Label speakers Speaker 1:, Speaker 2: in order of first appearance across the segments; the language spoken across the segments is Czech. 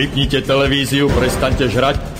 Speaker 1: Vypnite televíziu, prestaňte žrať,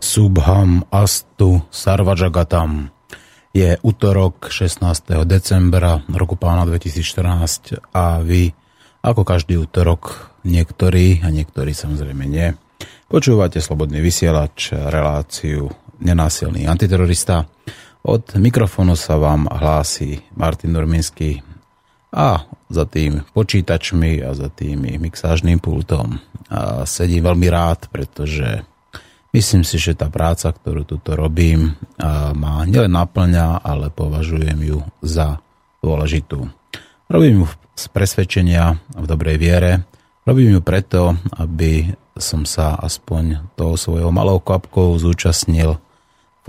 Speaker 2: Subham Astu Sarvajagatam. Je útorok 16. decembra roku pána 2014 a vy, ako každý útorok, niektorí a niektorí samozrejme nie, počúvate Slobodný vysielač, reláciu Nenásilný antiterorista. Od mikrofónu sa vám hlási Martin Norminský a za tým počítačmi a za tými mixážným pultom a sedím veľmi rád, pretože myslím si, že tá práca, ktorú tuto robím, ma nielen naplňa, ale považujem ju za dôležitú. Robím ju z presvedčenia v dobrej viere. Robím ju preto, aby som sa aspoň tou svojou malou kvapkou zúčastnil v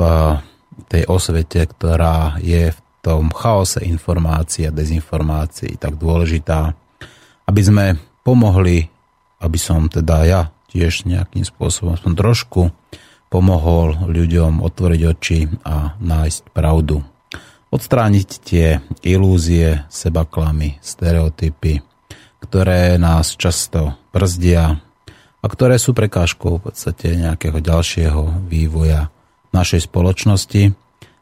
Speaker 2: tej osvete, ktorá je v tom chaose informácií a dezinformácií tak dôležitá, aby sme pomohli aby som teda ja tiež nejakým spôsobom som trošku pomohol ľuďom otvoriť oči a nájsť pravdu. Odstrániť tie ilúzie, sebaklamy, stereotypy, ktoré nás často brzdia a ktoré sú prekážkou v podstate nejakého ďalšieho vývoja našej spoločnosti,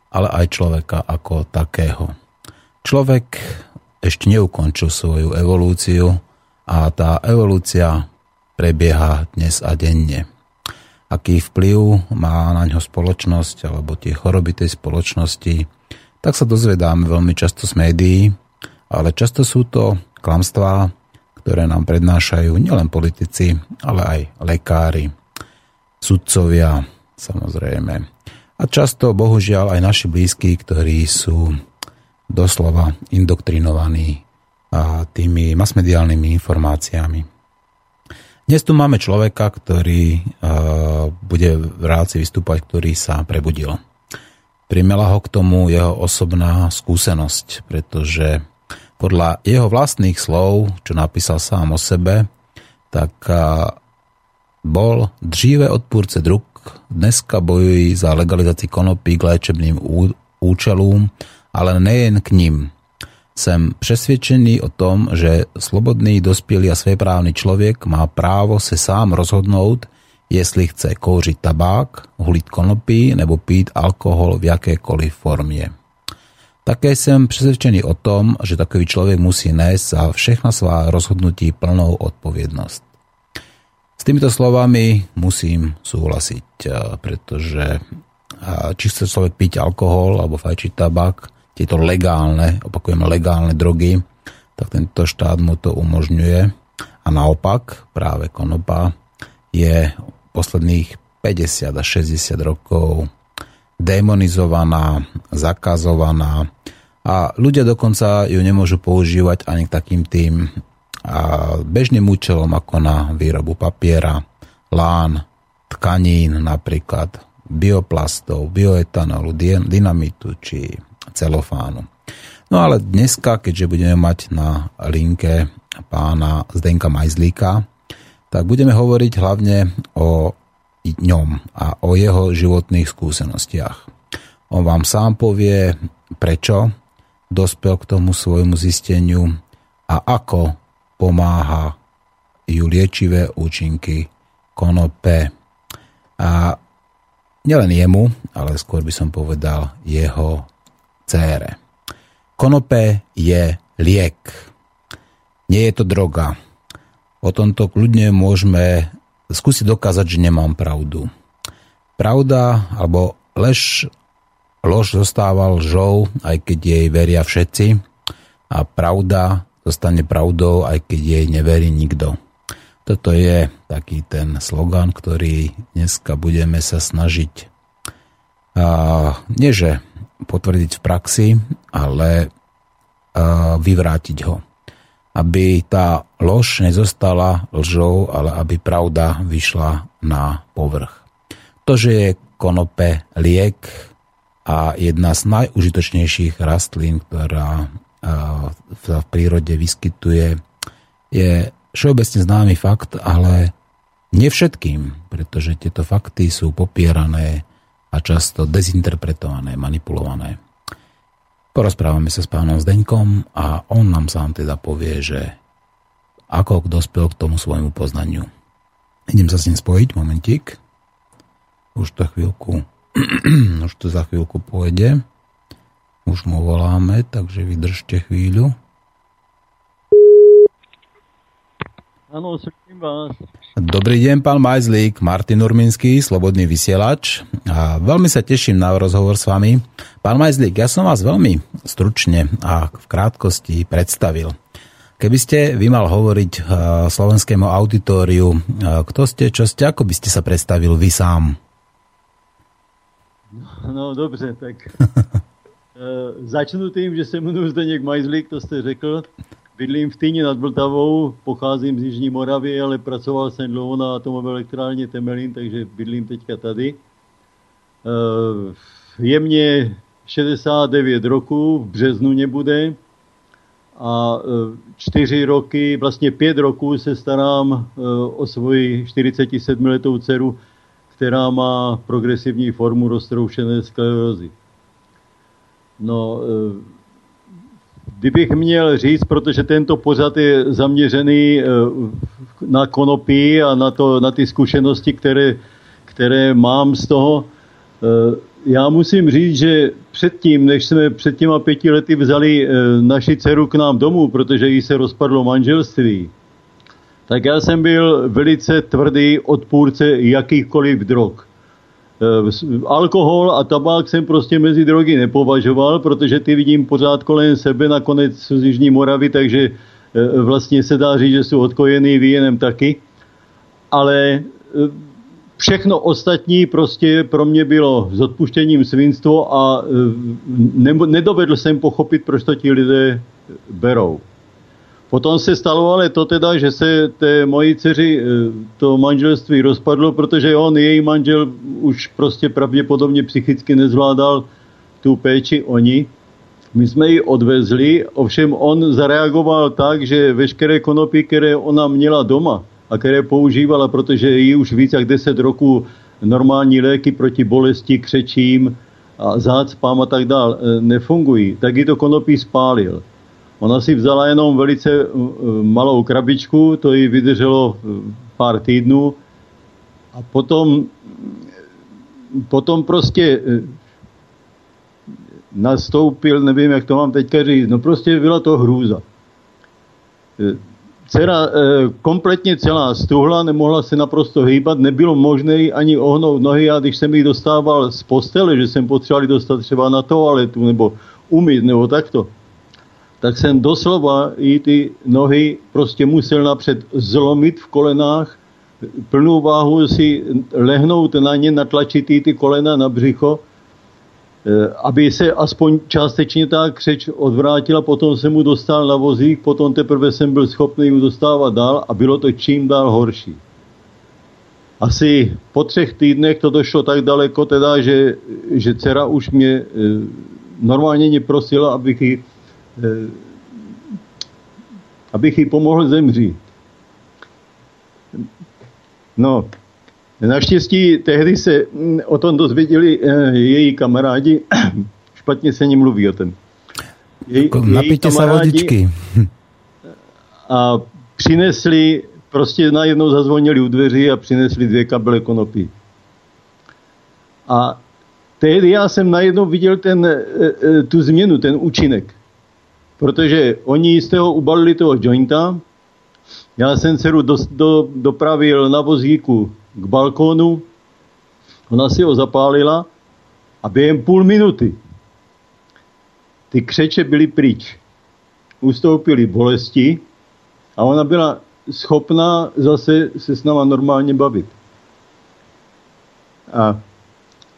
Speaker 2: ale aj človeka ako takého. Človek ešte neukončil svoju evolúciu, a tá evolúcia prebieha dnes a denne. Aký vplyv má na ňo spoločnosť alebo tie choroby tej spoločnosti, tak sa dozvedáme veľmi často z médií, ale často sú to klamstvá, ktoré nám prednášajú nielen politici, ale aj lekári, sudcovia, samozrejme. A často, bohužiaľ, aj naši blízki, ktorí sú doslova indoktrinovaní a tými masmediálnymi informáciami. Dnes tu máme človeka, ktorý bude v relácii vystúpať, ktorý sa prebudil. Primela ho k tomu jeho osobná skúsenosť, pretože podľa jeho vlastných slov, čo napísal sám o sebe, tak bol dříve odpúrce druk, dneska bojují za legalizaci konopí k léčebným účelům, ale nejen k ním. Jsem přesvědčený o tom, že slobodný, dospělý a svéprávný člověk má právo se sám rozhodnout, jestli chce kouřit tabák, hulit konopí nebo pít alkohol v jakékoliv formě. Také jsem přesvědčený o tom, že takový člověk musí nést za všechna svá rozhodnutí plnou odpovědnost. S týmito slovami musím súhlasiť, pretože či chce človek piť alkohol alebo fajčiť tabak, tieto legálne, opakujem legálne drogy, tak tento štát mu to umožňuje. A naopak práve konopa je posledných 50 až 60 rokov demonizovaná, zakazovaná a ľudia dokonca ju nemôžu používať ani k takým tým a bežným účelom ako na výrobu papiera, lán, tkanín napríklad, bioplastov, bioetanolu, dynamitu či celofánu. No ale dneska, keďže budeme mať na linke pána Zdenka Majzlíka, tak budeme hovoriť hlavne o ňom a o jeho životných skúsenostiach. On vám sám povie, prečo dospel k tomu svojmu zisteniu a ako pomáha ju liečivé účinky konope. A nielen jemu, ale skôr by som povedal jeho cére. Konope je liek. Nie je to droga. O tomto kľudne môžeme skúsiť dokázať, že nemám pravdu. Pravda alebo lež, lož zostáva lžou, aj keď jej veria všetci a pravda zostane pravdou, aj keď jej neverí nikto. Toto je taký ten slogan, ktorý dneska budeme sa snažiť nie že potvrdiť v praxi, ale vyvrátiť ho. Aby tá lož nezostala lžou, ale aby pravda vyšla na povrch. To, že je konope liek a jedna z najužitočnejších rastlín, ktorá v prírode vyskytuje, je všeobecne známy fakt, ale nie všetkým, pretože tieto fakty sú popierané a často dezinterpretované, manipulované. Porozprávame sa s pánom Zdeňkom a on nám sám teda povie, že ako dospel k tomu svojmu poznaniu. Idem sa s ním spojiť, momentík. Už to chvíľku, už to za chvíľku pôjde. Už mu voláme, takže vydržte chvíľu.
Speaker 3: Áno, slyším vás.
Speaker 2: Dobrý deň, pán Majzlík, Martin Urminský, Slobodný vysielač. A veľmi sa teším na rozhovor s vami. Pán Majzlík, ja som vás veľmi stručne a v krátkosti predstavil. Keby ste vy mal hovoriť uh, slovenskému auditóriu, uh, kto ste, čo ste, ako by ste sa predstavil vy sám?
Speaker 3: No, no dobře, tak uh, začnu tím, že se jmenuji Zdeněk Majzlík, to jste řekl. Bydlím v Týni nad Vltavou, pocházím z Jižní Moravy, ale pracoval jsem dlouho na atomové elektrárně Temelín, takže bydlím teďka tady. Eh, je mě 69 roků, v březnu nebude a eh, čtyři roky, vlastně pět roků se starám eh, o svoji 47 letou dceru, která má progresivní formu roztroušené sklerózy. No, Kdybych měl říct, protože tento pořad je zaměřený eh, na konopí a na, to, na ty zkušenosti, které, které mám z toho, eh, já musím říct, že předtím, než jsme před těma pěti lety vzali eh, naši dceru k nám domů, protože jí se rozpadlo manželství, tak já jsem byl velice tvrdý odpůrce jakýchkoliv drog. Eh, alkohol a tabák jsem prostě mezi drogy nepovažoval, protože ty vidím pořád kolem sebe, nakonec z Jižní Moravy, takže eh, vlastně se dá říct, že jsou odkojený výjenem taky. Ale eh, všechno ostatní prostě pro mě bylo s odpuštěním svinstvo a nedovedl jsem pochopit, proč to ti lidé berou. Potom se stalo ale to teda, že se té mojí dceři eh, to manželství rozpadlo, protože on, její manžel, už prostě pravděpodobně psychicky nezvládal tu péči oni. My jsme ji odvezli, ovšem on zareagoval tak, že veškeré konopy, které ona měla doma a které používala, protože jí už víc jak 10 roků normální léky proti bolesti, křečím a zácpám a tak dále eh, nefungují, tak ji to konopí spálil. Ona si vzala jenom velice uh, malou krabičku, to jí vydrželo uh, pár týdnů a potom, potom prostě nastoupil, nevím, jak to mám teďka říct, no prostě byla to hrůza. Dcera kompletně celá stuhla, nemohla se naprosto hýbat, nebylo možné ani ohnout nohy a když jsem ji dostával z postele, že jsem potřeboval dostat třeba na toaletu nebo umít nebo takto, tak jsem doslova i ty nohy prostě musel napřed zlomit v kolenách, plnou váhu si lehnout na ně, natlačit ty kolena na břicho, eh, aby se aspoň částečně ta křeč odvrátila, potom jsem mu dostal na vozík, potom teprve jsem byl schopný mu dostávat dál a bylo to čím dál horší. Asi po třech týdnech to došlo tak daleko, teda, že, že dcera už mě eh, normálně mě prosila, abych ji abych jí pomohl zemřít. No, naštěstí tehdy se mm, o tom dozvěděli eh, její kamarádi, špatně se ní mluví o tom.
Speaker 2: Jej, Napijte se vodičky.
Speaker 3: A přinesli, prostě najednou zazvonili u dveří a přinesli dvě kabele konopí. A tehdy já jsem najednou viděl ten, eh, tu změnu, ten účinek protože oni z toho ubalili toho jointa, já jsem dceru do, do, dopravil na vozíku k balkónu, ona si ho zapálila a během půl minuty ty křeče byly pryč. Ustoupily bolesti a ona byla schopná zase se s náma normálně bavit. A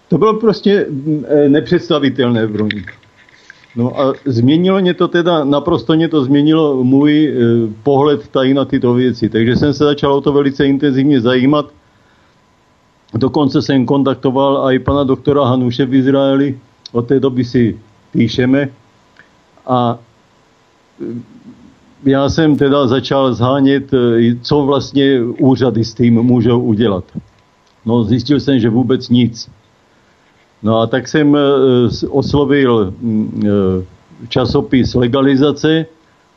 Speaker 3: To bylo prostě nepředstavitelné pro mě. No a změnilo mě to teda, naprosto mě to změnilo můj e, pohled tady na tyto věci. Takže jsem se začal o to velice intenzivně zajímat. Dokonce jsem kontaktoval i pana doktora Hanuše v Izraeli. Od té doby si píšeme. A e, já jsem teda začal zhánět, e, co vlastně úřady s tím můžou udělat. No zjistil jsem, že vůbec nic. No a tak jsem eh, oslovil mm, eh, časopis legalizace.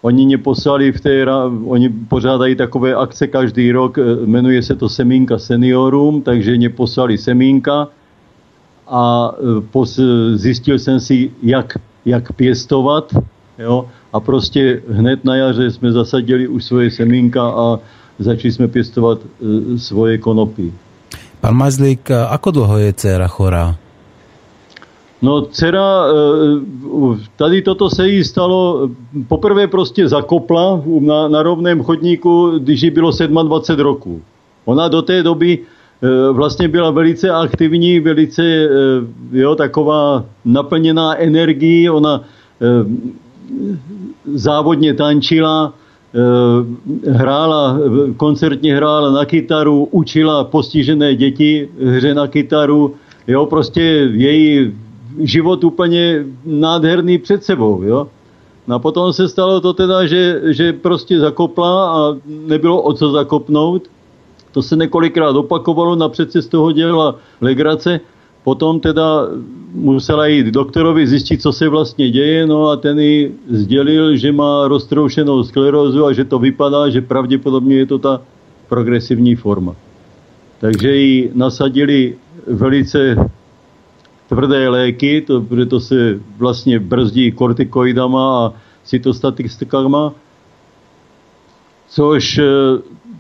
Speaker 3: Oni mě poslali v té, oni pořádají takové akce každý rok, eh, jmenuje se to Semínka seniorům, takže mě poslali semínka a pos, zjistil jsem si, jak, jak pěstovat. Jo? A prostě hned na jaře jsme zasadili už svoje semínka a začali jsme pěstovat svoje konopy.
Speaker 2: Pan Mazlík, ako dlho je dcera chorá?
Speaker 3: No dcera, eh, tady toto se jí stalo, poprvé prostě zakopla na, na rovném chodníku, když jí bylo 27 roků. Ona do té doby eh, vlastně byla velice aktivní, velice eh, jo, taková naplněná energií, ona závodně tančila, hrála, koncertně hrála na kytaru, učila postižené děti hře na kytaru, jo, prostě její život úplně nádherný před sebou, jo. No a potom se stalo to teda, že, že prostě zakopla a nebylo o co zakopnout. To se několikrát opakovalo, napřed se z toho dělala legrace. Potom teda musela jít doktorovi zjistit, co se vlastně děje, no a ten jí sdělil, že má roztroušenou sklerózu a že to vypadá, že pravděpodobně je to ta progresivní forma. Takže ji nasadili velice tvrdé léky, to, protože to se vlastně brzdí kortikoidama a cytostatistikama, což e,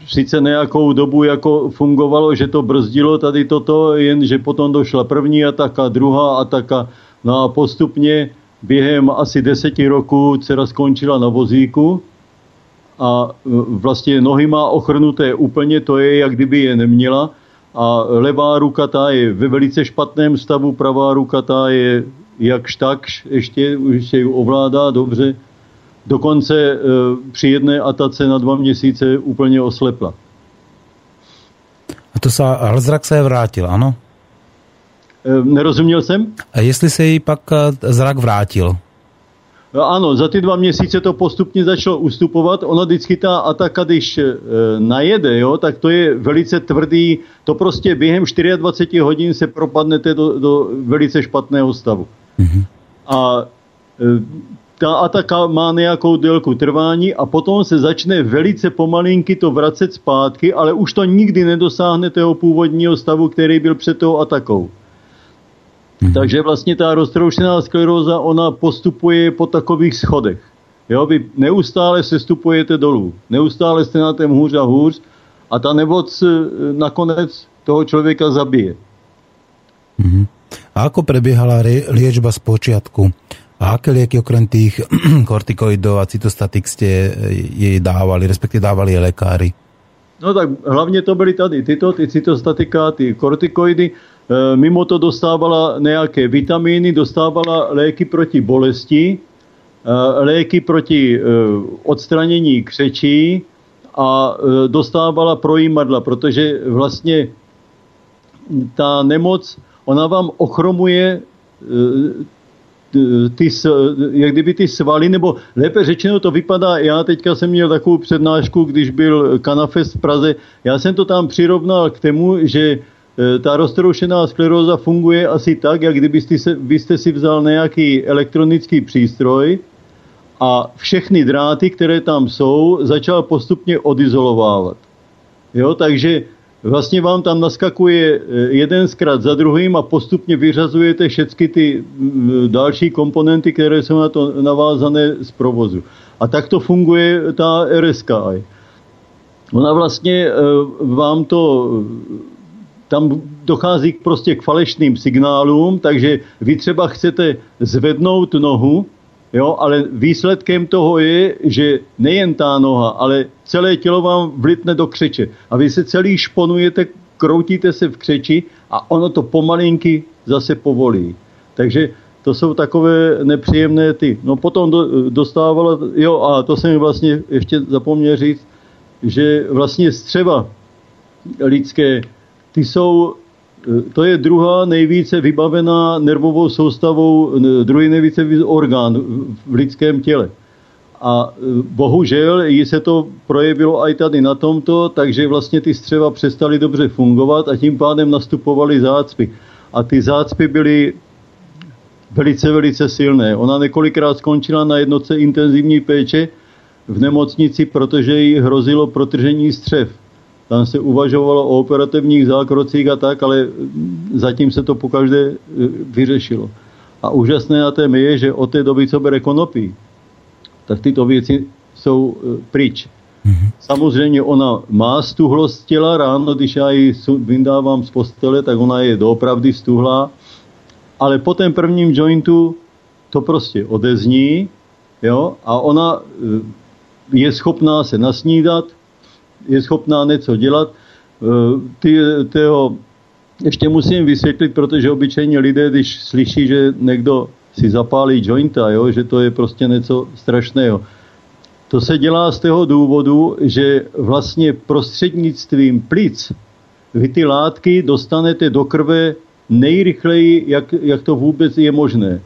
Speaker 3: sice nějakou dobu jako fungovalo, že to brzdilo tady toto, jenže potom došla první ataka, druhá ataka, no a postupně během asi deseti roků dcera skončila na vozíku a e, vlastně nohy má ochrnuté úplně, to je, jak kdyby je neměla, a levá ruka ta je ve velice špatném stavu, pravá ruka ta je jakž takž, ještě už se ji ovládá dobře. Dokonce e, při jedné atace na dva měsíce úplně oslepla.
Speaker 2: A to se, ale zrak se vrátil, ano?
Speaker 3: E, nerozuměl jsem?
Speaker 2: A jestli se jí pak e, zrak vrátil?
Speaker 3: Ano, za ty dva měsíce to postupně začalo ustupovat. Ona vždycky ta ataka, když e, najede, jo, tak to je velice tvrdý, to prostě během 24 hodin se propadnete do, do velice špatného stavu. Mm-hmm. A e, ta ataka má nějakou délku trvání a potom se začne velice pomalinky to vracet zpátky, ale už to nikdy nedosáhne toho původního stavu, který byl před tou atakou. Mm-hmm. Takže vlastně ta roztroušená skleróza, ona postupuje po takových schodech. Jo, vy neustále se stupujete dolů, neustále jste na tom hůř a hůř a ta nemoc e, nakonec toho člověka zabije.
Speaker 2: Mm-hmm. A ako prebiehala liečba z počiatku? A aké lieky okrem tých kortikoidov a cytostatik ste jej dávali, respektive dávali je lékári?
Speaker 3: No tak hlavně to byly tady tyto, ty cytostatika, ty kortikoidy. E, mimo to dostávala nějaké vitamíny, dostávala léky proti bolesti, e, léky proti e, odstranění křečí a dostávala projímadla, protože vlastně ta nemoc, ona vám ochromuje ty, jak kdyby ty svaly, nebo lépe řečeno to vypadá, já teďka jsem měl takovou přednášku, když byl Kanafest v Praze, já jsem to tam přirovnal k tomu, že Eh, ta roztroušená skleróza funguje asi tak, jak kdybyste se, byste si vzal nějaký elektronický přístroj a všechny dráty, které tam jsou, začal postupně odizolovávat. Jo, takže vlastně vám tam naskakuje eh, jeden zkrat za druhým a postupně vyřazujete všechny ty mm, další komponenty, které jsou na to navázané z provozu. A tak to funguje ta RSK. Ona vlastně eh, vám to tam dochází prostě k falešným signálům, takže vy třeba chcete zvednout nohu, jo, ale výsledkem toho je, že nejen ta noha, ale celé tělo vám vlitne do křeče a vy se celý šponujete kroutíte se v křeči a ono to pomalinky zase povolí. Takže to jsou takové nepříjemné ty. No potom do, dostávala, jo a to jsem vlastně ještě zapomněl říct, že vlastně střeva lidské, ty jsou, to je druhá nejvíce vybavená nervovou soustavou, druhý nejvíce orgán v lidském těle. A bohužel jí se to projevilo i tady na tomto, takže vlastně ty střeva přestaly dobře fungovat a tím pádem nastupovaly zácpy. A ty zácpy byly velice, velice silné. Ona několikrát skončila na jednotce intenzivní péče v nemocnici, protože jí hrozilo protržení střev. Tam se uvažovalo o operativních zákrocích a tak, ale zatím se to pokaždé e, vyřešilo. A úžasné na tém je, že od té doby, co bere konopí, tak tyto věci jsou e, pryč. Mm-hmm. Samozřejmě ona má stuhlost těla ráno, když já ji vyndávám z postele, tak ona je doopravdy stuhlá, ale po tom prvním jointu to prostě odezní jo, a ona e, je schopná se nasnídat, je schopná něco dělat. E, ty, tyho, ještě musím vysvětlit, protože obyčejně lidé, když slyší, že někdo si zapálí jointa, jo, že to je prostě něco strašného. To se dělá z toho důvodu, že vlastně prostřednictvím plic vy ty látky dostanete do krve nejrychleji, jak, jak to vůbec je možné.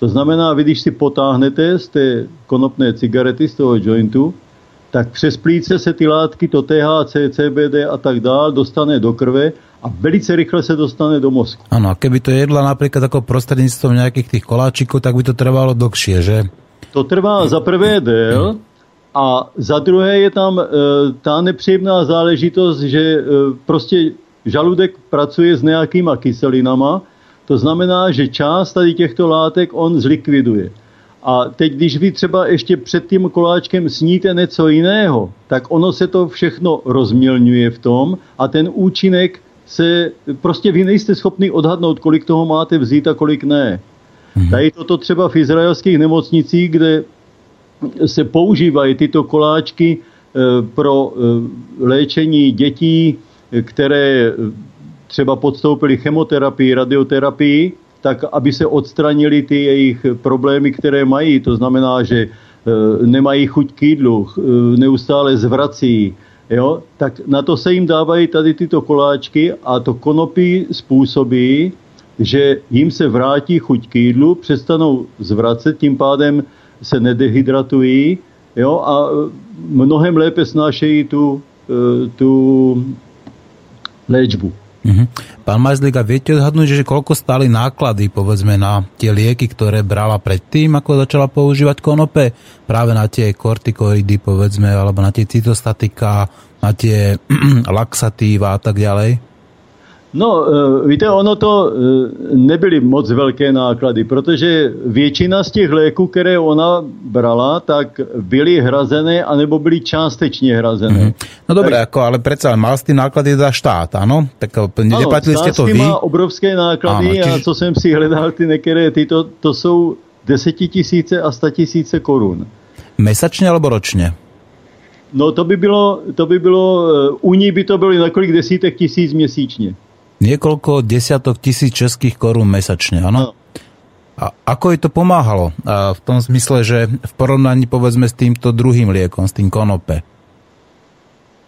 Speaker 3: To znamená, vy když si potáhnete z té konopné cigarety, z toho jointu, tak přes plíce se ty látky, to THC, CBD a tak dál, dostane do krve a velice rychle se dostane do mozku.
Speaker 2: Ano, a keby to jedla například jako prostřednictvím nějakých těch koláčiků, tak by to trvalo dlhšie, že?
Speaker 3: To trvá za prvé dél a za druhé je tam e, ta nepříjemná záležitost, že e, prostě žaludek pracuje s nějakýma kyselinama, to znamená, že část tady těchto látek on zlikviduje. A teď, když vy třeba ještě před tím koláčkem sníte něco jiného, tak ono se to všechno rozmělňuje v tom a ten účinek se, prostě vy nejste schopni odhadnout, kolik toho máte vzít a kolik ne. Hmm. Tady toto třeba v izraelských nemocnicích, kde se používají tyto koláčky eh, pro eh, léčení dětí, které třeba podstoupili chemoterapii, radioterapii, tak aby se odstranili ty jejich problémy, které mají. To znamená, že e, nemají chuť k jídlu, e, neustále zvrací, jo? tak na to se jim dávají tady tyto koláčky a to konopí způsobí, že jim se vrátí chuť k jídlu, přestanou zvracet, tím pádem se nedehydratují jo? a mnohem lépe snášejí tu, e, tu léčbu.
Speaker 2: Uh-huh. Pán Majzlík, a viete odhadnúť, že koľko stáli náklady, povedzme, na tie lieky, ktoré brala predtým, ako začala používať konope? Práve na tie kortikoidy, povedzme, alebo na tie cytostatika, na tie laxatíva a tak ďalej?
Speaker 3: No, eh, víte, ono to eh, nebyly moc velké náklady, protože většina z těch léků, které ona brala, tak byly hrazené, anebo byly částečně hrazené. Mm-hmm.
Speaker 2: No dobré, tak, jako, ale přece mal s tím náklady za štát, ano? Tak eh, neplatili jste to vy?
Speaker 3: má obrovské náklady ano, čiž... a co jsem si hledal, ty některé, ty to, to jsou desetitisíce a statisíce korun.
Speaker 2: Mesačně alebo ročně?
Speaker 3: No to by bylo, to by bylo, u ní by to bylo několik desítek tisíc měsíčně
Speaker 2: niekoľko desiatok tisíc českých korún mesačne, áno? No. A ako jej to pomáhalo? A v tom zmysle, že v porovnaní povedzme s týmto druhým liekom, s tým konope?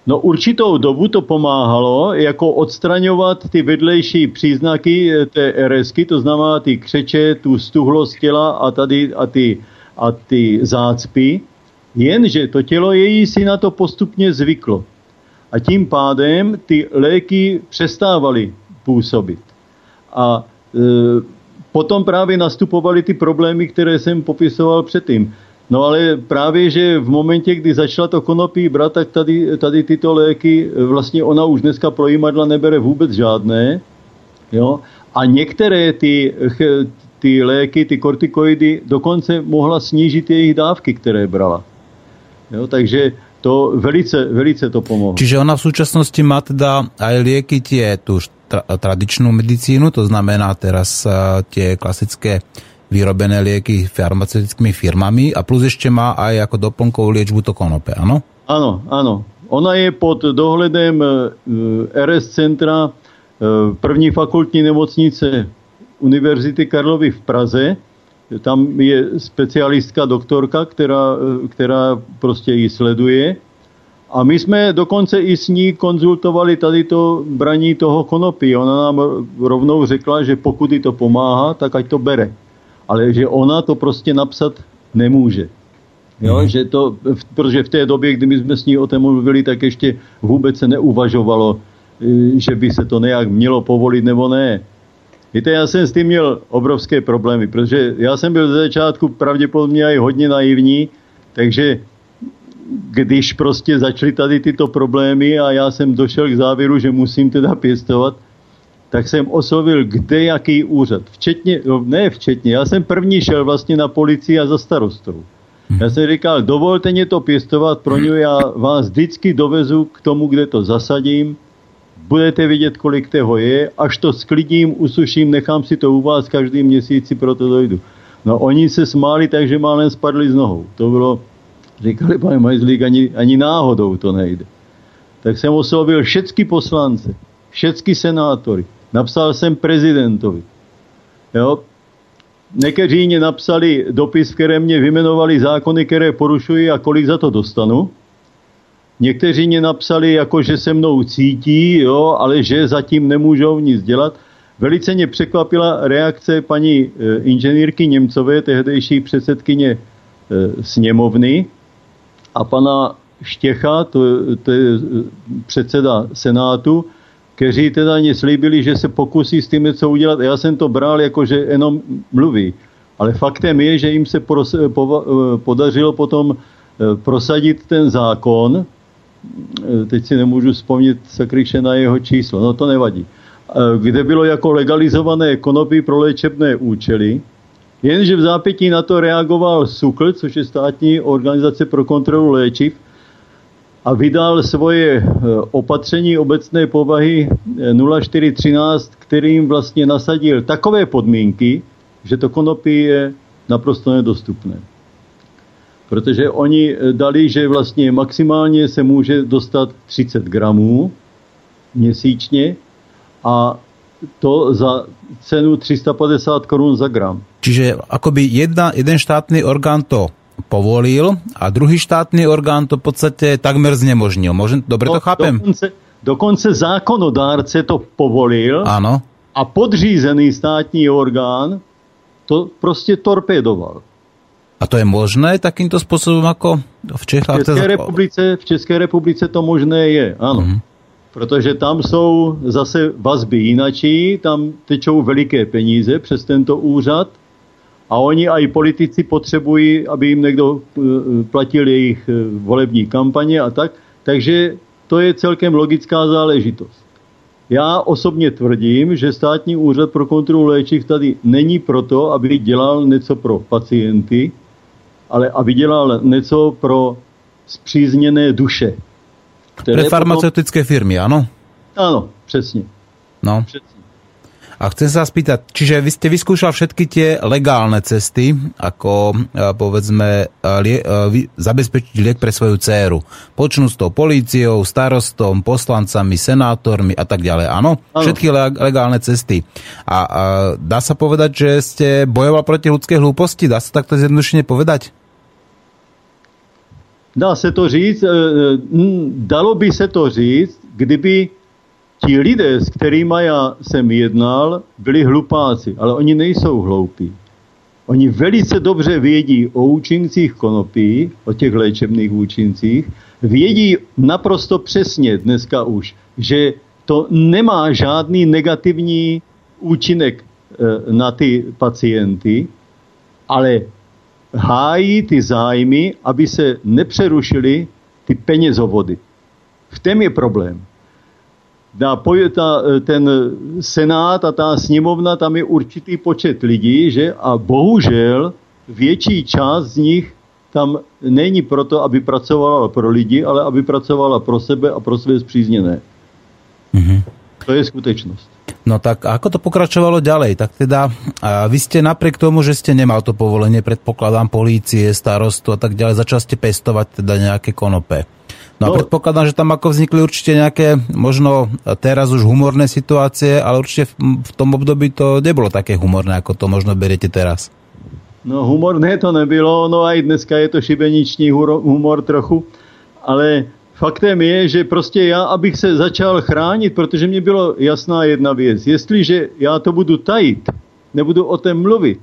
Speaker 3: No určitou dobu to pomáhalo, jako odstraňovat ty vedlejší příznaky eh, té RSky, to znamená ty křeče, tu stuhlost těla a tady a ty, a ty zácpy, jenže to tělo její si na to postupně zvyklo. A tím pádem ty léky přestávaly působit. A e, potom právě nastupovaly ty problémy, které jsem popisoval předtím. No ale právě, že v momentě, kdy začala to konopí brát, tak tady, tady tyto léky, vlastně ona už dneska projímadla nebere vůbec žádné. Jo? A některé ty, ty léky, ty kortikoidy, dokonce mohla snížit jejich dávky, které brala. Jo? Takže to velice, velice to pomohlo.
Speaker 2: Čiže ona v současnosti má teda aj lieky tie, tu tra, tradičnú medicínu, to znamená teraz uh, tie klasické vyrobené lieky farmaceutickými firmami a plus ešte má aj ako doplnkovú liečbu to konope, áno?
Speaker 3: Áno, áno. ona je pod dohledem RS centra první fakultní nemocnice Univerzity Karlovy v Praze. Tam je specialistka, doktorka, která, která prostě ji sleduje. A my jsme dokonce i s ní konzultovali tady to braní toho konopí. Ona nám rovnou řekla, že pokud jí to pomáhá, tak ať to bere. Ale že ona to prostě napsat nemůže. Jo, mm. že to, protože v té době, kdy my jsme s ní o tom mluvili, tak ještě vůbec se neuvažovalo, e, že by se to nějak mělo povolit nebo ne. Víte, já jsem s tím měl obrovské problémy, protože já jsem byl ze začátku pravděpodobně i hodně naivní, takže když prostě začaly tady tyto problémy a já jsem došel k závěru, že musím teda pěstovat, tak jsem oslovil kde jaký úřad. Včetně, no ne včetně, já jsem první šel vlastně na policii a za starostou. Já jsem říkal, dovolte mě to pěstovat, pro ně já vás vždycky dovezu k tomu, kde to zasadím, budete vidět, kolik toho je, až to sklidím, usuším, nechám si to u vás, každý měsíc si proto dojdu. No oni se smáli tak, že málem spadli z nohou. To bylo, říkali, pane Majzlík, ani, ani náhodou to nejde. Tak jsem oslovil všechny poslance, všechny senátory, napsal jsem prezidentovi. Jo? Někteří mě napsali dopis, které mě vymenovali zákony, které porušují a kolik za to dostanu. Někteří mě napsali, jako že se mnou cítí, jo, ale že zatím nemůžou nic dělat. Velice mě překvapila reakce paní e, inženýrky Němcové, tehdejší předsedkyně e, sněmovny, a pana Štěcha, to, to je e, předseda Senátu, kteří teda mě slíbili, že se pokusí s tím něco udělat. Já jsem to bral jako, že jenom mluví. Ale faktem je, že jim se podařilo potom prosadit ten zákon, teď si nemůžu vzpomnět sakryše na jeho číslo, no to nevadí, kde bylo jako legalizované konopí pro léčebné účely, jenže v zápětí na to reagoval SUKL, což je státní organizace pro kontrolu léčiv, a vydal svoje e, opatření obecné povahy 0413, e, kterým vlastně nasadil takové podmínky, že to konopí je naprosto nedostupné protože oni eh, dali, že vlastně maximálně se může dostat 30 gramů měsíčně a to za cenu 350 korun za gram.
Speaker 2: Čiže akoby jedna, jeden štátny orgán to povolil a druhý štátny orgán to v podstate takmer znemožnil. Možno, dobre to no, chápem?
Speaker 3: Dokonce, dokonce zákonodárce to povolil
Speaker 2: Áno.
Speaker 3: a podřízený státní orgán to prostě torpédoval.
Speaker 2: A to je možné takýmto spôsobom ako v Čechách?
Speaker 3: V České, republice, v České republice to možné je, ano. Mm-hmm. Protože tam jsou zase vazby jinačí, tam tečou veliké peníze přes tento úřad a oni a i politici potřebují, aby jim někdo eh, platil jejich eh, volební kampaně a tak. Takže to je celkem logická záležitost. Já osobně tvrdím, že státní úřad pro kontrolu léčiv tady není proto, aby dělal něco pro pacienty, ale aby dělal něco pro zpřízněné duše.
Speaker 2: Které Pre farmaceutické potom... firmy, ano?
Speaker 3: Ano, přesně.
Speaker 2: No. Přesně. A chcem sa spýtať, čiže vy ste vyskúšal všetky tie legálne cesty, ako e, povedzme e, lie, e, zabezpečiť liek pre svoju dceru. Počnú s tou políciou, starostom, poslancami, senátormi a tak ďalej. Áno? Všetky legálne cesty. A, a dá sa povedať, že ste bojoval proti ľudskej hlúposti? Dá sa takto zjednodušene povedať?
Speaker 3: Dá se to říct, dalo by se to říct, kdyby ti lidé, s kterými já jsem jednal, byli hlupáci, ale oni nejsou hloupí. Oni velice dobře vědí o účincích konopí, o těch léčebných účincích, vědí naprosto přesně dneska už, že to nemá žádný negativní účinek e, na ty pacienty, ale hájí ty zájmy, aby se nepřerušily ty penězovody. V tom je problém ta, ta, ten senát a ta sněmovna, tam je určitý počet lidí, že? A bohužel větší část z nich tam není proto, aby pracovala pro lidi, ale aby pracovala pro sebe a pro své zpřízněné. Mm-hmm. To je skutečnost.
Speaker 2: No tak ako to pokračovalo ďalej? Tak teda a vy ste napriek tomu, že ste nemal to povolenie, predpokladám, polície, starostu a tak ďalej, začal ste pestovať teda nejaké konope. No, no predpokladám, že tam ako vznikli určite nejaké, možno teraz už humorné situácie, ale určite v, v tom období to nebolo také humorné, ako to možno beriete teraz.
Speaker 3: No humorné to nebylo, no i dneska je to šibeniční humor trochu, ale faktem je, že prostě já, abych se začal chránit, protože mě bylo jasná jedna věc. Jestliže já to budu tajit, nebudu o tom mluvit,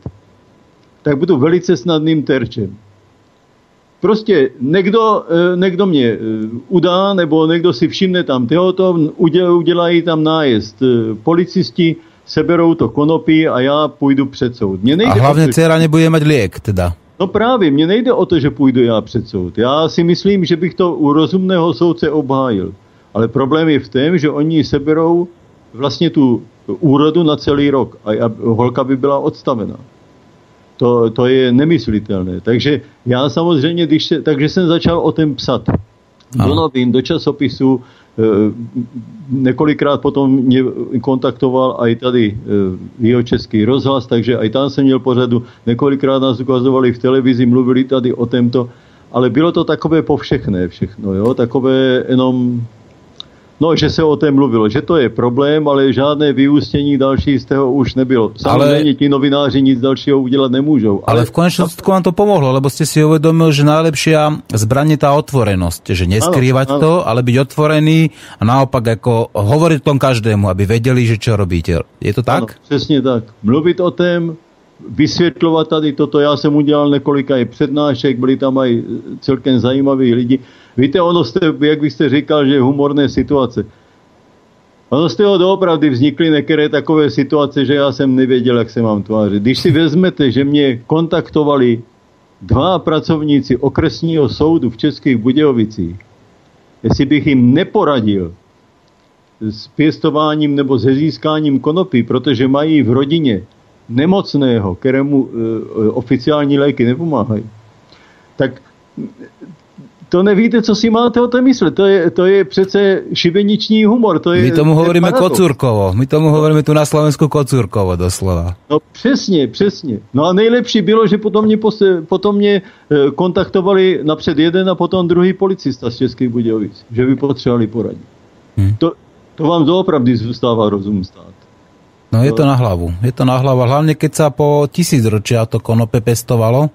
Speaker 3: tak budu velice snadným terčem. Prostě někdo, eh, někdo mě eh, udá, nebo někdo si všimne tam tohoto, udělají tam nájezd eh, policisti, seberou to konopí a já půjdu před soud.
Speaker 2: Mně nejde a hlavně to, dcera nebude mít liek teda.
Speaker 3: No právě, mně nejde o to, že půjdu já před soud. Já si myslím, že bych to u rozumného soudce obhájil. Ale problém je v tom, že oni seberou vlastně tu úrodu na celý rok a holka by byla odstavená. To, to je nemyslitelné. Takže já samozřejmě, když se, takže jsem začal o tom psat. Do novin, do časopisu, Eh, několikrát potom mě kontaktoval i tady eh, jeho český rozhlas, takže i tam jsem měl pořadu. Několikrát nás ukazovali v televizi, mluvili tady o tomto, ale bylo to takové povšechné všechno, jo? takové jenom No, že se o tom mluvilo, že to je problém, ale žádné vyústění další z toho už nebylo. Samozřejmě ale... ti novináři nic dalšího udělat nemůžou.
Speaker 2: Ale, ale v konečnom no. vám to pomohlo, lebo ste si uvedomil, že najlepšia zbraň je tá otvorenosť, že neskrývať ano, ano. to, ale byť otvorený a naopak jako hovoriť tom každému, aby vedeli, že čo robíte. Je to tak? Ano,
Speaker 3: přesně tak. Mluvit o tom, vysvětlovat tady toto. Já jsem udělal několika i přednášek, byli tam i celkem zajímaví lidi. Víte, ono jste, jak byste říkal, že humorné situace. Ono z toho doopravdy vznikly některé takové situace, že já jsem nevěděl, jak se mám tvářit. Když si vezmete, že mě kontaktovali dva pracovníci okresního soudu v Českých Budějovicích, jestli bych jim neporadil s pěstováním nebo se získáním konopí, protože mají v rodině nemocného, kterému e, oficiální léky nepomáhají, tak to nevíte, co si máte o tom myslet. To je, to je přece šibeniční humor. To je,
Speaker 2: My tomu hovoríme kocurkovo. My tomu hovoríme tu na Slovensku kocurkovo doslova.
Speaker 3: No přesně, přesně. No a nejlepší bylo, že potom mě, potom mě e, kontaktovali napřed jeden a potom druhý policista z Českých Budějovic, že by potřebovali poradit. Hmm. To, to vám doopravdy zůstává rozum stát.
Speaker 2: No je to na hlavu. Je to na hlavu. Hlavne keď sa po tisíc ročia to konope pestovalo,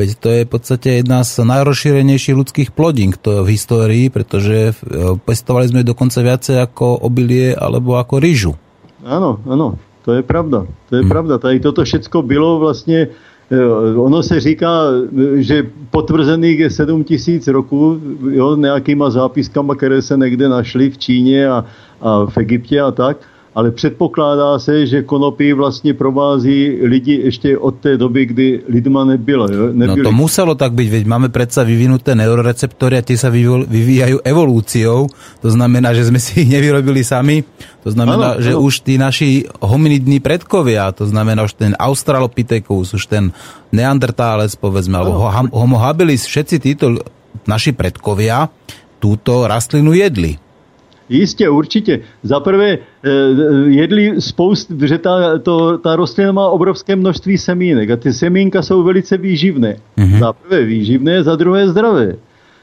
Speaker 2: Veď to je v podstate jedna z najrozšírenejších ľudských plodín to v histórii, pretože e, pestovali sme dokonca viacej ako obilie alebo ako rýžu.
Speaker 3: Ano, ano, to je pravda. To je hmm. pravda. Tady toto všecko bylo vlastně e, Ono se říká, že potvrzených je 7 tisíc roků jo, nějakýma zápiskama, které se někde našly v Číně a, a v Egyptě a tak ale předpokládá se, že konopí vlastně provází lidi ještě od té doby, kdy lidma nebylo. Jo?
Speaker 2: Nebyli. No to muselo tak být, veď máme predsa vyvinuté neuroreceptory a tie sa vyvíjajú evolúciou, to znamená, že sme si ich nevyrobili sami, to znamená, ano, že ano. už tí naši hominidní predkovia, to znamená už ten Australopithecus, už ten Neandertálec, povedzme, ano. alebo Homo habilis, všetci títo naši predkovia túto rastlinu jedli.
Speaker 3: Jistě, určitě. Za prvé, eh, jedli spoust, že ta, to, ta rostlina má obrovské množství semínek a ty semínka jsou velice výživné. Mm-hmm. Za prvé výživné, za druhé zdravé.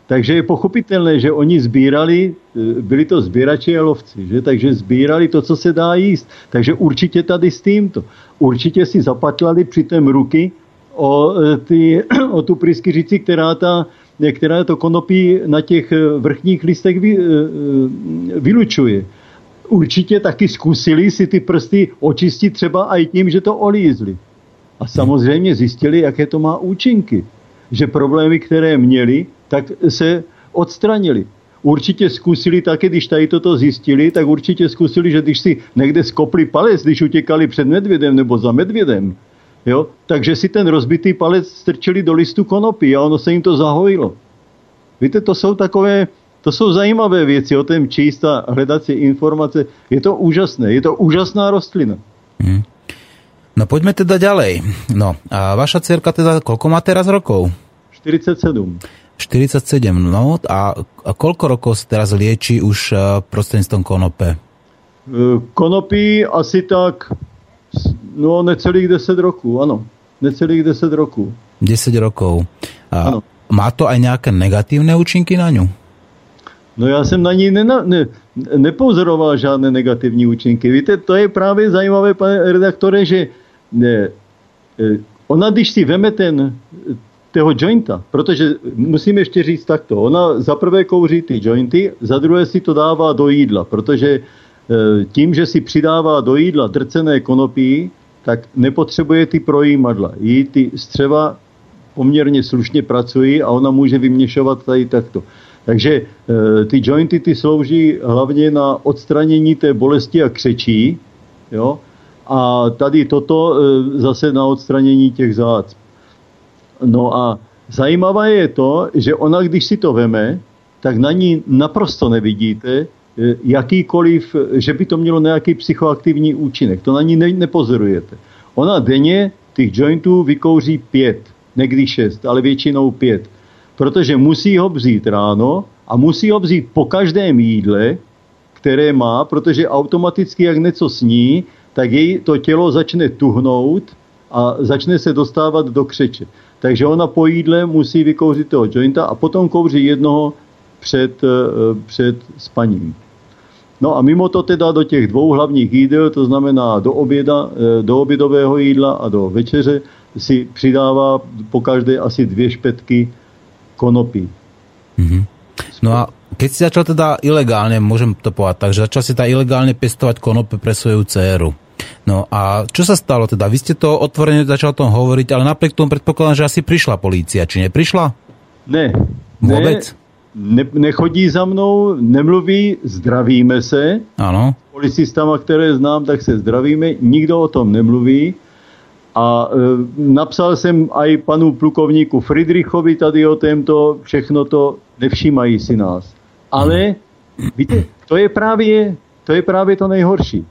Speaker 3: Takže je pochopitelné, že oni sbírali, eh, byli to sběrači a lovci, že? takže sbírali to, co se dá jíst. Takže určitě tady s tímto. Určitě si zapatlali přitom ruky o, eh, ty, o tu pryskyřici, která ta která to konopí na těch eh, vrchních listech vy, eh, eh, vylučuje. Určitě taky zkusili si ty prsty očistit třeba i tím, že to olízli. A samozřejmě zjistili, jaké to má účinky. Že problémy, které měli, tak se odstranili. Určitě zkusili také, když tady toto zjistili, tak určitě zkusili, že když si někde skopli palec, když utěkali před medvědem nebo za medvědem, Jo? Takže si ten rozbitý palec strčili do listu konopí a ono se jim to zahojilo. Víte, to jsou takové, to jsou zajímavé věci o tom číst a hledat si informace. Je to úžasné, je to úžasná rostlina. Hmm.
Speaker 2: No poďme teda ďalej. No a vaša cerka teda, koľko má teraz rokov?
Speaker 3: 47.
Speaker 2: 47, no a, a koľko rokov sa teraz lieči už uh, prostredníctvom konope?
Speaker 3: E, konopí asi tak No necelých 10 roků, ano. Necelých 10 roků.
Speaker 2: 10 rokov. A ano. Má to aj nejaké negatívne účinky na ňu?
Speaker 3: No já jsem na ní nena, ne, nepozoroval žádné negativní účinky. Víte, to je právě zajímavé, pane redaktore, že ne, e, ona, když si veme ten, toho jointa, protože musím ještě říct takto, ona za prvé kouří ty jointy, za druhé si to dává do jídla, protože e, tím, že si přidává do jídla drcené konopí, tak nepotřebuje ty projímadla. Jí ty střeva poměrně slušně pracují a ona může vyměšovat tady takto. Takže e, ty jointy ty slouží hlavně na odstranění té bolesti a křečí, jo? a tady toto e, zase na odstranění těch zácp. No a zajímavé je to, že ona, když si to veme, tak na ní naprosto nevidíte jakýkoliv, že by to mělo nějaký psychoaktivní účinek. To na ní ne, nepozorujete. Ona denně těch jointů vykouří pět, někdy šest, ale většinou pět protože musí ho vzít ráno a musí ho vzít po každém jídle, které má, protože automaticky, jak něco sní, tak jej to tělo začne tuhnout a začne se dostávat do křeče. Takže ona po jídle musí vykouřit toho jointa a potom kouří jednoho před, eh, před spaním. No a mimo to teda do těch dvou hlavních jídel, to znamená do, oběda, eh, do obědového jídla a do večeře, si přidává po každé asi dvě špetky konopí.
Speaker 2: Mm-hmm. No a keď si začal teda ilegálne, môžem to povedať tak, že začal si teda ilegálne pestovať konopy pre svoju dceru. No a čo sa stalo teda? Vy ste to otvorene začal o tom hovoriť, ale napriek tomu predpokladám, že asi prišla polícia. Či neprišla?
Speaker 3: Ne.
Speaker 2: Vôbec?
Speaker 3: Ne, nechodí za mnou, nemluví, zdravíme se.
Speaker 2: Ano.
Speaker 3: Policistama, které znám, tak se zdravíme. Nikdo o tom nemluví. A e, napsal jsem aj panu plukovníku Friedrichovi tady o tomto, všechno to, nevšímají si nás. Ale víte, to je právě to, je právě to nejhorší,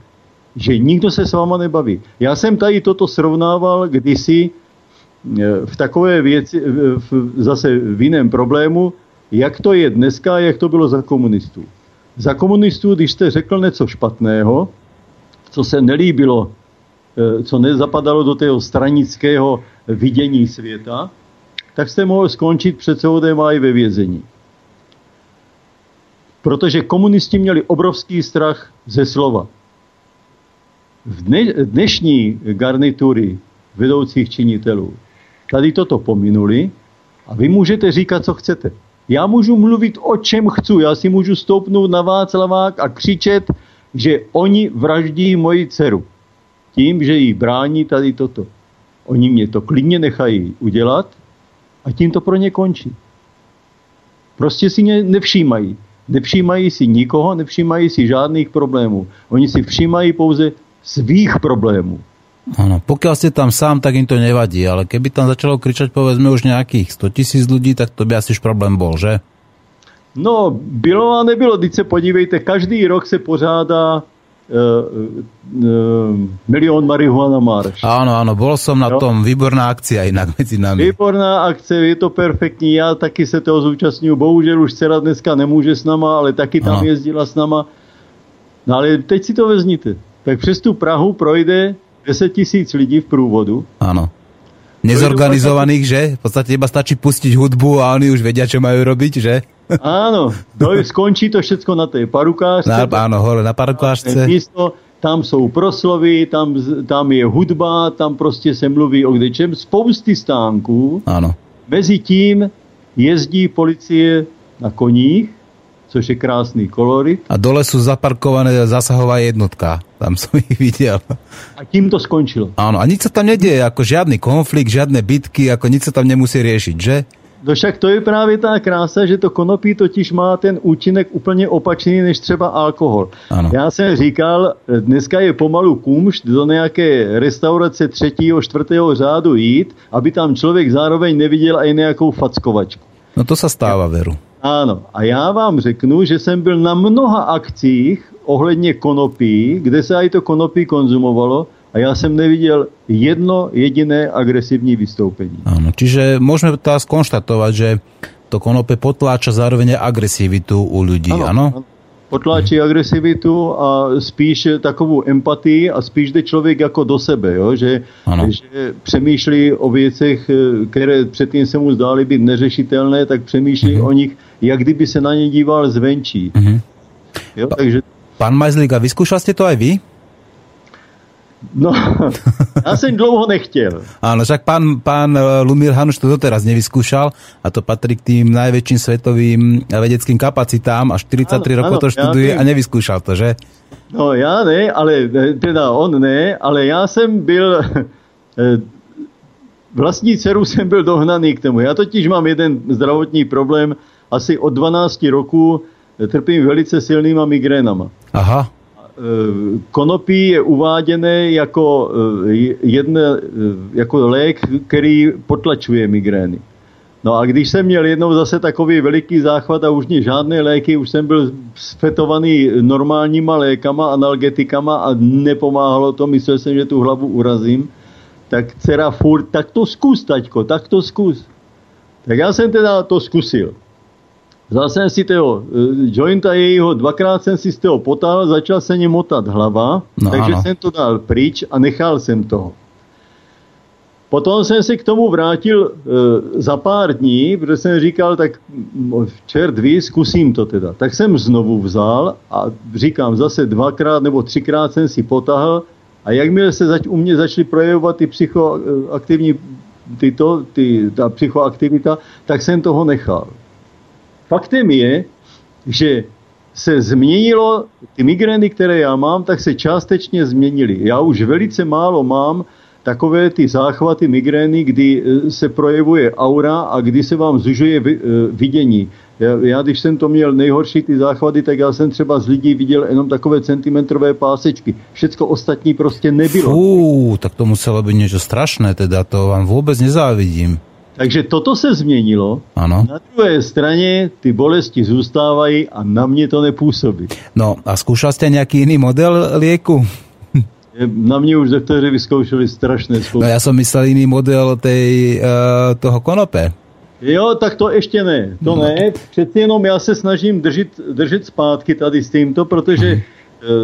Speaker 3: že nikdo se s váma nebaví. Já jsem tady toto srovnával kdysi e, v takové věci, v, zase v jiném problému, jak to je dneska, jak to bylo za komunistů. Za komunistů, když jste řekl něco špatného, co se nelíbilo Eh, co nezapadalo do toho stranického vidění světa, tak jste mohl skončit před soudem a i ve vězení. Protože komunisti měli obrovský strach ze slova. V dnešní garnitury vedoucích činitelů tady toto pominuli a vy můžete říkat, co chcete. Já můžu mluvit o čem chci. Já si můžu stoupnout na Václavák a křičet, že oni vraždí moji dceru tím, že jí brání tady toto. Oni mě to klidně nechají udělat a tím to pro ně končí. Prostě si nevšímají. Nevšímají si nikoho, nevšímají si žádných problémů. Oni si všímají pouze svých problémů.
Speaker 2: Ano, pokud jste tam sám, tak jim to nevadí, ale keby tam začalo kričať povedzme už nějakých 100 tisíc lidí, tak to by asi už problém bol, že?
Speaker 3: No, bylo a nebylo. Teď se podívejte, každý rok se pořádá uh, milión marihuana marš.
Speaker 2: Áno, áno, bol som na jo? tom, výborná akcia inak medzi nami.
Speaker 3: Výborná akce, je to perfektní, já taky se toho zúčastňuju, bohužel už dcera dneska nemůže s nama, ale taky tam Aha. jezdila s nama. No ale teď si to vezmite. Tak přes tu Prahu projde 10 tisíc lidí v průvodu.
Speaker 2: Áno. Nezorganizovaných, že? V podstate iba stačí pustiť hudbu a oni už vedia, čo majú robiť, že?
Speaker 3: Áno, doj, skončí to všetko na tej parukářce.
Speaker 2: Na, áno, hore na parukářce.
Speaker 3: Místo, tam jsou proslovy, tam, tam je hudba, tam prostě se mluví o kdečem, spousty stánků.
Speaker 2: Ano.
Speaker 3: Mezi tím jezdí policie na koních, což je krásný kolory.
Speaker 2: A dole jsou zaparkované zasahová jednotka. Tam jsem ich viděl.
Speaker 3: A tím to skončilo.
Speaker 2: Ano, a nic se tam neděje, jako žádný konflikt, žádné bitky, jako nic se tam nemusí řešit, že?
Speaker 3: No však to je právě ta krása, že to konopí totiž má ten účinek úplně opačný než třeba alkohol.
Speaker 2: Ano.
Speaker 3: Já jsem říkal, dneska je pomalu kumšt do nějaké restaurace třetího, čtvrtého řádu jít, aby tam člověk zároveň neviděl i nějakou fackovačku.
Speaker 2: No to se stává, Veru.
Speaker 3: Ano, a já vám řeknu, že jsem byl na mnoha akcích ohledně konopí, kde se i to konopí konzumovalo a já jsem neviděl jedno jediné agresivní vystoupení.
Speaker 2: Ano, čiže můžeme teda skonštatovať, že to konope potláča zároveň agresivitu u lidí, ano? ano?
Speaker 3: Potláčí agresivitu a spíš takovou empatii a spíš jde člověk jako do sebe, jo? Že, že přemýšlí o věcech, které předtím se mu zdály být neřešitelné, tak přemýšlí mm-hmm. o nich, jak kdyby se na ně díval zvenčí. Mm-hmm.
Speaker 2: Jo, takže... Pán Majzlík, a vyskúšal ste to aj vy?
Speaker 3: No, já jsem dlouho nechtěl.
Speaker 2: Áno, však pán, pán eh, Lumír Hanuš to doteraz nevyskúšal a to patrí k tým najväčším svetovým vedeckým kapacitám a 43 ano, rokov ano, to študuje a nevyskúšal to, že?
Speaker 3: No já ne, ale teda on ne, ale já jsem byl eh, vlastní dceru jsem byl dohnaný k tomu. Já totiž mám jeden zdravotní problém, asi od 12 roku trpím velice silnýma migrénama.
Speaker 2: Aha.
Speaker 3: Eh, konopí je uváděné jako, eh, jedne, eh, jako lék, který potlačuje migrény. No a když jsem měl jednou zase takový veliký záchvat a už mě žádné léky, už jsem byl sfetovaný normálníma lékama, analgetikama a nepomáhalo to, myslel jsem, že tu hlavu urazím, tak dcera furt, tak to zkus, taťko, tak to zkus. Tak já jsem teda to zkusil. Vzal jsem si toho eh, jointa jejího, dvakrát jsem si z toho potáhl, začal se ně motat hlava, no, takže ano. jsem to dal pryč a nechal jsem toho. Potom jsem se k tomu vrátil e, za pár dní, protože jsem říkal, tak čert ví, zkusím to teda. Tak jsem znovu vzal a říkám, zase dvakrát nebo třikrát jsem si potahl a jakmile se zač, u mě začaly projevovat ty psychoaktivní, tyto, ty, ta psychoaktivita, tak jsem toho nechal. Faktem je, že se změnilo, ty migrény, které já mám, tak se částečně změnily. Já už velice málo mám takové ty záchvaty migrény, kdy e, se projevuje aura a kdy se vám zužuje e, vidění. Já, já když jsem to měl nejhorší ty záchvaty, tak já jsem třeba z lidí viděl jenom takové centimetrové pásečky. Všecko ostatní prostě nebylo.
Speaker 2: Fú, tak to muselo být něco strašné, teda to vám vůbec nezávidím.
Speaker 3: Takže toto se změnilo.
Speaker 2: Ano.
Speaker 3: Na druhé straně ty bolesti zůstávají a na mě to nepůsobí.
Speaker 2: No a zkoušel jste nějaký jiný model lieku?
Speaker 3: Na mě už doktoři vyzkoušeli strašné zkoušky.
Speaker 2: No já jsem myslel jiný model tej, uh, toho konope.
Speaker 3: Jo, tak to ještě ne. To no. ne. Přeci jenom já se snažím držet, držet zpátky tady s tímto, protože hmm.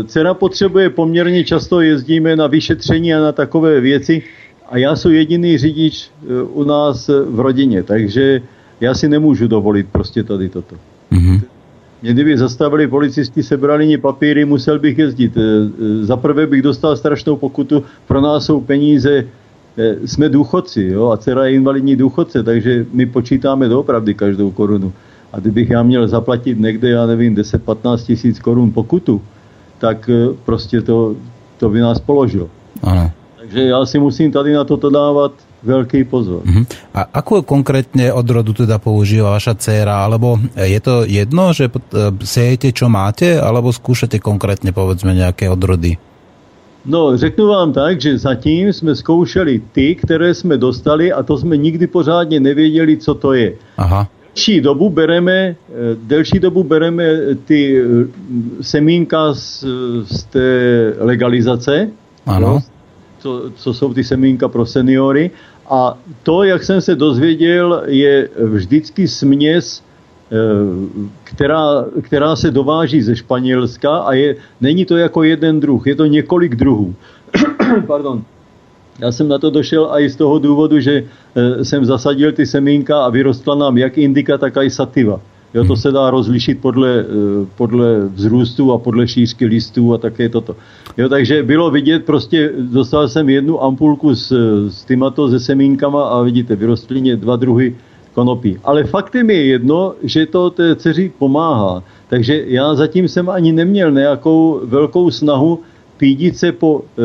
Speaker 3: dcera potřebuje poměrně často jezdíme na vyšetření a na takové věci, a já jsem jediný řidič e, u nás v rodině, takže já si nemůžu dovolit prostě tady toto. Mm-hmm. Mě kdyby zastavili policisti, sebrali mi papíry, musel bych jezdit. E, e, za prvé bych dostal strašnou pokutu, pro nás jsou peníze, jsme důchodci, jo, a dcera je invalidní důchodce, takže my počítáme doopravdy každou korunu. A kdybych já měl zaplatit někde, já nevím, 10-15 tisíc korun pokutu, tak prostě to, to by nás položilo.
Speaker 2: Ano.
Speaker 3: Takže já si musím tady na toto dávat velký pozor.
Speaker 2: Uh-huh. A ako konkrétne odrodu teda používa vaša dcera? Alebo je to jedno, že sejete, čo máte, alebo skúšate konkrétně povedzme nějaké odrody?
Speaker 3: No, řeknu vám tak, že zatím jsme zkoušeli ty, které jsme dostali a to jsme nikdy pořádně nevěděli, co to je.
Speaker 2: Aha.
Speaker 3: Delší dobu bereme, eh, delší dobu bereme ty eh, semínka z, z té legalizace,
Speaker 2: ano
Speaker 3: co, co jsou ty semínka pro seniory. A to, jak jsem se dozvěděl, je vždycky směs, eh, která, která se dováží ze Španělska a je, není to jako jeden druh, je to několik druhů. Pardon. Já jsem na to došel i z toho důvodu, že eh, jsem zasadil ty semínka a vyrostla nám jak indika, tak i sativa. Jo, to se dá rozlišit podle, eh, podle vzrůstu a podle šířky listů a také toto. Jo, takže bylo vidět, prostě dostal jsem jednu ampulku s, s tymato se semínkama a vidíte, v rostlině dva druhy konopí. Ale faktem je jedno, že to té dceři pomáhá. Takže já zatím jsem ani neměl nějakou velkou snahu pídit se po e,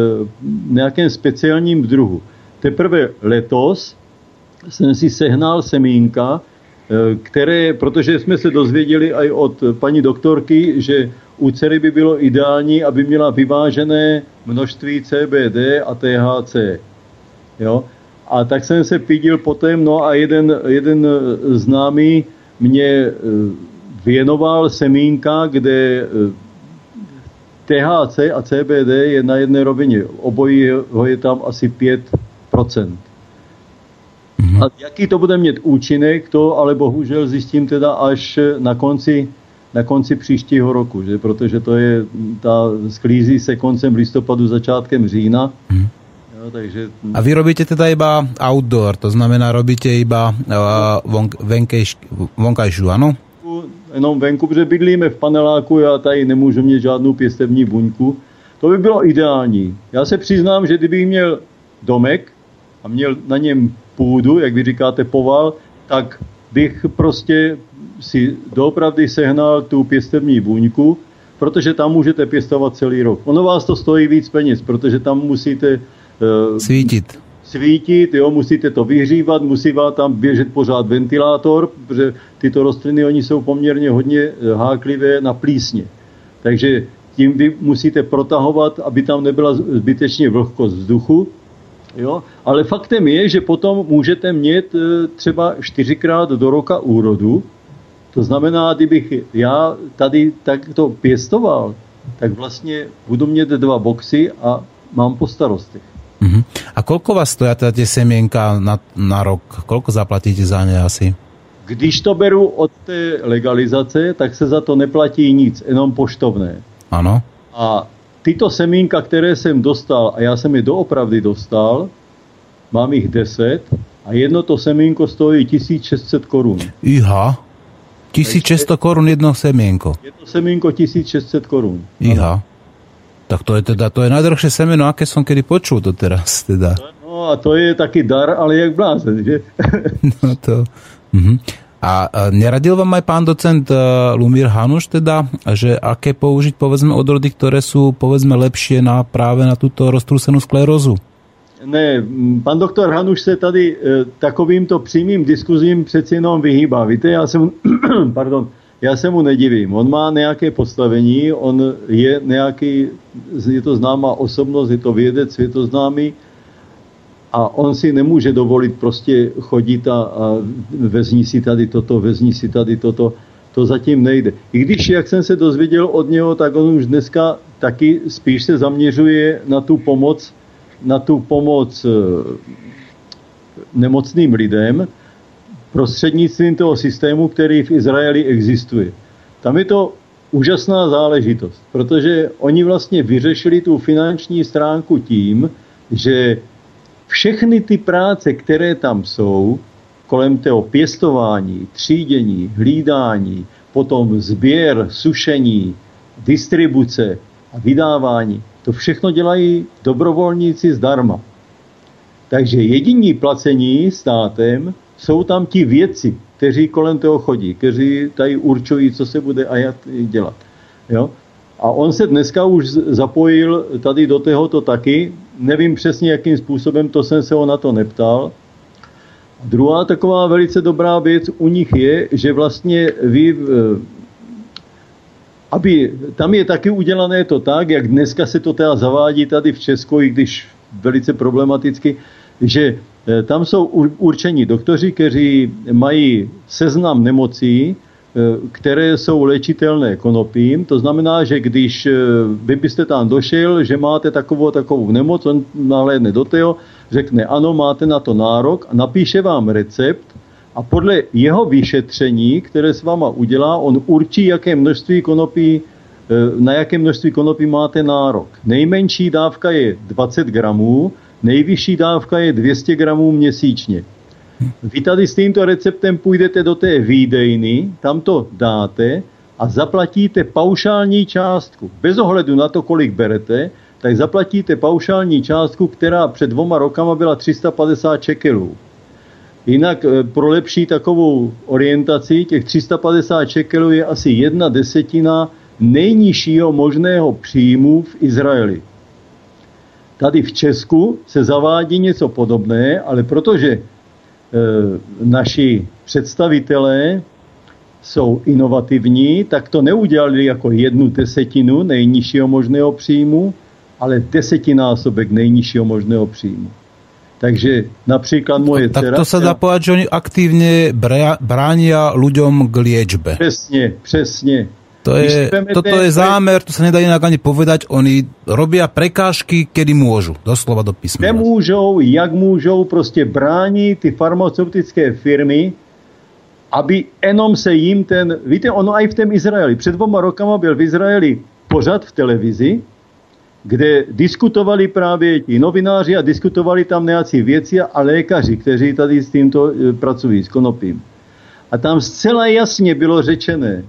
Speaker 3: nějakém speciálním druhu. Teprve letos jsem si sehnal semínka, které, protože jsme se dozvěděli i od paní doktorky, že u dcery by bylo ideální, aby měla vyvážené množství CBD a THC. Jo? A tak jsem se pídil potom, no a jeden, jeden známý mě eh, věnoval semínka, kde eh, THC a CBD je na jedné rovině. Obojí ho je tam asi 5%. A jaký to bude mít účinek, to ale bohužel zjistím teda až na konci na konci příštího roku, že? protože to je, ta sklízí se koncem listopadu, začátkem října. Hmm.
Speaker 2: Jo, takže... A vy robíte teda iba outdoor, to znamená robíte iba uh, von, venkejš, vonkajšiu, ano?
Speaker 3: Jenom venku, protože bydlíme v paneláku, já tady nemůžu mít žádnou pěstevní buňku. To by bylo ideální. Já se přiznám, že kdybych měl domek a měl na něm půdu, jak vy říkáte, poval, tak bych prostě si doopravdy sehnal tu pěstevní buňku, protože tam můžete pěstovat celý rok. Ono vás to stojí víc peněz, protože tam musíte
Speaker 2: uh, svítit.
Speaker 3: Svítit, jo, musíte to vyhřívat, musí vám tam běžet pořád ventilátor, protože tyto rostliny, oni jsou poměrně hodně eh, háklivé na plísně. Takže tím vy musíte protahovat, aby tam nebyla zbytečně vlhkost vzduchu, Jo? Ale faktem je, že potom můžete mít e, třeba čtyřikrát do roka úrodu. To znamená, kdybych já tady takto pěstoval, tak vlastně budu mít dva boxy a mám po starostech.
Speaker 2: Uh-huh. A kolko vás stojí teda tie semienka na, na rok? Kolko zaplatíte za ně asi?
Speaker 3: Když to beru od té legalizace, tak se za to neplatí nic, jenom poštovné.
Speaker 2: Ano.
Speaker 3: A tyto semínka, které jsem dostal, a já jsem je doopravdy dostal, mám jich 10 a jedno to semínko stojí 1600 korun.
Speaker 2: Iha, 1600 korun jedno semínko.
Speaker 3: Jedno semínko 1600 korun.
Speaker 2: Iha. Tak to je teda, to je najdrahšie semeno, aké som kedy počul to teraz. Teda.
Speaker 3: No a to je taký dar, ale jak blázen, že?
Speaker 2: no to... Uh-huh. A neradil vám aj pán docent e, Lumír Hanuš teda, že aké použiť povedzme odrody, ktoré sú povedzme lepšie na práve na túto roztrúsenú sklerózu?
Speaker 3: Ne, pan doktor Hanuš se tady e, takovýmto přímým diskuzím přeci jenom vyhýbá. Víte, já jsem, pardon, já se mu nedivím. On má nějaké postavení, on je nějaký, je to známá osobnost, je to vědec světoznámý, a on si nemůže dovolit prostě chodit a, a vezní si tady toto, vezní si tady toto. To zatím nejde. I když, jak jsem se dozvěděl od něho, tak on už dneska taky spíš se zaměřuje na tu pomoc, na tu pomoc e, nemocným lidem prostřednictvím toho systému, který v Izraeli existuje. Tam je to úžasná záležitost, protože oni vlastně vyřešili tu finanční stránku tím, že všechny ty práce, které tam jsou, kolem toho pěstování, třídění, hlídání, potom sběr, sušení, distribuce a vydávání, to všechno dělají dobrovolníci zdarma. Takže jediní placení státem jsou tam ti věci, kteří kolem toho chodí, kteří tady určují, co se bude a jak dělat. Jo? A on se dneska už zapojil tady do tohoto taky. Nevím přesně, jakým způsobem, to jsem se ho na to neptal. Druhá taková velice dobrá věc u nich je, že vlastně vy, eh, aby, tam je taky udělané to tak, jak dneska se to teda zavádí tady v Česku, i když velice problematicky, že eh, tam jsou určení doktoři, kteří mají seznam nemocí, které jsou léčitelné konopím. To znamená, že když eh, vy byste tam došel, že máte takovou takovou nemoc, on nahlédne do toho, řekne ano, máte na to nárok napíše vám recept a podle jeho vyšetření, které s váma udělá, on určí, jaké množství konopí, eh, na jaké množství konopí máte nárok. Nejmenší dávka je 20 gramů, nejvyšší dávka je 200 gramů měsíčně. Vy tady s tímto receptem půjdete do té výdejny, tam to dáte a zaplatíte paušální částku. Bez ohledu na to, kolik berete, tak zaplatíte paušální částku, která před dvoma rokama byla 350 čekelů. Jinak eh, pro lepší takovou orientaci těch 350 čekelů je asi jedna desetina nejnižšího možného příjmu v Izraeli. Tady v Česku se zavádí něco podobné, ale protože naši představitelé jsou inovativní, tak to neudělali jako jednu desetinu nejnižšího možného příjmu, ale desetinásobek nejnižšího možného příjmu. Takže například moje
Speaker 2: tak dcera... Tak to se dá povedať, že oni aktívne bránia ľuďom k liečbe.
Speaker 3: Přesně, přesně.
Speaker 2: To je, toto je zámer, to sa nedá inak ani povedať, oni robia prekážky, kedy môžu, doslova do písmena.
Speaker 3: Nemôžou, jak môžou, prostě brání ty farmaceutické firmy aby jenom se jim ten, víte, ono i v tom Izraeli, před dvoma rokama byl v Izraeli pořad v televizi, kde diskutovali právě ti novináři a diskutovali tam nějací věci a lékaři, kteří tady s tímto e, pracují, s konopím. A tam zcela jasně bylo řečené,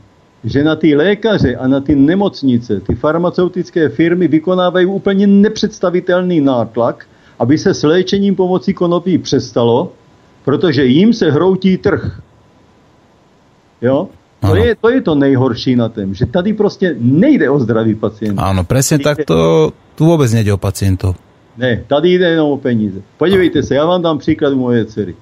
Speaker 3: že na ty lékaře a na ty nemocnice, ty farmaceutické firmy vykonávají úplně nepředstavitelný nátlak, aby se s léčením pomocí konopí přestalo, protože jim se hroutí trh. Jo? To je, to je to nejhorší na tom, že tady prostě nejde o zdraví pacienta.
Speaker 2: Ano, přesně tak to, tu vůbec nejde o pacientů.
Speaker 3: Ne, tady jde jenom o peníze. Podívejte se, já vám dám příklad moje dcery.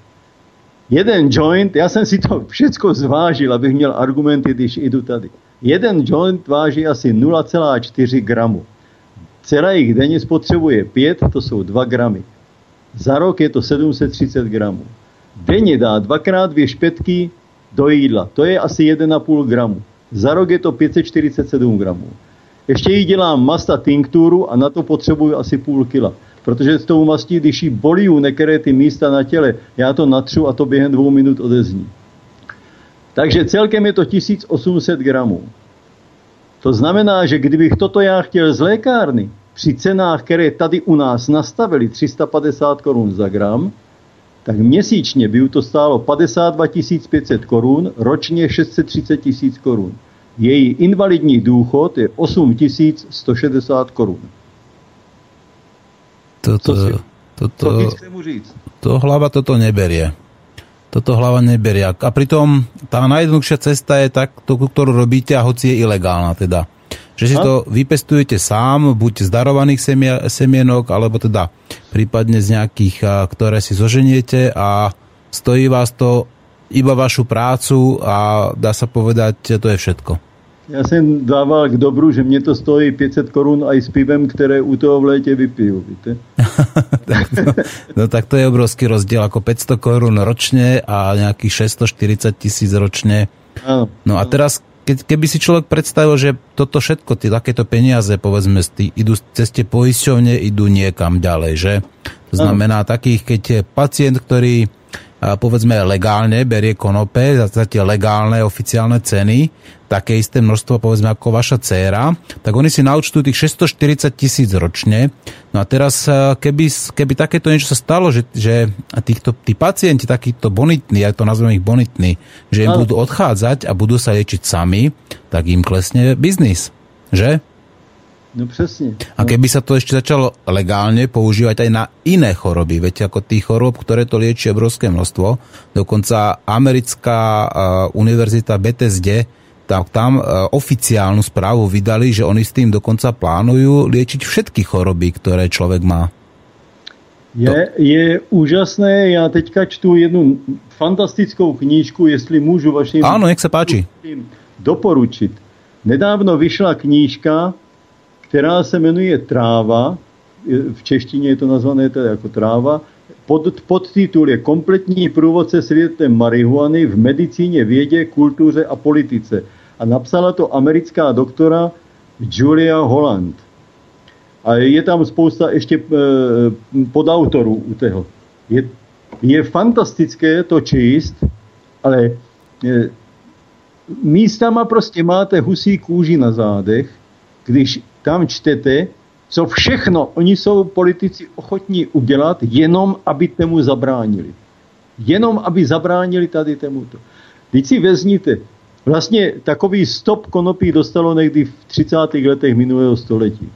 Speaker 3: Jeden joint, já jsem si to všechno zvážil, abych měl argumenty, když jdu tady. Jeden joint váží asi 0,4 gramu. Dcera jich denně spotřebuje 5, to jsou 2 gramy. Za rok je to 730 gramů. Denně dá dvakrát dvě špetky do jídla. To je asi 1,5 gramu. Za rok je to 547 gramů. Ještě jí dělám masta tinkturu a na to potřebuju asi půl kila. Protože s tou mastí, když jí bolí některé ty místa na těle, já to natřu a to během dvou minut odezní. Takže celkem je to 1800 gramů. To znamená, že kdybych toto já chtěl z lékárny, při cenách, které tady u nás nastavili 350 korun za gram, tak měsíčně by to stálo 52 500 korun, ročně 630 tisíc korun. Její invalidní důchod je 8 160 korun.
Speaker 2: Toto, co, si, toto, co mu říct? To hlava toto neberie. Toto hlava neberie. A pritom tá najjednoduchšia cesta je tak, to, ktorú robíte, a hoci je ilegálna teda že si to vypestujete sám, buď z darovaných semienok, alebo teda prípadne z nejakých, ktoré si zoženiete a stojí vás to iba vašu prácu a dá sa povedať, to je všetko.
Speaker 3: Já jsem dával k dobru, že mě to stojí 500 korun aj s pivem, které u toho v létě vypiju, víte?
Speaker 2: tak to, no tak to je obrovský rozdíl, jako 500 korun ročně a nějakých 640 tisíc ročně. Ano. No a teraz, keď, keby si človek predstavil, že toto všetko, tie takéto peniaze, povedzme, tý, idú cez tie poisťovne, idú niekam ďalej, že? To znamená takých, keď je pacient, ktorý povedzme legálne berie konope za, za tie legálne oficiálne ceny, také isté množstvo povedzme ako vaša dcéra, tak oni si naučtujú tých 640 tisíc ročne. No a teraz, keby, keby takéto niečo sa stalo, že, že týchto, tí pacienti, takíto bonitní, ja to nazvem ich bonitní, že im no. budú odchádzať a budú sa liečiť sami, tak im klesne biznis. Že?
Speaker 3: No přesně.
Speaker 2: A keby sa to ešte začalo legálne používať aj na iné choroby, viete, ako tých chorob, ktoré to lieči obrovské množstvo, dokonca americká uh, univerzita Bethesde tak tam uh, oficiálnu správu vydali, že oni s tým dokonca plánujú liečiť všetky choroby, ktoré člověk má.
Speaker 3: Je, je úžasné, já teďka čtu jednu fantastickou knížku, jestli můžu vašim...
Speaker 2: Áno, nech se páči.
Speaker 3: Doporučit. Nedávno vyšla knížka která se jmenuje Tráva, v češtině je to nazvané teda jako tráva, pod, podtitul je Kompletní průvodce světem marihuany v medicíně, vědě, kultuře a politice. A napsala to americká doktora Julia Holland. A je tam spousta ještě e, podautorů u toho. Je, je fantastické to číst, ale e, místama prostě máte husí kůži na zádech, když tam čtete, co všechno oni jsou politici ochotní udělat, jenom aby tomu zabránili. Jenom aby zabránili tady tomuto. Teď si vezměte, vlastně takový stop konopí dostalo někdy v 30. letech minulého století.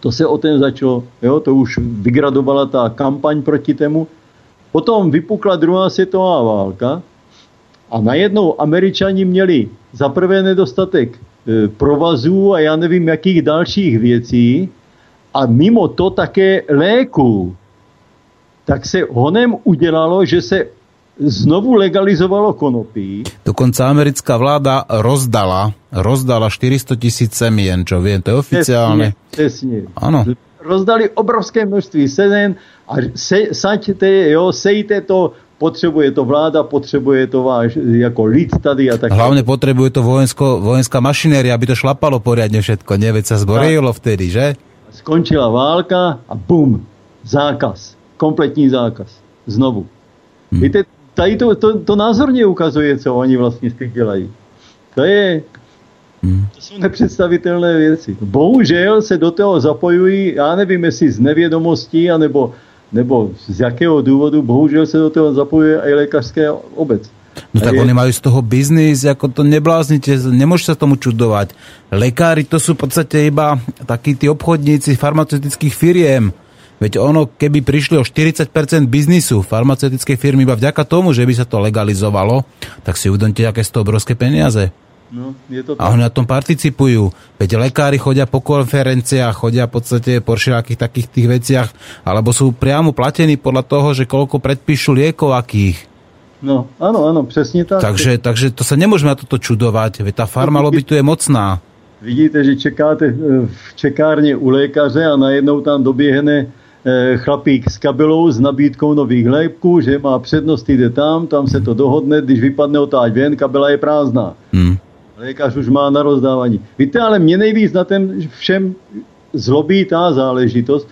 Speaker 3: To se o ten začalo, jo, to už vygradovala ta kampaň proti tomu. Potom vypukla druhá světová válka a najednou američani měli za prvé nedostatek provazů a já nevím jakých dalších věcí a mimo to také léků, tak se honem udělalo, že se znovu legalizovalo konopí.
Speaker 2: Dokonca americká vláda rozdala, rozdala 400 tisíc semien, čo viem, to je oficiálne.
Speaker 3: Přesně,
Speaker 2: Ano.
Speaker 3: Rozdali obrovské množství sezen a se, saďte, jo, sejte to potřebuje to vláda, potřebuje to váš jako lid tady a tak.
Speaker 2: Hlavně potřebuje to vojensko, vojenská mašinéria, aby to šlapalo poriadne všetko, ne? Veď sa zgorejilo vtedy, že?
Speaker 3: Skončila válka a bum, zákaz. Kompletní zákaz. Znovu. Hmm. Víte, tady to, to, to názorně ukazuje, co oni vlastně s tím dělají. To je, hmm. to jsou nepředstavitelné věci. Bohužel se do toho zapojují, já nevím, jestli z nevědomostí, anebo, nebo z jakého důvodu, bohužel se do toho zapojuje i lékařské obec.
Speaker 2: No tak je... oni majú z toho biznis, ako to nebláznite, nemôžete sa tomu čudovať. Lekári to sú v podstate iba takí tí obchodníci farmaceutických firiem. Veď ono, keby prišli o 40% biznisu farmaceutickej firmy iba vďaka tomu, že by sa to legalizovalo, tak si uvedomte, aké sú to obrovské peniaze. No, je to A oni na tom participujú. Veď lekári chodia po konferenciách, chodia v podstate po všelijakých takých tých veciach, alebo sú priamo platení podľa toho, že koľko predpíšu liekov akých.
Speaker 3: No, áno, áno, přesně tak.
Speaker 2: Takže, takže to sa nemôžeme na toto čudovať, veď tá farma lobby tu je mocná.
Speaker 3: Vidíte, že čekáte eh, v čekárně u lékaře a najednou tam doběhne eh, chlapík s kabelou s nabídkou nových léků, že má přednost, jde tam, tam se to dohodne, když vypadne otáč ven, kabela je prázdná. Hmm. Lékař už má na rozdávání. Víte, ale mě nejvíc na ten všem zlobí ta záležitost.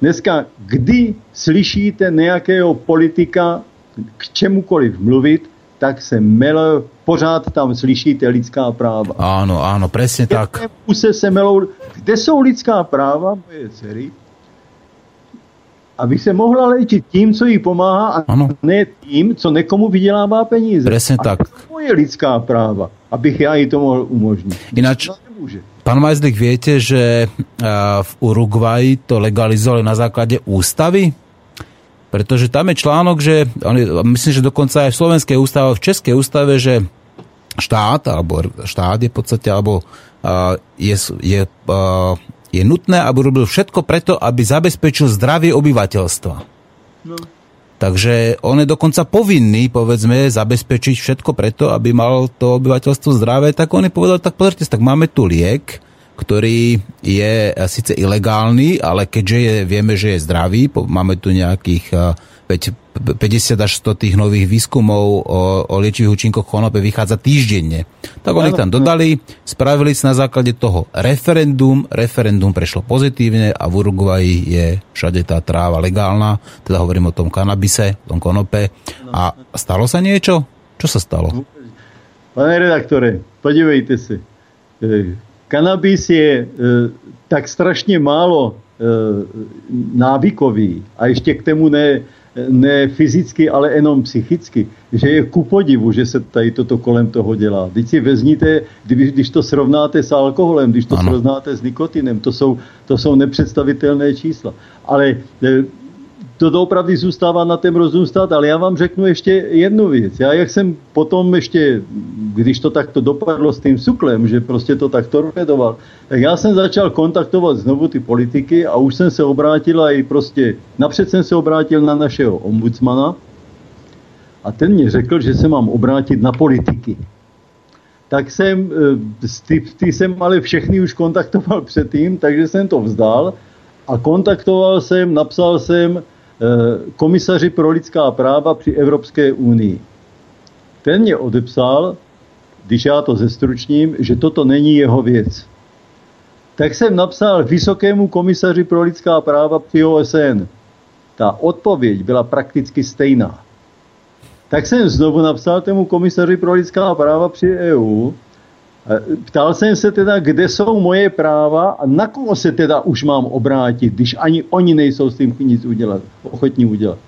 Speaker 3: Dneska, kdy slyšíte nějakého politika k čemukoliv mluvit, tak se mele, pořád tam slyšíte lidská práva.
Speaker 2: Áno, áno, presne tak.
Speaker 3: Se se melou, kde jsou lidská práva moje dcery, aby se mohla léčit tím, co jí pomáhá a ano. ne tím, co nekomu vydělává peníze.
Speaker 2: Presne a tak.
Speaker 3: To moje lidská práva, abych já jí to mohl umožnit.
Speaker 2: Ináč, pán Majzlik, viete, že v Uruguayi to legalizovali na základe ústavy? Pretože tam je článok, že myslím, že dokonca aj v Slovenskej ústave, v Českej ústave, že štát, alebo štát je v podstate, alebo uh, je, je, uh, je nutné, aby robil všetko preto, aby zabezpečil zdravie obyvateľstva. No. Takže on je dokonca povinný, povedzme, zabezpečiť všetko preto, aby mal to obyvateľstvo zdravé, tak on je povedal, tak pozrite, tak máme tu liek, ktorý je síce ilegálny, ale keďže je, vieme, že je zdravý, máme tu nejakých 50 eh, až 100 tých nových výskumov o, o liečivých účinkoch konope vychádza týždenne. Tak oni tam dodali, spravili si na základe toho referendum, referendum prešlo pozitívne a v Uruguayi je všade tá tráva legálna, teda hovorím o tom kanabise, tom konope. A stalo sa niečo? Čo sa stalo?
Speaker 3: Pane redaktore, podívejte si kanabis je e, tak strašně málo e, návykový a ještě k tomu ne, ne fyzicky, ale jenom psychicky, že je ku podivu, že se tady toto kolem toho dělá. Když si vezmíte, když, když to srovnáte s alkoholem, když to ano. srovnáte s nikotinem, to jsou, to jsou nepředstavitelné čísla. Ale e, to doopravdy zůstává na tém rozum stát, ale já vám řeknu ještě jednu věc. Já jak jsem potom ještě, když to takto dopadlo s tím suklem, že prostě to tak torpedoval, tak já jsem začal kontaktovat znovu ty politiky a už jsem se obrátil a i prostě, napřed jsem se obrátil na našeho ombudsmana a ten mě řekl, že se mám obrátit na politiky. Tak jsem, eh, ty, ty jsem ale všechny už kontaktoval předtím, takže jsem to vzdal a kontaktoval jsem, napsal jsem, komisaři pro lidská práva při Evropské unii. Ten mě odepsal, když já to zestručním, že toto není jeho věc. Tak jsem napsal vysokému komisaři pro lidská práva při OSN. Ta odpověď byla prakticky stejná. Tak jsem znovu napsal tomu komisaři pro lidská práva při EU Ptal jsem se teda, kde jsou moje práva a na koho se teda už mám obrátit, když ani oni nejsou s tím nic udělat, ochotní udělat.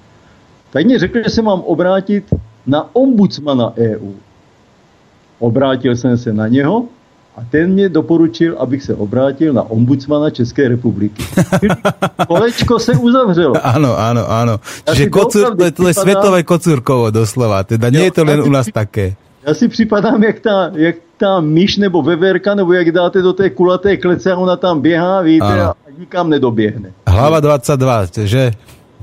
Speaker 3: Tak mě řekl, že se mám obrátit na ombudsmana EU. Obrátil jsem se na něho a ten mě doporučil, abych se obrátil na ombudsmana České republiky. Kolečko se uzavřelo.
Speaker 2: Áno, áno, áno. Čiže kocúr, to, je, to je svetové kocúrkovo doslova. Teda nie je to len u nás také.
Speaker 3: Já si připadám, jak ta, jak ta myš nebo veverka, nebo jak dáte do té kulaté klece a ona tam běhá, víte, ano. a nikam nedoběhne.
Speaker 2: Hlava 22, že?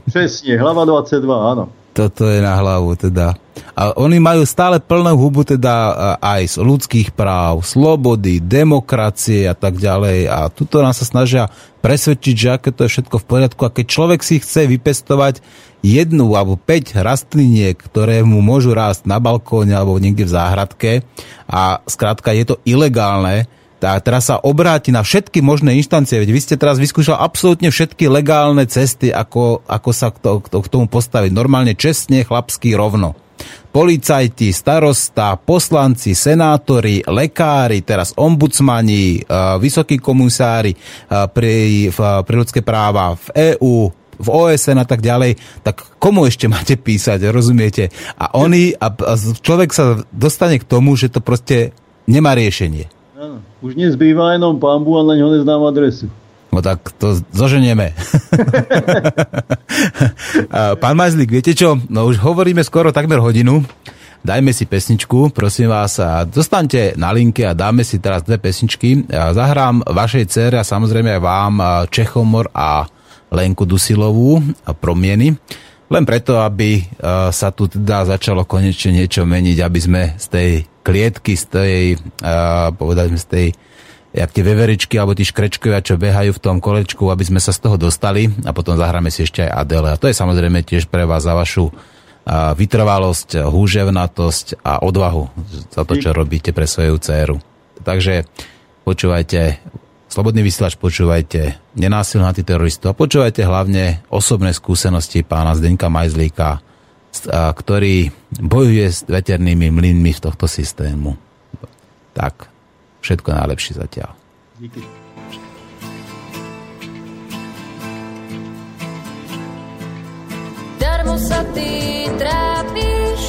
Speaker 3: Přesně, hlava 22, ano.
Speaker 2: Toto je na hlavu, teda. A oni majú stále plnú hubu teda aj z ľudských práv, slobody, demokracie a tak ďalej. A tuto nás sa snažia presvedčiť, že aké to je všetko v poriadku. A keď človek si chce vypestovať jednu alebo 5 rastliniek, ktoré mu môžu rásť na balkóne alebo niekde v záhradke a skrátka je to ilegálne, tak teraz sa obráti na všetky možné inštancie. Veď vy ste teraz vyskúšali absolútne všetky legálne cesty, ako, ako sa k, to, k tomu postaviť. Normálne čestne, chlapsky, rovno. policajti, starosta, poslanci, senátori, lekári, teraz ombudsmani, vysokí komisári pri, pri ľudské práva v EÚ, v OSN a tak ďalej, tak komu ešte máte písať, rozumiete? A oni, a, človek sa dostane k tomu, že to proste nemá riešenie.
Speaker 3: Ano, už nezbývá jenom pambu a na ňo neznám adresu.
Speaker 2: No tak to zoženieme. Pán Majzlík, viete čo? No už hovoríme skoro takmer hodinu. Dajme si pesničku, prosím vás, a dostaňte na linke a dáme si teraz dve pesničky. Ja zahrám vašej dcere a samozrejme aj vám Čechomor a Lenku Dusilovú a Promieny. Len preto, aby sa tu teda začalo konečne niečo meniť, aby sme z tej klietky, z tej, povedať z tej jak tie veveričky alebo tí škrečkovia, čo behajú v tom kolečku, aby sme sa z toho dostali a potom zahráme si ešte aj Adele. A to je samozrejme tiež pre vás za vašu vytrvalosť, húževnatosť a odvahu za to, čo robíte pre svoju dceru. Takže počúvajte Slobodný vysielač, počúvajte nenásilná teroristov a počúvajte hlavne osobné skúsenosti pána Zdeňka Majzlíka, ktorý bojuje s veternými mlynmi v tohto systému. Tak, Všetko najlepšie zatiaľ. Díky.
Speaker 4: Darmo sa ty trápíš,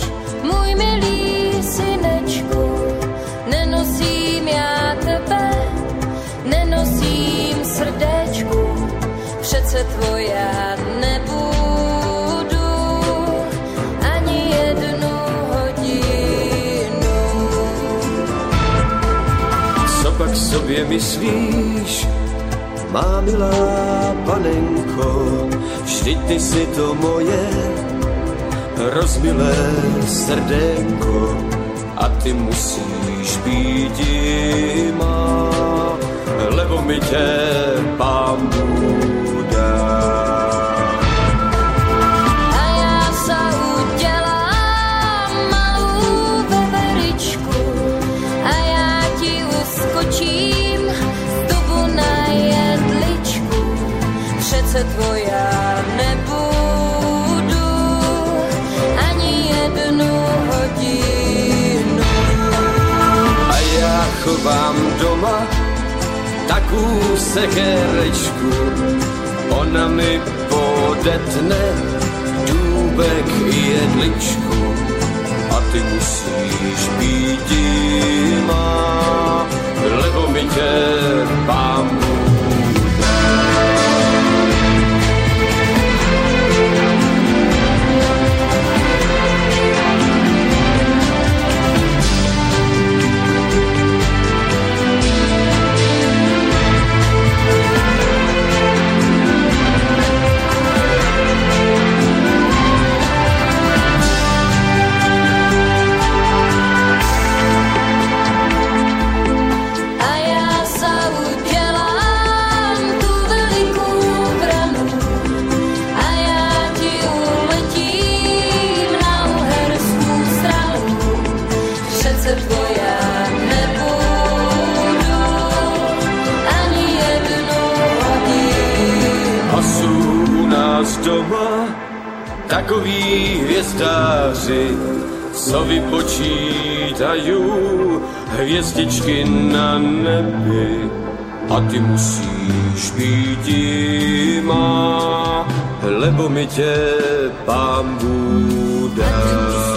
Speaker 4: môj milý
Speaker 5: sobě myslíš, má milá panenko, vždyť ty si to moje rozmilé srdenko a ty musíš být má, lebo mi tě pán Bůh
Speaker 4: se tvoja nebudu ani jednu hodinu.
Speaker 5: A já chovám doma takú sekerečku, ona mi podetne důbek jedličku. A ty musíš být má, lebo mi tě pán takový hvězdáři, co vypočítají hvězdičky na nebi. A ty musíš být má, lebo mi tě pán Bůh dá.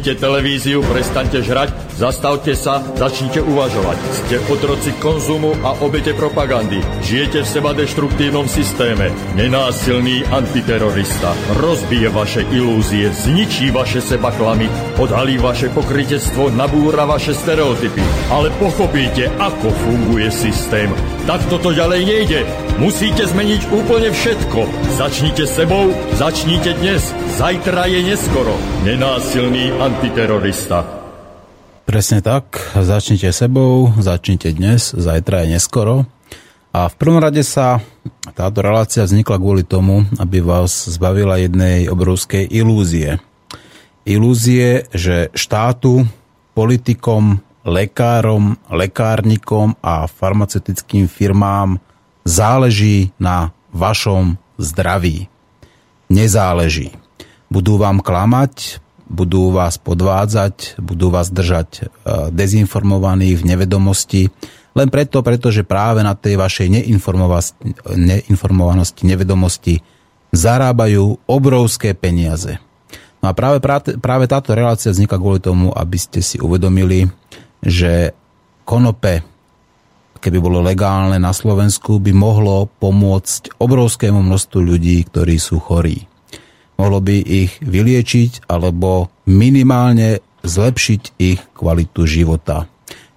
Speaker 1: Zapněte televíziu, prestaňte žrať, zastavte sa, začnite uvažovať. Ste otroci konzumu a obete propagandy. Žijete v seba destruktívnom systéme. Nenásilný antiterorista rozbije vaše ilúzie, zničí vaše sebaklamy, odhalí vaše pokrytectvo, nabúra vaše stereotypy. Ale pochopíte, ako funguje systém. Tak to ďalej nejde. Musíte zmeniť úplne všetko. Začnite sebou, začnite dnes. Zajtra je neskoro. Nenásilný antiterorista.
Speaker 2: Presne tak. Začnite sebou, začnite dnes, zajtra je neskoro. A v prvom rade sa táto relácia vznikla kvôli tomu, aby vás zbavila jednej obrovskej ilúzie. Ilúzie, že štátu, politikom, lekárom, lekárnikom a farmaceutickým firmám – záleží na vašom zdraví. Nezáleží. Budú vám klamať, budú vás podvádzať, budú vás držať eh, dezinformovaní v nevedomosti, len preto, pretože práve na tej vašej neinformovanosti, nevedomosti zarábajú obrovské peniaze. No a práve, práve táto relácia vzniká kvôli tomu, aby ste si uvedomili, že konope keby bolo legálne na Slovensku, by mohlo pomôcť obrovskému množstvu ľudí, ktorí sú chorí. Mohlo by ich vyliečiť alebo minimálne zlepšiť ich kvalitu života.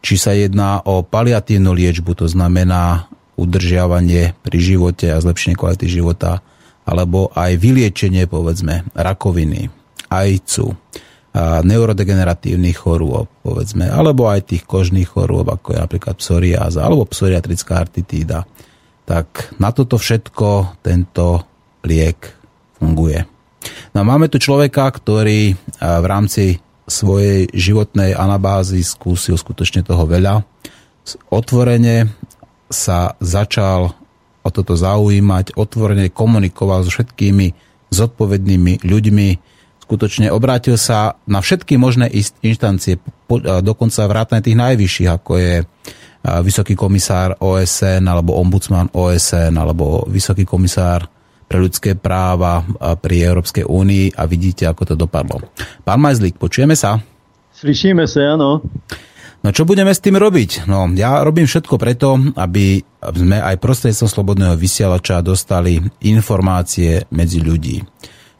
Speaker 2: Či sa jedná o paliatívnu liečbu, to znamená udržiavanie pri živote a zlepšenie kvality života, alebo aj vyliečenie, povedzme, rakoviny, ajcu, neurodegeneratívnych chorôb, povedzme, alebo aj tých kožných chorôb, ako je napríklad psoriáza, alebo psoriatrická artitída. Tak na toto všetko tento liek funguje. No a máme tu človeka, ktorý v rámci svojej životnej anabázy skúsil skutočne toho veľa. Otvorene sa začal o toto zaujímať, otvorene komunikoval so všetkými zodpovednými ľuďmi, skutočne obrátil sa na všetky možné inštancie, dokonca vrátane tých najvyšších, ako je vysoký komisár OSN, alebo ombudsman OSN, alebo vysoký komisár pre ľudské práva pri Európskej únii a vidíte, ako to dopadlo. Pán Majzlík, počujeme sa?
Speaker 3: Slyšíme se, ano.
Speaker 2: No čo budeme s tým robiť? No ja robím všetko preto, aby sme aj prostredstvom slobodného vysielača dostali informácie medzi ľudí.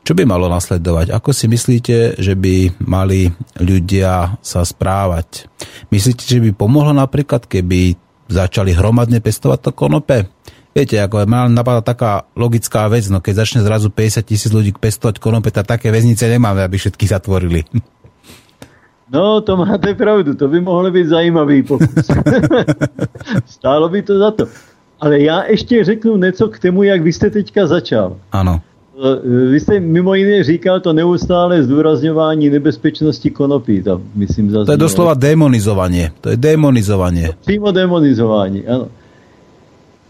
Speaker 2: Čo by malo nasledovať? Ako si myslíte, že by mali ľudia sa správať? Myslíte, že by pomohlo napríklad, keby začali hromadne pestovať to konope? Viete, ako ma napadá taká logická vec, no keď začne zrazu 50 tisíc ľudí pestovať konope, tak také väznice nemáme, aby všetky zatvorili.
Speaker 3: No, to máte pravdu, to by mohlo být zajímavý pokus. Stálo by to za to. Ale já ještě řeknu něco k tomu, jak vy jste teďka začal.
Speaker 2: Áno.
Speaker 3: Vy jste mimo jiné říkal to neustále zdůrazňování nebezpečnosti konopí. Tam, myslím,
Speaker 2: To je doslova demonizovanie. To je demonizovanie.
Speaker 3: Přímo demonizování, ano.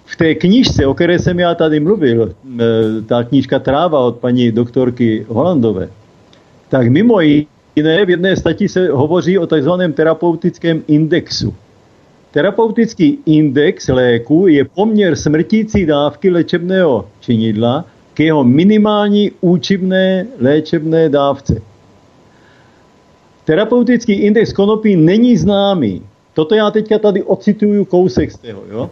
Speaker 3: V té knížce, o které jsem já tady mluvil, e, ta knížka Tráva od paní doktorky Holandové, tak mimo jiné v jedné stati se hovoří o takzvaném terapeutickém indexu. Terapeutický index léku je poměr smrtící dávky léčebného činidla k jeho minimální účinné léčebné dávce. Terapeutický index konopí není známý. Toto já teďka tady ocituju kousek z toho, jo?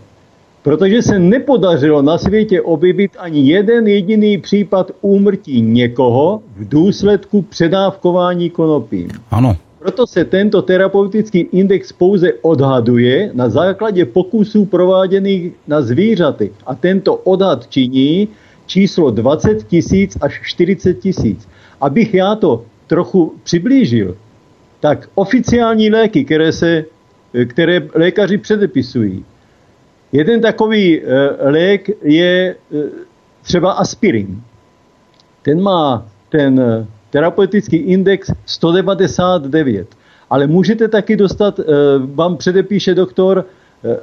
Speaker 3: Protože se nepodařilo na světě objevit ani jeden jediný případ úmrtí někoho v důsledku předávkování konopím.
Speaker 2: Áno.
Speaker 3: Proto se tento terapeutický index pouze odhaduje na základě pokusů prováděných na zvířaty. A tento odhad činí číslo 20 tisíc až 40 tisíc. Abych já to trochu přiblížil, tak oficiální léky, které, se, které lékaři předepisují, jeden takový eh, lék je eh, třeba aspirin. Ten má ten eh, terapeutický index 199. Ale můžete taky dostat, vám předepíše doktor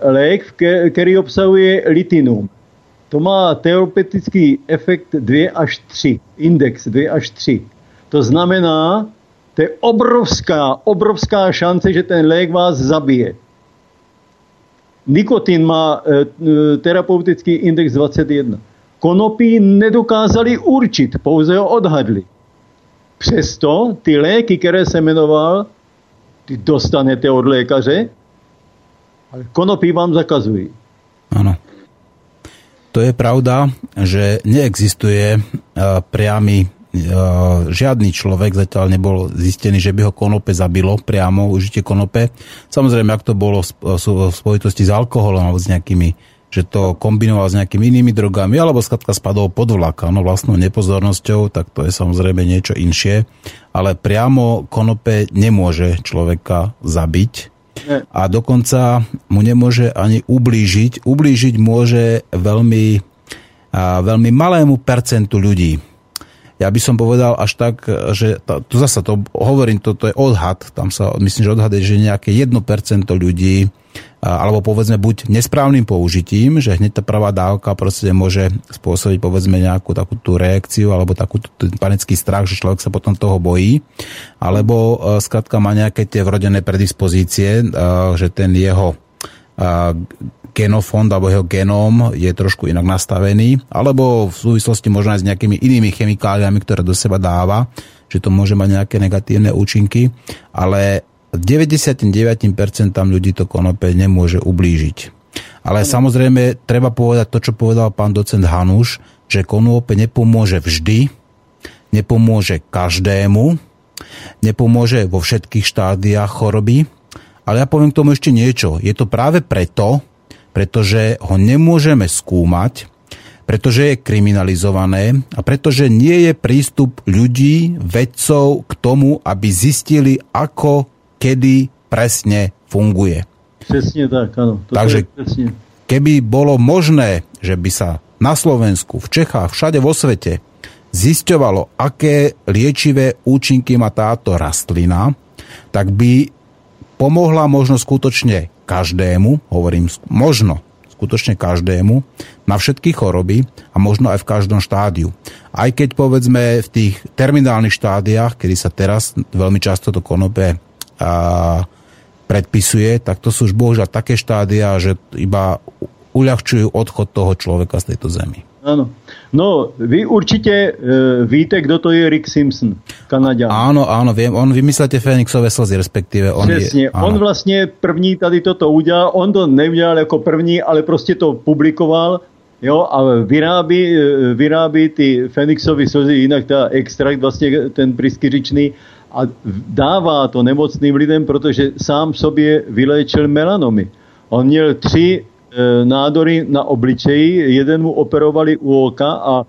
Speaker 3: lék, který obsahuje litinum. To má terapeutický efekt 2 až 3, index 2 až 3. To znamená, to je obrovská, obrovská šance, že ten lék vás zabije. Nikotin má eh, terapeutický index 21. Konopí nedokázali určit, pouze ho odhadli. Přesto ty léky, které se jmenoval, ty dostanete od lékaře, ale konopí vám zakazují.
Speaker 2: Áno. To je pravda, že neexistuje uh, priamy uh, žiadny človek zatiaľ nebol zistený, že by ho konope zabilo priamo, užitie konope. Samozrejme, ak to bolo v v spojitosti s alkoholom alebo s nejakými že to kombinoval s nejakými inými drogami, alebo skladka spadol pod vlak, no vlastnou nepozornosťou, tak to je samozrejme niečo inšie. Ale priamo konope nemôže človeka zabiť. A dokonca mu nemôže ani ublížiť. Ublížiť môže veľmi, a, veľmi malému percentu ľudí. Ja by som povedal až tak, že to, to zasa to hovorím, toto je odhad, tam sa myslím, že odhaduje, že nejaké 1% ľudí alebo povedzme buď nesprávnym použitím, že hneď tá prvá dávka proste môže spôsobiť povedzme nejakú takú tú reakciu alebo takú panický strach, že človek sa potom toho bojí, alebo e, skrátka má nejaké tie vrodené predispozície, e, že ten jeho a, genofond alebo jeho genóm je trošku inak nastavený, alebo v súvislosti možno aj s nejakými inými chemikáliami, ktoré do seba dáva, že to môže mať nejaké negatívne účinky, ale 99% ľudí to konope nemôže ublížiť. Ale samozrejme, treba povedať to, čo povedal pán docent Hanuš, že konope nepomôže vždy, nepomôže každému, nepomôže vo všetkých štádiách choroby, ale ja poviem k tomu ešte niečo. Je to práve preto, pretože ho nemôžeme skúmať, pretože je kriminalizované a pretože nie je prístup ľudí, vedcov k tomu, aby zistili, ako, kedy presne funguje.
Speaker 3: Přesně tak, ano. To
Speaker 2: Takže-
Speaker 3: je přesně.
Speaker 2: Keby bolo možné, že by sa na Slovensku, v Čechách, všade vo svete zisťovalo, aké liečivé účinky má táto rastlina, tak by pomohla možno skutočne každému, hovorím možno skutočne každému, na všetky choroby a možno aj v každom štádiu. Aj keď povedzme v tých terminálnych štádiách, kedy sa teraz veľmi často to konope predpisuje, tak to sú už bohužiaľ také štádia, že iba uľahčujú odchod toho človeka z tejto zemi.
Speaker 3: Ano. No, vy určitě e, víte, kdo to je Rick Simpson, Kanaďan.
Speaker 2: Áno, áno, viem, on vymyslete Fénixové slzy, respektíve on
Speaker 3: Přesně.
Speaker 2: je...
Speaker 3: On
Speaker 2: áno.
Speaker 3: vlastně první tady toto udělal. On to neudělal jako první, ale prostě to publikoval. Jo, a vyrábí, e, vyrábí ty Fenixovy slzy, jinak ta extrakt, vlastně ten pryskyřičný, a dává to nemocným lidem, protože sám sobě vyléčil melanomy. On měl tři e, nádory na obličeji, jeden mu operovali u oka a e,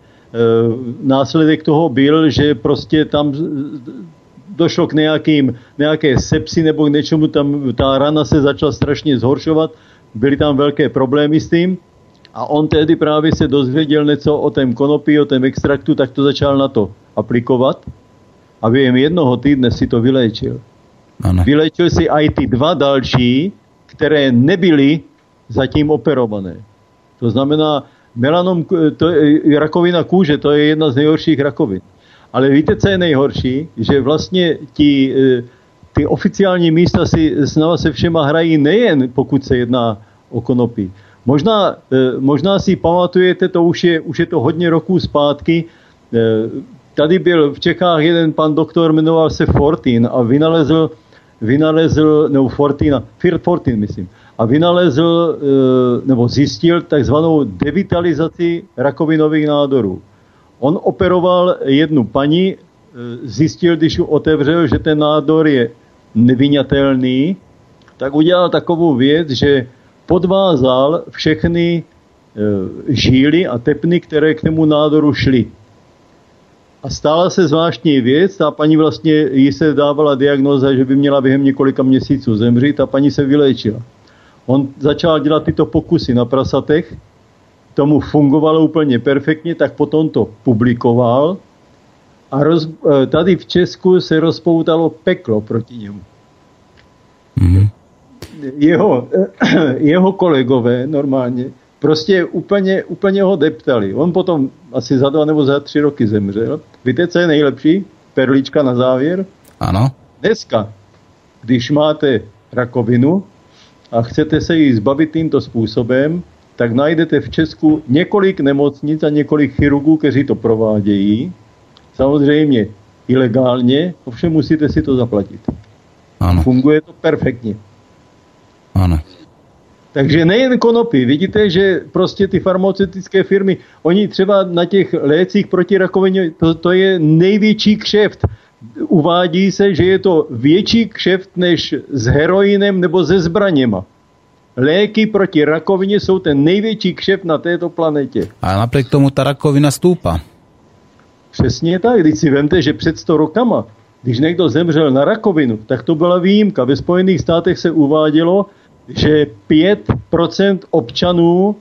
Speaker 3: následek toho byl, že prostě tam z- došlo k nějakým, nějaké sepsi nebo k něčemu, tam ta rana se začala strašně zhoršovat, byly tam velké problémy s tím a on tehdy právě se dozvěděl něco o tém konopí, o tém extraktu, tak to začal na to aplikovat a během jednoho týdne si to vyléčil.
Speaker 2: Áno.
Speaker 3: Vylečil si i ty dva další, které nebyly zatím operované. To znamená, melanom, to je, rakovina kůže, to je jedna z nejhorších rakovin. Ale víte, co je nejhorší? Že vlastně ti, eh, ty oficiální místa si s náma se všema hrají nejen pokud se jedná o konopí. Možná, eh, možná si pamatujete, to už je, už je to hodně roků zpátky, eh, tady byl v Čechách jeden pan doktor, jmenoval se Fortin a vynalezl, vynalezl nebo Fortina, Fortin myslím, a vynalezl eh, nebo zjistil takzvanou devitalizaci rakovinových nádorů. On operoval jednu paní, eh, zjistil, když ji otevřel, že ten nádor je nevyňatelný, tak udělal takovou věc, že podvázal všechny eh, žíly a tepny, které k tomu nádoru šly. A stala se zvláštní věc, ta paní vlastně, jí se dávala diagnoza, že by měla během několika měsíců zemřít a paní se vyléčila. On začal dělat tyto pokusy na prasatech, tomu fungovalo úplně perfektně, tak potom to publikoval a roz, eh, tady v Česku se rozpoutalo peklo proti němu.
Speaker 2: Mhm.
Speaker 3: Jeho, jeho kolegové normálně prostě úplně, úplně ho deptali. On potom asi za dva nebo za tři roky zemřel. Víte, co je nejlepší? Perlička na závěr.
Speaker 2: Áno.
Speaker 3: Dneska, když máte rakovinu a chcete se jí zbavit tímto způsobem, tak najdete v Česku několik nemocnic a několik chirurgů, kteří to provádějí. Samozřejmě ilegálně, ovšem musíte si to zaplatit.
Speaker 2: Áno.
Speaker 3: Funguje to perfektně.
Speaker 2: Áno.
Speaker 3: Takže nejen konopy, vidíte, že prostě ty farmaceutické firmy, oni třeba na těch lécích proti rakovině, to, to je největší kšeft. Uvádí se, že je to větší kšeft než s heroinem nebo se zbraněma. Léky proti rakovině jsou ten největší kšeft na této planetě.
Speaker 2: A napriek tomu tá rakovina stúpa.
Speaker 3: Přesně tak, když si vemte, že před 100 rokama, když někdo zemřel na rakovinu, tak to byla výjimka. Ve Spojených státech se uvádělo, že 5% občanů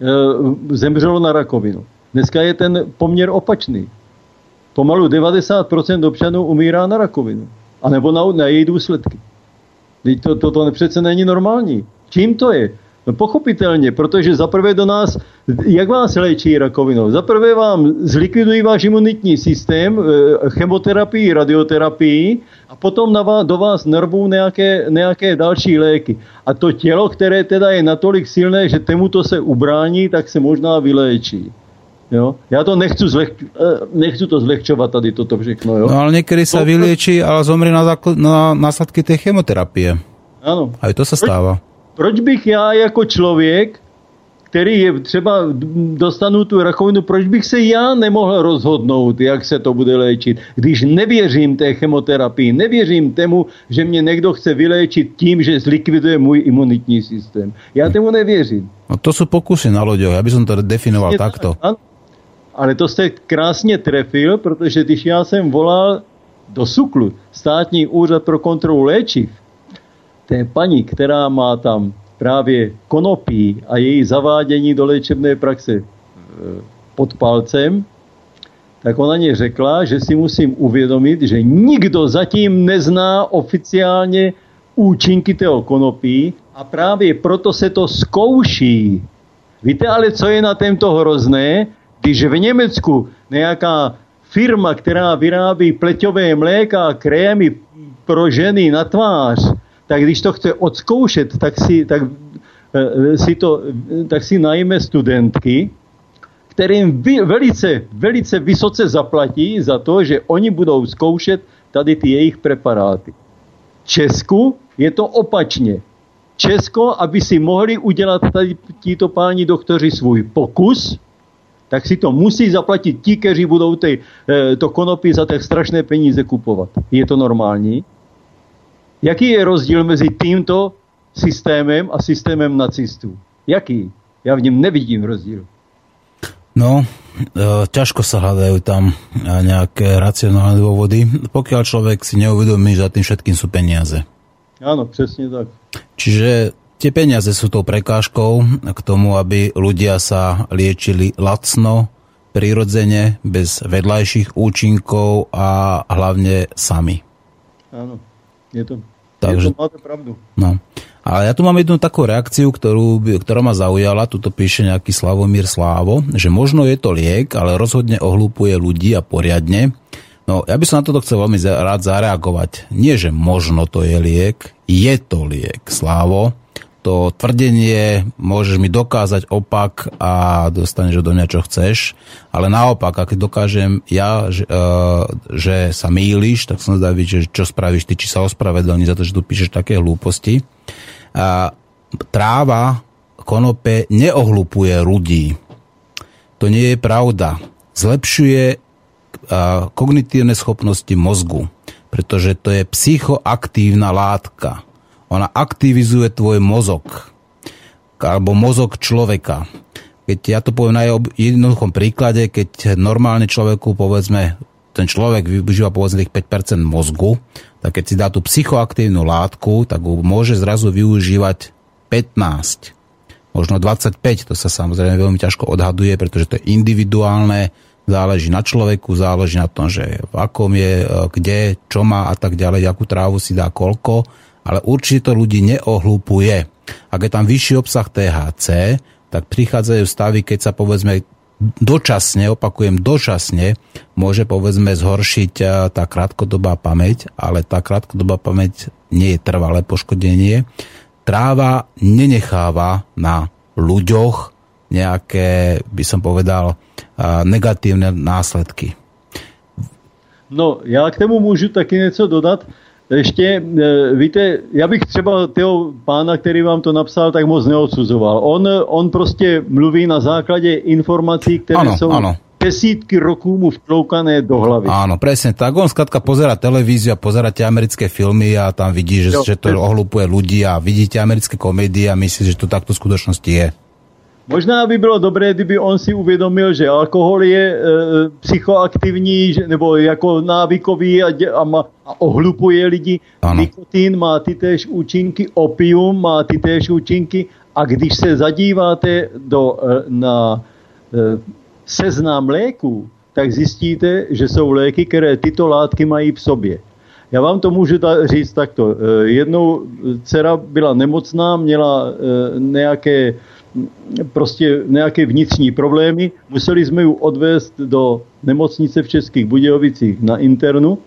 Speaker 3: e, zemřelo na rakovinu. Dneska je ten poměr opačný. Pomalu 90% občanů umírá na rakovinu. A nebo na, na její důsledky. Teď to, to, to přece není normální. Čím to je? No pochopitelně, protože zaprvé do nás, jak vás léčí rakovinou? Zaprvé vám zlikvidují váš imunitní systém, eh, chemoterapii, radioterapii a potom na vás, do vás nervou nějaké, nějaké další léky. A to tělo, které teda je natolik silné, že tomuto se ubrání, tak se možná vyléčí. Jo? Já to nechci, zleh, eh, nechci to zlehčovat tady toto všechno. Jo?
Speaker 2: No ale niekedy sa
Speaker 3: To-
Speaker 2: vyliečí, ale zomrie na, zákl- na následky tej chemoterapie.
Speaker 3: Ano.
Speaker 2: Aj to sa stáva.
Speaker 3: proč bych já jako člověk, který je třeba dostanu tu rakovinu, proč bych se já nemohl rozhodnout, jak se to bude léčit, když nevěřím té chemoterapii, nevěřím tomu, že mě někdo chce vyléčit tím, že zlikviduje můj imunitní systém. Já tomu nevěřím.
Speaker 2: No to sú pokusy na loďoch, ja by som to definoval
Speaker 3: Je
Speaker 2: takto.
Speaker 3: tak. Ale to jste krásně trefil, protože když já jsem volal do SUKLu, státní úřad pro kontrolu léčiv, té paní, která má tam právě konopí a její zavádění do léčebné praxe e, pod palcem, tak ona mě řekla, že si musím uvědomit, že nikdo zatím nezná oficiálně účinky toho konopí a právě proto se to zkouší. Víte ale, co je na tomto hrozné? Když v Německu nějaká firma, která vyrábí pleťové mléka a krémy pro ženy na tvář, tak když to chce odzkoušet, tak si, tak, eh, si, to, tak si najme studentky, kterým vy, velice, velice vysoce zaplatí za to, že oni budou zkoušet tady ty jejich preparáty. Česku je to opačně. Česko, aby si mohli udělat tady títo páni doktoři svůj pokus, tak si to musí zaplatit ti, kteří budou ty, eh, to konopí za tak strašné peníze kupovat. Je to normální? Jaký je rozdíl mezi tímto systémem a systémem nacistů? Jaký? Já v něm nevidím rozdíl.
Speaker 2: No, e, ťažko sa hľadajú tam e, nejaké racionálne dôvody, pokiaľ človek si neuvedomí, že za tým všetkým sú peniaze.
Speaker 3: Ano, přesně tak.
Speaker 2: Čiže tie peniaze sú tou prekážkou k tomu, aby ľudia sa liečili lacno, prirodzene, bez vedľajších účinkov a hlavne sami.
Speaker 3: Ano, je to,
Speaker 2: Takže-
Speaker 3: je to máte pravdu.
Speaker 2: No. Ale ja tu mám jednu takú reakciu, ktorú, ktorá ma zaujala, tuto píše nejaký Slavomír Slávo, že možno je to liek, ale rozhodne ohlúpuje ľudí a poriadne. No, ja by som na toto chcel veľmi rád zareagovať. Nie, že možno to je liek, je to liek, Slávo. To tvrdenie môžeš mi dokázať opak a dostaneš do mňa, čo chceš. Ale naopak, ak dokážem ja, že, uh, že sa mýliš, tak som zvedavý, že čo spravíš ty, či sa ospravedlní za to, že tu píšeš také hlúposti. A tráva konope neohlupuje ľudí. To nie je pravda. Zlepšuje a, kognitívne schopnosti mozgu, pretože to je psychoaktívna látka. Ona aktivizuje tvoj mozog alebo mozog človeka. Keď ja to poviem na jednoduchom príklade, keď normálne človeku povedzme ten človek využíva povedzme tých 5% mozgu, tak keď si dá tú psychoaktívnu látku, tak ho môže zrazu využívať 15, možno 25, to sa samozrejme veľmi ťažko odhaduje, pretože to je individuálne, záleží na človeku, záleží na tom, že v akom je, e, kde, čo má a tak ďalej, akú trávu si dá koľko, ale určite to ľudí neohlúpuje. Ak je tam vyšší obsah THC, tak prichádzajú stavy, keď sa povedzme dočasne, opakujem dočasne, môže povedzme zhoršiť a, tá krátkodobá pamäť, ale tá krátkodobá pamäť nie je trvalé poškodenie. Tráva nenecháva na ľuďoch nejaké, by som povedal, a, negatívne následky.
Speaker 3: No, já k tomu můžu taky něco dodat. Ještě, e, víte, já bych třeba toho pána, který vám to napsal, tak moc neodsuzoval. On, on prostě mluví na základě informací, které
Speaker 2: Ano,
Speaker 3: jsou
Speaker 2: ano.
Speaker 3: desítky roků mu vtloukané do hlavy.
Speaker 2: Áno, presne tak. On skladka pozera televíziu a pozera tie americké filmy a tam vidí, že,
Speaker 3: Jo,
Speaker 2: že to ohlupuje ľudí a vidíte americké komédie a myslí, že to takto v skutočnosti je.
Speaker 3: Možná by bylo dobré, kdyby on si uvědomil, že alkohol je e, psychoaktivní že, nebo jako návykový a, dě, a, ma, a ohlupuje lidi.
Speaker 2: Ano.
Speaker 3: Nikotin má ty též účinky, opium má ty též účinky a když se zadíváte do, e, na e, seznam léků, tak zjistíte, že jsou léky, které tyto látky mají v sobě. Já vám to můžu ta, říct takto. Eh, Jednou dcera byla nemocná, měla eh, nějaké prostě nějaké vnitřní problémy. Museli jsme ji odvést do nemocnice v Českých Budějovicích na internu.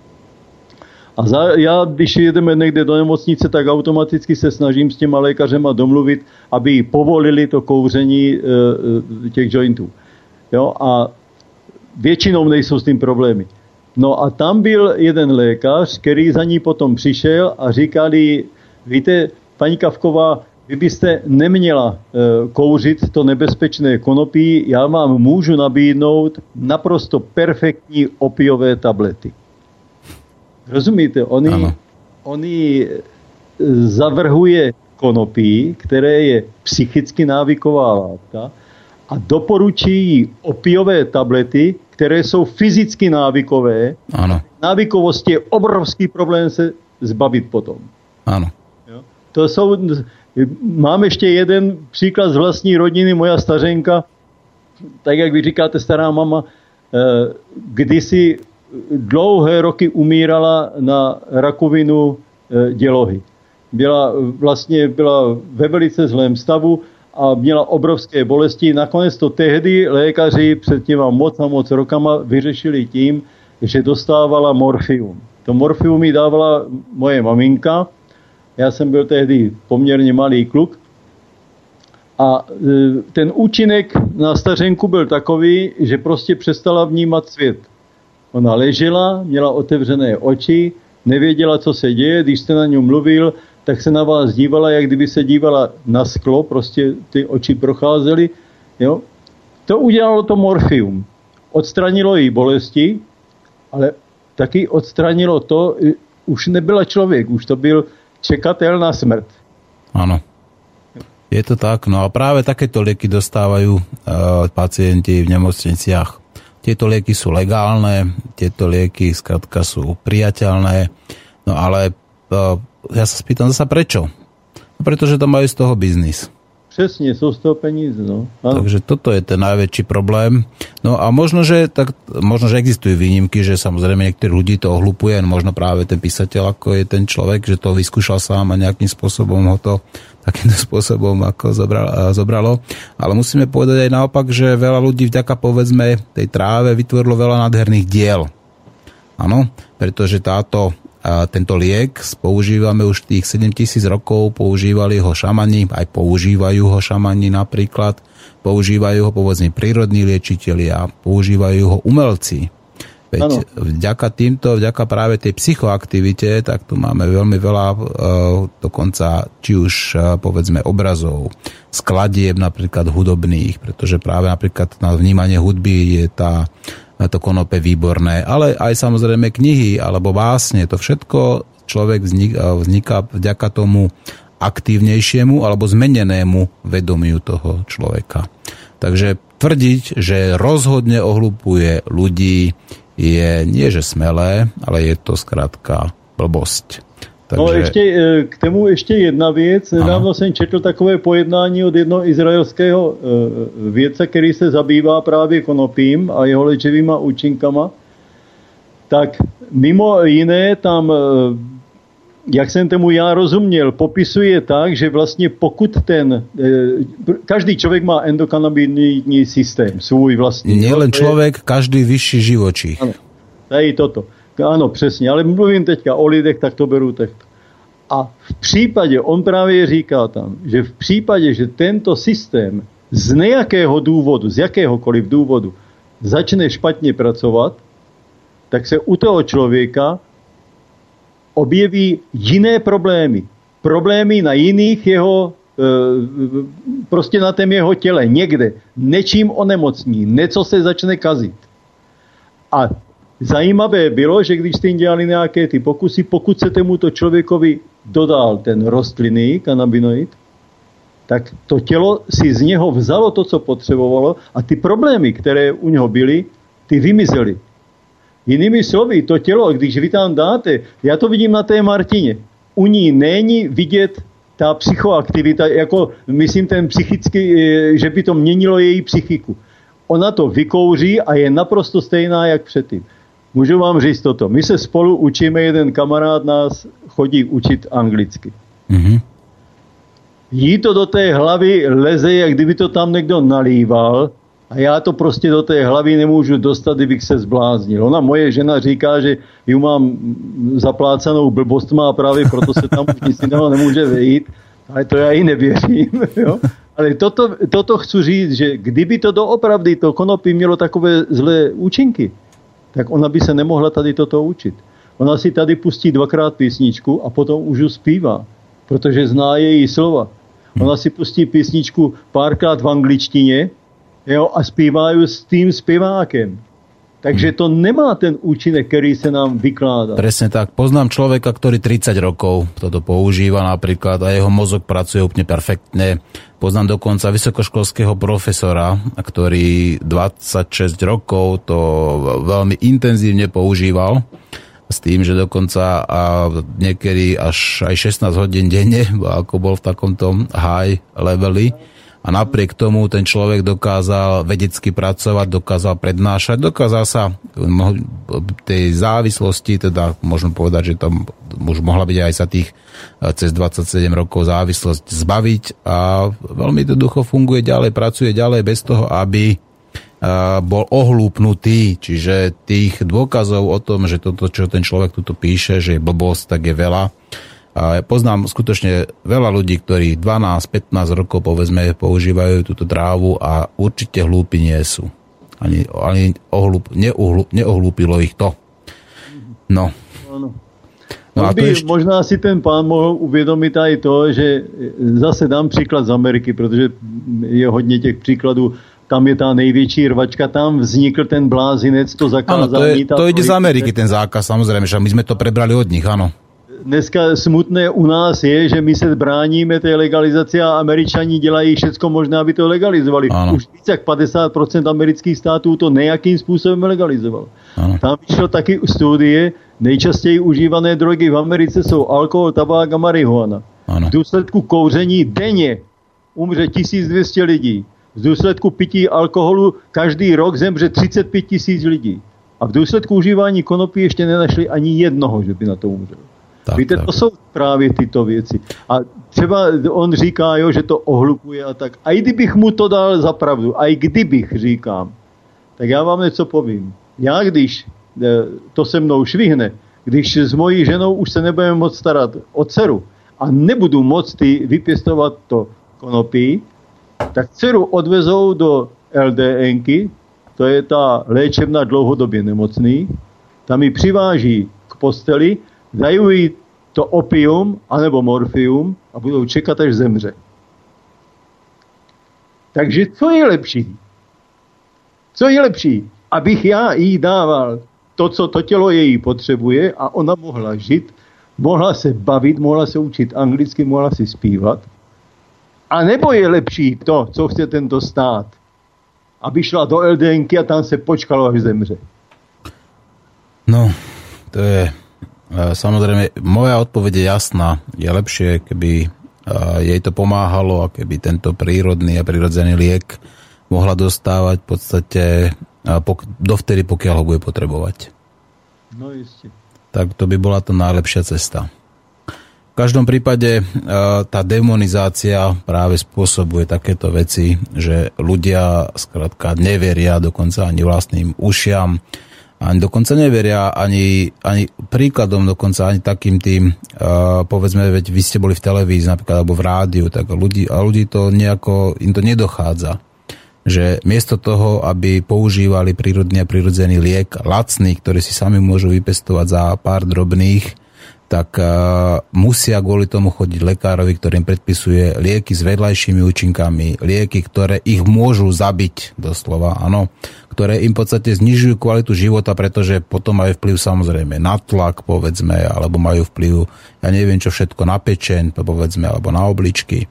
Speaker 3: A za, já, když jedeme někde do nemocnice, tak automaticky se snažím s těma lékařema domluvit, aby povolili to kouření e, těch jointů. Jo, a většinou nejsou s tím problémy. No a tam byl jeden lékař, který za ní potom přišel a říkali, víte, paní Kavková, vy byste neměla e, kouřit to nebezpečné konopí, já vám můžu nabídnout naprosto perfektní opiové tablety. Rozumíte? Oni,
Speaker 2: Ano.
Speaker 3: oni e, zavrhuje konopí, které je psychicky návyková látka a doporučí jí opiové tablety, které jsou fyzicky návykové.
Speaker 2: Áno,
Speaker 3: Návykovost je obrovský problém se zbavit potom.
Speaker 2: áno.
Speaker 3: Jo? To jsou, mám ještě jeden příklad z vlastní rodiny, moja stařenka, tak jak vy říkáte, stará mama, eh, kdysi dlouhé roky umírala na rakovinu eh, dělohy. Byla vlastně byla ve velice zlém stavu a měla obrovské bolesti. Nakonec to tehdy lékaři před těma moc a moc rokama vyřešili tím, že dostávala morfium. To morfium mi dávala moje maminka, já jsem byl tehdy poměrně malý kluk. A e, ten účinek na stařenku byl takový, že prostě přestala vnímat svět. Ona ležela, měla otevřené oči, nevěděla, co se děje, když jste na ní mluvil, tak se na vás dívala, jak kdyby se dívala na sklo, prostě ty oči procházely. Jo? To udělalo to morfium. Odstranilo jí bolesti, ale taky odstranilo to, e, už nebyla člověk, už to byl čekatel na smrt.
Speaker 2: Áno. Je to tak, no a práve takéto lieky dostávajú uh, pacienti v nemocniciach. Tieto lieky sú legálne, tieto lieky skrátka sú priateľné, no ale uh, ja sa spýtam zasa prečo? No, pretože to majú z toho biznis.
Speaker 3: Přesně, jsou z toho peníze. No. Ano.
Speaker 2: Takže toto je ten najväčší problém. No a možno, že, tak, možno, že existujú výnimky, že samozrejme niektorí ľudí to ohlupuje, no možno práve ten písateľ, ako je ten človek, že to vyskúšal sám a nejakým spôsobom ho to takýmto spôsobom ako zobral, zobralo. Ale musíme povedať aj naopak, že veľa ľudí vďaka povedzme tej tráve vytvorilo veľa nádherných diel. Áno, pretože táto, a tento liek používame už tých 7000 rokov, používali ho šamani, aj používajú ho šamani napríklad, používajú ho povedzme prírodní liečitelia, používajú ho umelci. Veď
Speaker 3: Áno.
Speaker 2: vďaka týmto, vďaka práve tej psychoaktivite, tak tu máme veľmi veľa e, dokonca či už e, povedzme obrazov, skladieb napríklad hudobných, pretože práve napríklad na vnímanie hudby je tá to konope výborné, ale aj samozrejme knihy alebo básne, to všetko človek vznik, vzniká vďaka tomu aktívnejšiemu alebo zmenenému vedomiu toho človeka. Takže tvrdiť, že rozhodne ohlupuje ľudí je nie že smelé, ale je to zkrátka blbosť. Takže,
Speaker 3: No ještě eh, k tomu ještě jedna věc. Nedávno jsem četl takové pojednání od jednoho izraelského eh, vědce, který se zabývá právě konopím a jeho léčivýma účinkama. Tak mimo jiné tam, eh, jak jsem tomu já rozuměl, popisuje tak, že vlastně pokud ten, každý člověk má endokanabinoidní systém, svůj vlastní.
Speaker 2: nielen
Speaker 3: je-
Speaker 2: človek, každý vyšší živočích.
Speaker 3: Ano, tady toto. Ano, přesně, ale mluvím teďka o lidech, tak to beru takto. A v případě, on právě říká tam, že v případě, že tento systém z nějakého důvodu, z jakéhokoliv důvodu, začne špatně pracovat, tak se u toho člověka objeví jiné problémy. Problémy na jiných jeho, eh, prostě na tém jeho těle, někde. Nečím onemocní, něco se začne kazit. A zajímavé bylo, že když jste jim dělali nějaké ty pokusy, pokud se tomuto člověkovi dodal ten rostlinný kanabinoid, tak to tělo si z něho vzalo to, co potřebovalo a ty problémy, které u něho byly, ty vymizely. Jinými slovy, to tělo, když vy tam dáte, já to vidím na té Martině, u ní není vidět ta psychoaktivita, jako myslím ten psychický, eh, že by to měnilo její psychiku. Ona to vykouří a je naprosto stejná jak předtím. Můžu vám říct toto. My se spolu učíme, jeden kamarád nás chodí učit anglicky.
Speaker 2: Mhm.
Speaker 3: Jí to do té hlavy leze, jak kdyby to tam někdo nalíval a já to prostě do té hlavy nemůžu dostat, kdybych se zbláznil. Ona, moje žena, říká, že ju mám zaplácanou blbostma a právě proto se tam už nic jiného nemůže vejít, ale to já jí nevěřím. Jo? Ale toto, toto chci říct, že kdyby to doopravdy to konopí mělo takové zlé účinky, tak ona by se nemohla tady toto učit. Ona si tady pustí dvakrát písničku a potom už zpívá, protože zná její slova. Ona si pustí písničku párkrát v angličtině jo, a zpívá ju s tým zpěvákem. Takže to nemá ten účinek, který se nám vykládá.
Speaker 2: Presne tak. Poznám človeka, ktorý 30 rokov toto používa napríklad a jeho mozog pracuje úplne perfektne. Poznám dokonca vysokoškolského profesora, ktorý 26 rokov to veľmi intenzívne používal s tým, že dokonca a niekedy až aj 16 hodín denne, ako bol v takomto high leveli. A napriek tomu ten človek dokázal vedecky pracovať, dokázal prednášať, dokázal sa tej závislosti, teda môžem povedať, že tam už mohla byť aj sa tých eh, cez 27 rokov závislosť zbaviť a veľmi jednoducho funguje ďalej, pracuje ďalej bez toho, aby eh, bol ohlúpnutý, čiže tých dôkazov o tom, že toto, čo ten človek tuto píše, že je blbosť, tak je veľa. A poznám skutočne veľa ľudí, ktorí 12-15 rokov povedzme používajú túto trávu a určite hlúpi nie sú. Ani, ani ohlúp, neuhlú, neohlúpilo ich to. No.
Speaker 3: Ano.
Speaker 2: No a
Speaker 3: by,
Speaker 2: ještě-
Speaker 3: Možná si ten pán mohl uvědomit i to, že zase dám příklad z Ameriky, protože je hodně těch příkladů. Tam je ta největší rvačka, tam vznikl ten blázinec, to zakázal.
Speaker 2: to, je, to ide z. Ameriky ten zákaz, samozrejme, že my sme to prebrali od nich, áno.
Speaker 3: Dneska smutné u nás je, že my se bráníme té legalizaci a američani dělají všecko možné, aby to legalizovali.
Speaker 2: Ano.
Speaker 3: Už víc jak 50% amerických států to nejakým způsobem legalizovalo.
Speaker 2: Ano.
Speaker 3: Tam vyšlo taky studie, nejčastěji užívané drogy v Americe jsou alkohol, tabák a marihuana.
Speaker 2: Ano.
Speaker 3: V důsledku kouření denně umře 1200 lidí. V důsledku pití alkoholu každý rok zemře 35 tisíc lidí. A v důsledku užívání konopí ještě nenašli ani jednoho, že by na to umřel.
Speaker 2: Tak,
Speaker 3: Víte,
Speaker 2: tak.
Speaker 3: to jsou právě tyto věci. A třeba on říká, jo, že to ohlupuje a tak. A i kdybych mu to dal za pravdu, a i kdybych, říkám, tak já vám něco povím. Já když eh, to se mnou švihne, když s mojí ženou už se nebudeme moc starat o dceru a nebudu moc ty vypěstovat to konopí, tak dceru odvezou do LDNky, to je ta léčebna dlouhodobě nemocný, tam ji přiváží k posteli, dají jí to opium anebo morfium a budou čekat, až zemře. Takže co je lepší? Co je lepší? Abych já jí dával to, co to tělo její potřebuje a ona mohla žít, mohla se bavit, mohla se učit anglicky, mohla si zpívat. A nebo je lepší to, co chce tento stát, aby šla do LDNky a tam se počkalo, až zemře.
Speaker 2: No, to je samozrejme, moja odpoveď je jasná. Je lepšie, keby e, jej to pomáhalo a keby tento prírodný a prirodzený liek mohla dostávať v podstate e, pok- dovtedy, pokiaľ ho bude potrebovať.
Speaker 3: No jistě.
Speaker 2: Tak to by bola tá najlepšia cesta. V každom prípade tá demonizácia práve spôsobuje takéto veci, že ľudia skrátka neveria dokonca ani vlastným ušiam, ani dokonca neveria ani, ani príkladom, dokonca ani takým tým, uh, povedzme, veď vy ste boli v televízii napríklad, alebo v rádiu, tak ľudí, a ľudí to nejako, im to nedochádza. Že miesto toho, aby používali prírodný a prírodzený liek, lacný, ktorý si sami môžu vypestovať za pár drobných, tak uh, musia kvôli tomu chodiť lekárovi, ktorým predpisuje lieky s vedľajšími účinkami, lieky, ktoré ich môžu zabiť, doslova, áno, ktoré im v podstate znižujú kvalitu života, pretože potom majú vplyv samozrejme na tlak, povedzme, alebo majú vplyv, ja neviem čo všetko, na pečeň, povedzme, alebo na obličky.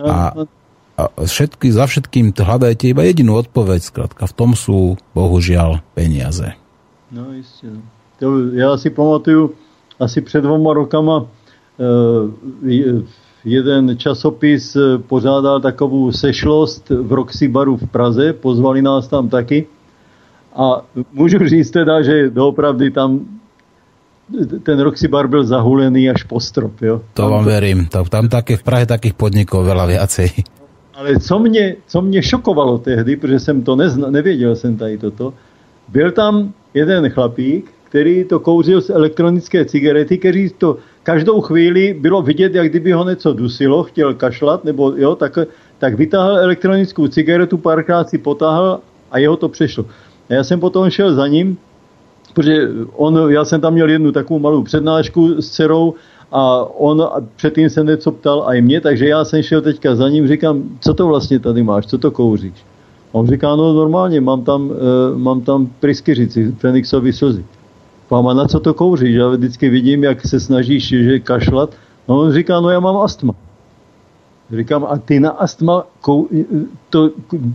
Speaker 2: A, a všetky, za všetkým to hľadajte iba jedinú odpoveď, skrátka, v tom sú bohužiaľ peniaze.
Speaker 3: No jistě. no. To, já si pamatuju, asi před dvoma rokama eh, je- jeden časopis eh, pořádal takovou sešlost v Roxy baru v Praze, pozvali nás tam taky A můžu říct teda, že doopravdy tam ten Roxybar byl zahulený až po strop. Jo?
Speaker 2: To vám verím. Tam, tam také v Prahe takých podnikov veľa viacej.
Speaker 3: Ale co mě, co mě šokovalo tehdy, protože jsem to nezna, nevěděl jsem tady toto, byl tam jeden chlapík, který to kouřil z elektronické cigarety, který to každou chvíli bylo vidět, jak kdyby ho něco dusilo, chtěl kašlat, nebo jo, tak, tak vytáhl elektronickou cigaretu, párkrát si potáhl a jeho to přešlo. A já jsem potom šel za ním, protože on, já jsem tam měl jednu takovou malou přednášku s dcerou a on předtím se něco ptal a i mě, takže já jsem šel teďka za ním, říkám, co to vlastně tady máš, co to kouříš? A on říká, no normálně, mám tam, e, mám tam pryskyřici, Fenixový slzy. Páma, na co to kouříš? Já vždycky vidím, jak se snažíš že kašlat. No on říká, no já mám astma. Říkám, a ty na astma kou, to,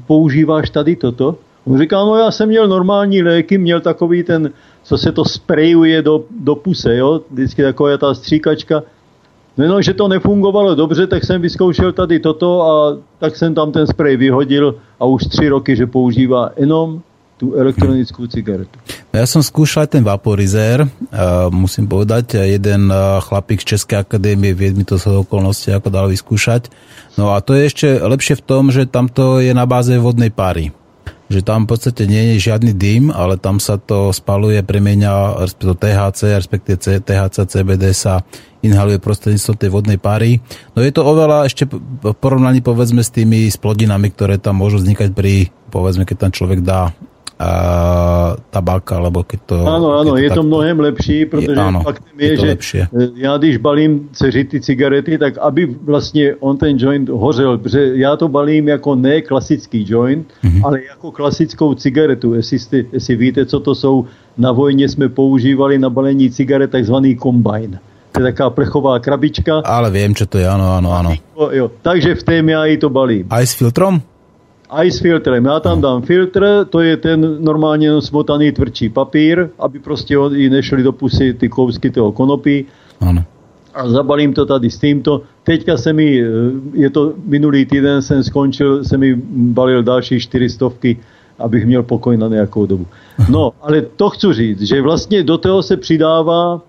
Speaker 3: používáš tady toto? On říká, no já jsem měl normální léky, měl takový ten, co se to sprejuje do, do puse, jo? Vždycky taková ta stříkačka. No, no, že to nefungovalo dobře, tak jsem vyzkoušel tady toto a tak jsem tam ten sprej vyhodil a už tři roky, že používá jenom tu elektronickou cigaretu.
Speaker 2: Ja som skúšal ten vaporizér, musím povedať, jeden chlapík z Českej akadémie vied mi to z okolnosti, ako dal vyskúšať. No a to je ešte lepšie v tom, že tamto je na báze vodnej pary. Že tam v podstate nie je žiadny ale tam sa to spaluje, premenia respektíve THC, respektíve C- THC, CBD sa inhaluje prostredníctvom tej vodnej pary. No je to oveľa ešte v porovnaní povedzme s tými splodinami, ktoré tam môžu vznikať pri, povedzme, keď tam človek dá a tabak, alebo keď to...
Speaker 3: Ano, ano,
Speaker 2: keď
Speaker 3: je to
Speaker 2: takto-
Speaker 3: mnohem lepší, protože
Speaker 2: Je- ano,
Speaker 3: faktem
Speaker 2: je
Speaker 3: je,
Speaker 2: to
Speaker 3: že
Speaker 2: lepšie.
Speaker 3: já když balím dceři ty cigarety, tak aby vlastně on ten joint hořel, protože já to balím jako ne klasický joint,
Speaker 2: Mhm.
Speaker 3: ale jako klasickou cigaretu. Jestli, jste, jestli víte, co to jsou, na vojně jsme používali na balení cigaret takzvaný combine. To je taková plechová krabička.
Speaker 2: Ale viem, čo to je, áno, áno, áno.
Speaker 3: O, Jo, takže v tém já i to balím.
Speaker 2: Aj s filtrom?
Speaker 3: A i s filtrem. Já tam dám filtr, to je ten normálně smotaný tvrdší papír, aby prostě jí nešly do pusy ty kousky toho konopí.
Speaker 2: Áno.
Speaker 3: A zabalím to tady s tímto. Teďka se mi, eh, je to minulý týden jsem skončil, se mi balil další čtyři stovky, abych měl pokoj na nějakou dobu. No, ale to chci říct, že vlastně do toho se přidává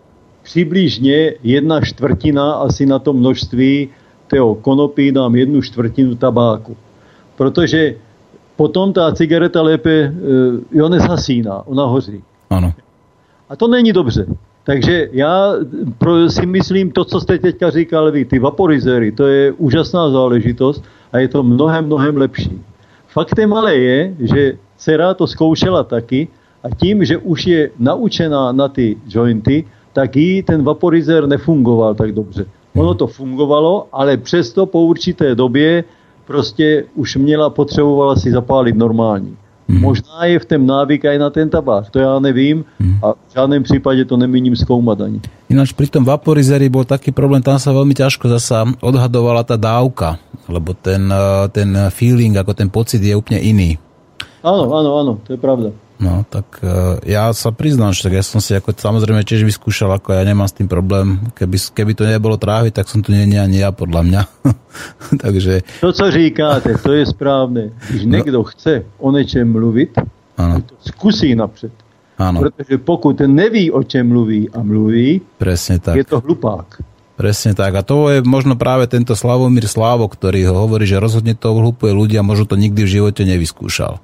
Speaker 3: přibližně jedna čtvrtina asi na to množství toho konopí dám jednu čtvrtinu tabáku. Protože potom ta cigareta lépe eh, jo nezhasíná, ona hoří.
Speaker 2: Áno.
Speaker 3: A to není dobře. Takže já si myslím, to, co jste teďka říkal vy, ty vaporizéry, to je úžasná záležitost a je to mnohem, mnohem lepší. Faktem ale je, že dcera to zkoušela taky a tím, že už je naučená na ty jointy, tak jí ten vaporizér nefungoval tak dobře. Ono to fungovalo, ale přesto po určité době prostě už měla, potřebovala si zapálit normální. Možná je v tom návyk aj na ten tabák, to já nevím a v žádném případě to nemíním zkoumat ani.
Speaker 2: Ináč pri tom vaporizeri bol taký problém, tam sa veľmi ťažko zasa odhadovala tá dávka, lebo ten, eh, ten feeling, ako ten pocit je úplne iný.
Speaker 3: Ano, ano, ano, to je pravda.
Speaker 2: No, tak eh, ja sa priznám, že tak ja som si ako samozrejme tiež vyskúšal, ako ja nemám s tým problém. Keby, keby to nebolo tráviť, tak som tu nie ani ja, podľa mňa. Takže,
Speaker 3: To, co říkáte, to je správné. Když někdo chce o něčem mluvit,
Speaker 2: áno,
Speaker 3: to zkusí napřed.
Speaker 2: áno,
Speaker 3: Protože pokud neví, o čem mluví a mluví,
Speaker 2: presne tak.
Speaker 3: je to hlupák.
Speaker 2: Presne tak. A to je možno práve tento Slavomír Slávo, ktorý ho hovorí, že rozhodne to hlupuje ľudia, možno to nikdy v živote nevyskúšal.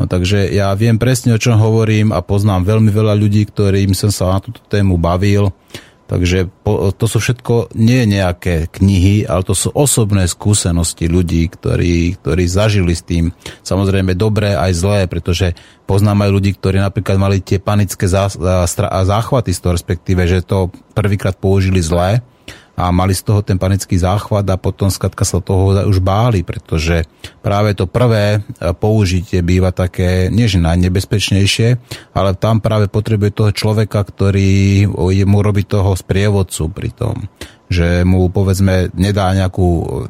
Speaker 2: No takže ja viem presne, o čom hovorím a poznám veľmi veľa ľudí, ktorým som sa na túto tému bavil. Takže to sú všetko nie nejaké knihy, ale to sú osobné skúsenosti ľudí, ktorí, ktorí zažili s tým samozrejme dobré aj zlé, pretože poznám aj ľudí, ktorí napríklad mali tie panické zá, zá, záchvaty z toho, respektíve, že to prvýkrát použili zlé a mali z toho ten panický záchvat a potom skratka sa toho už báli, pretože práve to prvé e, použitie býva také, nie že najnebezpečnejšie, ale tam práve potrebuje toho človeka, ktorý mu robiť toho sprievodcu pri tom že mu povedzme nedá nejakú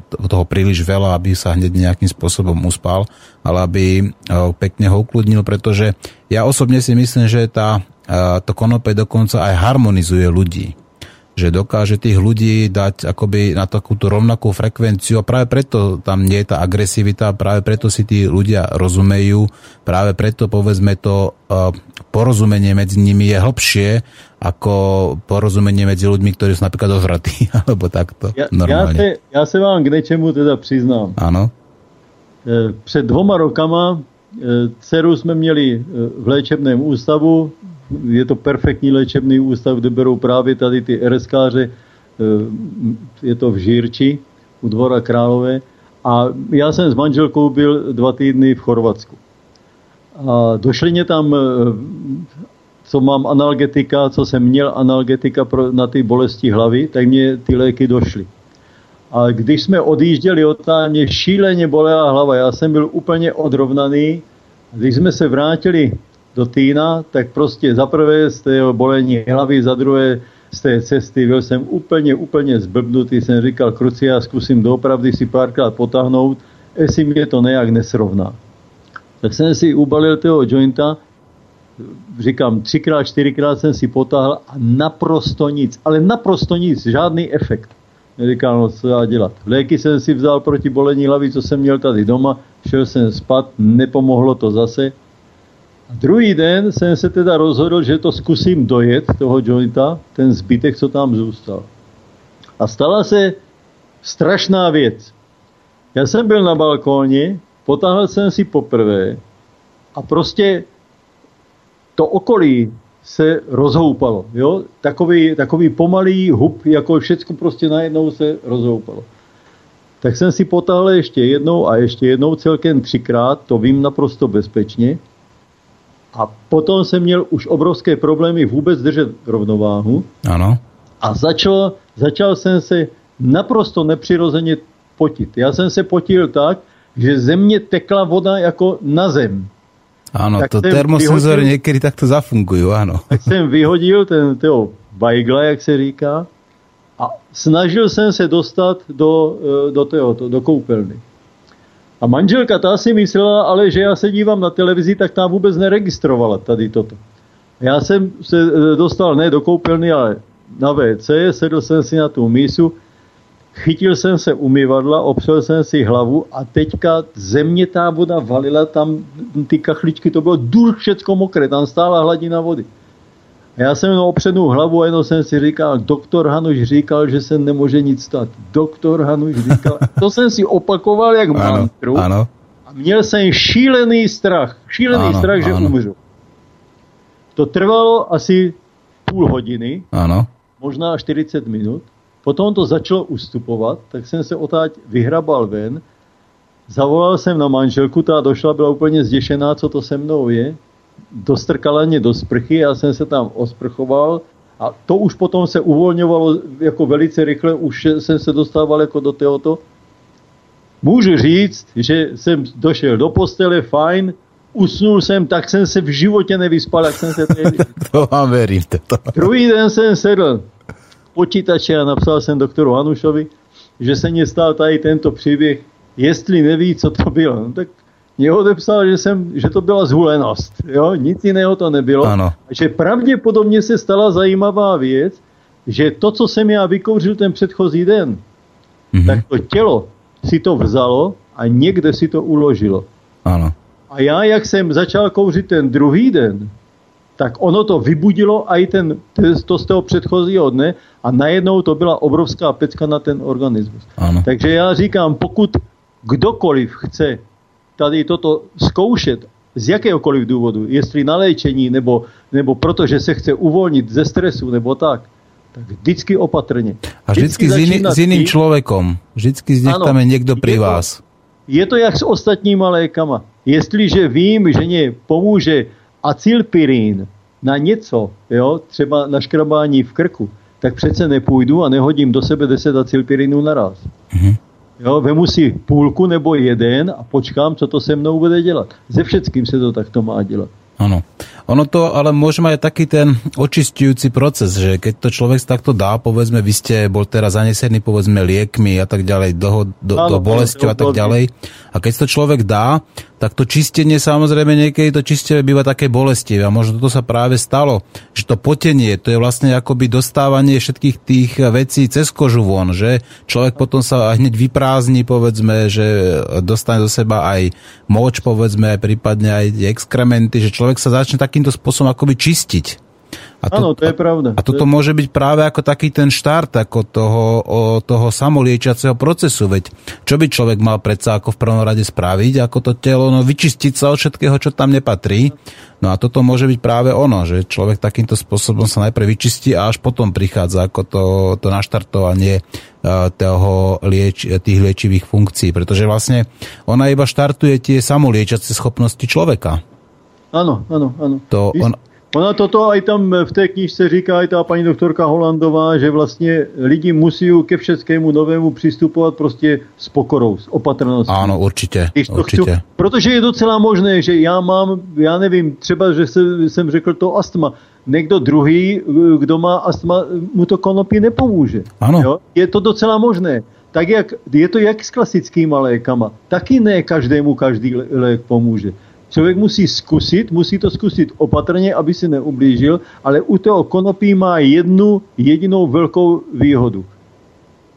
Speaker 2: toho príliš veľa, aby sa hneď nejakým spôsobom uspal, ale aby e, pekne ho ukludnil, pretože ja osobne si myslím, že tá, to konope dokonca aj harmonizuje ľudí že dokáže tých ľudí dať akoby na takúto rovnakú frekvenciu a práve preto tam nie je tá agresivita, práve preto si tí ľudia rozumejú, práve preto povedzme to uh, porozumenie medzi nimi je hlbšie ako porozumenie medzi ľuďmi, ktorí sú napríklad odvratí, alebo takto
Speaker 3: Já, já,
Speaker 2: normálne.
Speaker 3: se, já se vám k něčemu teda přiznám.
Speaker 2: Áno,
Speaker 3: Eh, Před dvoma rokama eh, dceru jsme měli eh, v léčebném ústavu. Je to perfektní léčebný ústav, kde berou právě tady ty RSkáře. Je to v Žírči u Dvora Králové. A já jsem s manželkou byl dva týdny v Chorvatsku. A došli mě tam, co mám analgetika, co jsem měl analgetika pro, na ty bolesti hlavy, tak mě ty léky došly. A když jsme odjížděli od tam, mě šíleně bolela hlava. Já jsem byl úplně odrovnaný. Když jsme se vrátili do Týna, tak prostě za prvé z té bolení hlavy, za druhé z té cesty byl jsem úplně, úplně zblbnutý. Jsem říkal, kruci, já zkusím doopravdy si párkrát potáhnout, jestli mě to nějak nesrovná. Tak jsem si ubalil toho jointa, říkám, třikrát, čtyřikrát jsem si potáhl a naprosto nic, ale naprosto nic, žádný efekt. Říkal, no co já dělat. Léky jsem si vzal proti bolení hlavy, co jsem měl tady doma, šel jsem spát, nepomohlo to zase. Druhý den jsem se teda rozhodl, že to zkusím dojet, toho jointa, ten zbytek, co tam zůstal. A stala se strašná věc. Já jsem byl na balkóně, potáhl jsem si poprvé a prostě to okolí se rozhoupalo. Jo? Takový, takový pomalý hub, jako všechno prostě najednou se rozhoupalo. Tak jsem si potáhl ještě jednou a ještě jednou celkem třikrát, to vím naprosto bezpečně. A potom jsem měl už obrovské problémy vůbec držet rovnováhu
Speaker 2: áno.
Speaker 3: a začal, začal jsem se naprosto nepřirozeně potit. Já jsem se potil tak, že ze mě tekla voda jako na zem.
Speaker 2: Áno,
Speaker 3: Tak
Speaker 2: to termosenzory niekedy takto zafungujú, áno.
Speaker 3: Tak jsem vyhodil ten toho bajgla, jak se říká, a snažil jsem se dostat do, eh, do, tého, to- do koupelny. A manželka ta si myslela, ale že já se dívám na televizi, tak ta vůbec neregistrovala tady toto. Já jsem se eh, dostal ne do koupelny, ale na WC, sedl jsem si na tu mísu, chytil jsem se umyvadla, opřel jsem si hlavu a teďka země ta voda valila tam, ty kachličky, to bylo důl všecko mokré, tam stála hladina vody. Já jsem jenom opřenou hlavu a jenom jsem si říkal, doktor Hanuš říkal, že se nemůže nic stát. Doktor Hanuš říkal, to jsem si opakoval jak
Speaker 2: Áno,
Speaker 3: mantru
Speaker 2: áno.
Speaker 3: a měl jsem šílený strach, šílený
Speaker 2: Ano,
Speaker 3: strach, že
Speaker 2: ano.
Speaker 3: umřu. To trvalo asi půl hodiny,
Speaker 2: Áno.
Speaker 3: možná 40 minut. Potom to začalo ustupovat, tak jsem se otáď vyhrabal ven. Zavolal jsem na manželku, ta došla, byla úplně zděšená, co to se mnou je. Dostrkala mě do sprchy, já jsem se tam osprchoval a to už potom se uvolňovalo jako velice rychle, už jsem se dostával jako do tohoto. Můžu říct, že jsem došel do postele, fajn, usnul jsem, tak jsem se v životě nevyspal, jak jsem se tehdy
Speaker 2: To vám verím. Toto.
Speaker 3: Druhý den jsem sedl k počítači a napsal jsem doktoru Hanušovi, že se mně stal tady tento příběh, jestli neví, co to bylo. No, tak mě odepsal, že, jsem, že to byla zhulenost. Jo? Nic jiného to nebylo.
Speaker 2: Ano.
Speaker 3: A že pravděpodobně se stala zajímavá věc, že to, co jsem já vykouřil ten předchozí den,
Speaker 2: Mhm.
Speaker 3: tak to tělo si to vzalo a někde si to uložilo.
Speaker 2: Áno.
Speaker 3: A já, jak jsem začal kouřit ten druhý den, tak ono to vybudilo i ten, to z toho předchozího dne a najednou to byla obrovská pecka na ten organismus.
Speaker 2: Áno.
Speaker 3: Takže já říkám, pokud kdokoliv chce tady toto zkoušet z jakéhokoliv důvodu, jestli na léčení nebo, nebo protože se chce uvolnit ze stresu nebo tak, tak vždycky opatrně.
Speaker 2: A vždycky s, iný,
Speaker 3: začínat
Speaker 2: s iným
Speaker 3: tím-
Speaker 2: človekom. Vždycky s
Speaker 3: Áno,
Speaker 2: tam je
Speaker 3: je to-
Speaker 2: vás.
Speaker 3: Je to jak s ostatníma lékama. Jestliže vím, že mě pomůže acylpirín na něco, jo, třeba na škrabání v krku, tak přece nepůjdu a nehodím do sebe 10 acylpirínů naraz.
Speaker 2: Mhm.
Speaker 3: Jo, vemu si půlku nebo jeden a počkám, co to se mnou bude dělat. Ze všetkým se to takto má dělat.
Speaker 2: Áno. Ono to ale mať aj taký ten očistujúci proces, že keď to človek takto dá, povedzme, vy ste bol teraz zanesený, povedzme, liekmi a tak ďalej, do, do, do bolesťou a tak ďalej. A keď to človek dá, tak to čistenie samozrejme niekedy to čistenie býva také bolestivé a možno toto sa práve stalo, že to potenie, to je vlastne akoby dostávanie všetkých tých vecí cez kožu von, že človek potom sa hneď vyprázdni, povedzme, že dostane do seba aj moč, povedzme, aj prípadne aj exkrementy, že človek sa začne takýmto spôsobom akoby čistiť. A
Speaker 3: Áno, to je pravda.
Speaker 2: A toto môže byť práve ako taký ten štart ako toho, o, toho samoliečiaceho procesu, veď čo by človek mal predsa ako v prvom rade spraviť, ako to telo, no vyčistiť sa od všetkého, čo tam nepatrí. No a toto môže byť práve ono, že človek takýmto spôsobom sa najprv vyčistí a až potom prichádza ako to, to naštartovanie uh, toho lieč, tých liečivých funkcií, pretože vlastne ona iba štartuje tie samoliečiace schopnosti človeka.
Speaker 3: Ano, ano, ano.
Speaker 2: To
Speaker 3: Víš,
Speaker 2: on,
Speaker 3: Ona toto aj tam v té knižce říká i ta paní doktorka Holandová, že vlastně lidi musí ke všeckému novému přistupovat prostě s pokorou, s opatrností.
Speaker 2: áno, určite,
Speaker 3: Když to
Speaker 2: určite.
Speaker 3: Chci, protože je docela možné, že já mám, já nevím, třeba, že se, jsem řekl to astma. Někdo druhý, kdo má astma, mu to konopí nepomůže.
Speaker 2: Ano.
Speaker 3: Jo? Je to docela možné. Tak jak, je to jak s klasickýma lékama. Taky ne každému každý lé- lék pomůže. Člověk musí zkusit, musí to zkusit opatrně, aby si neublížil, ale u toho konopí má jednu jedinou velkou výhodu.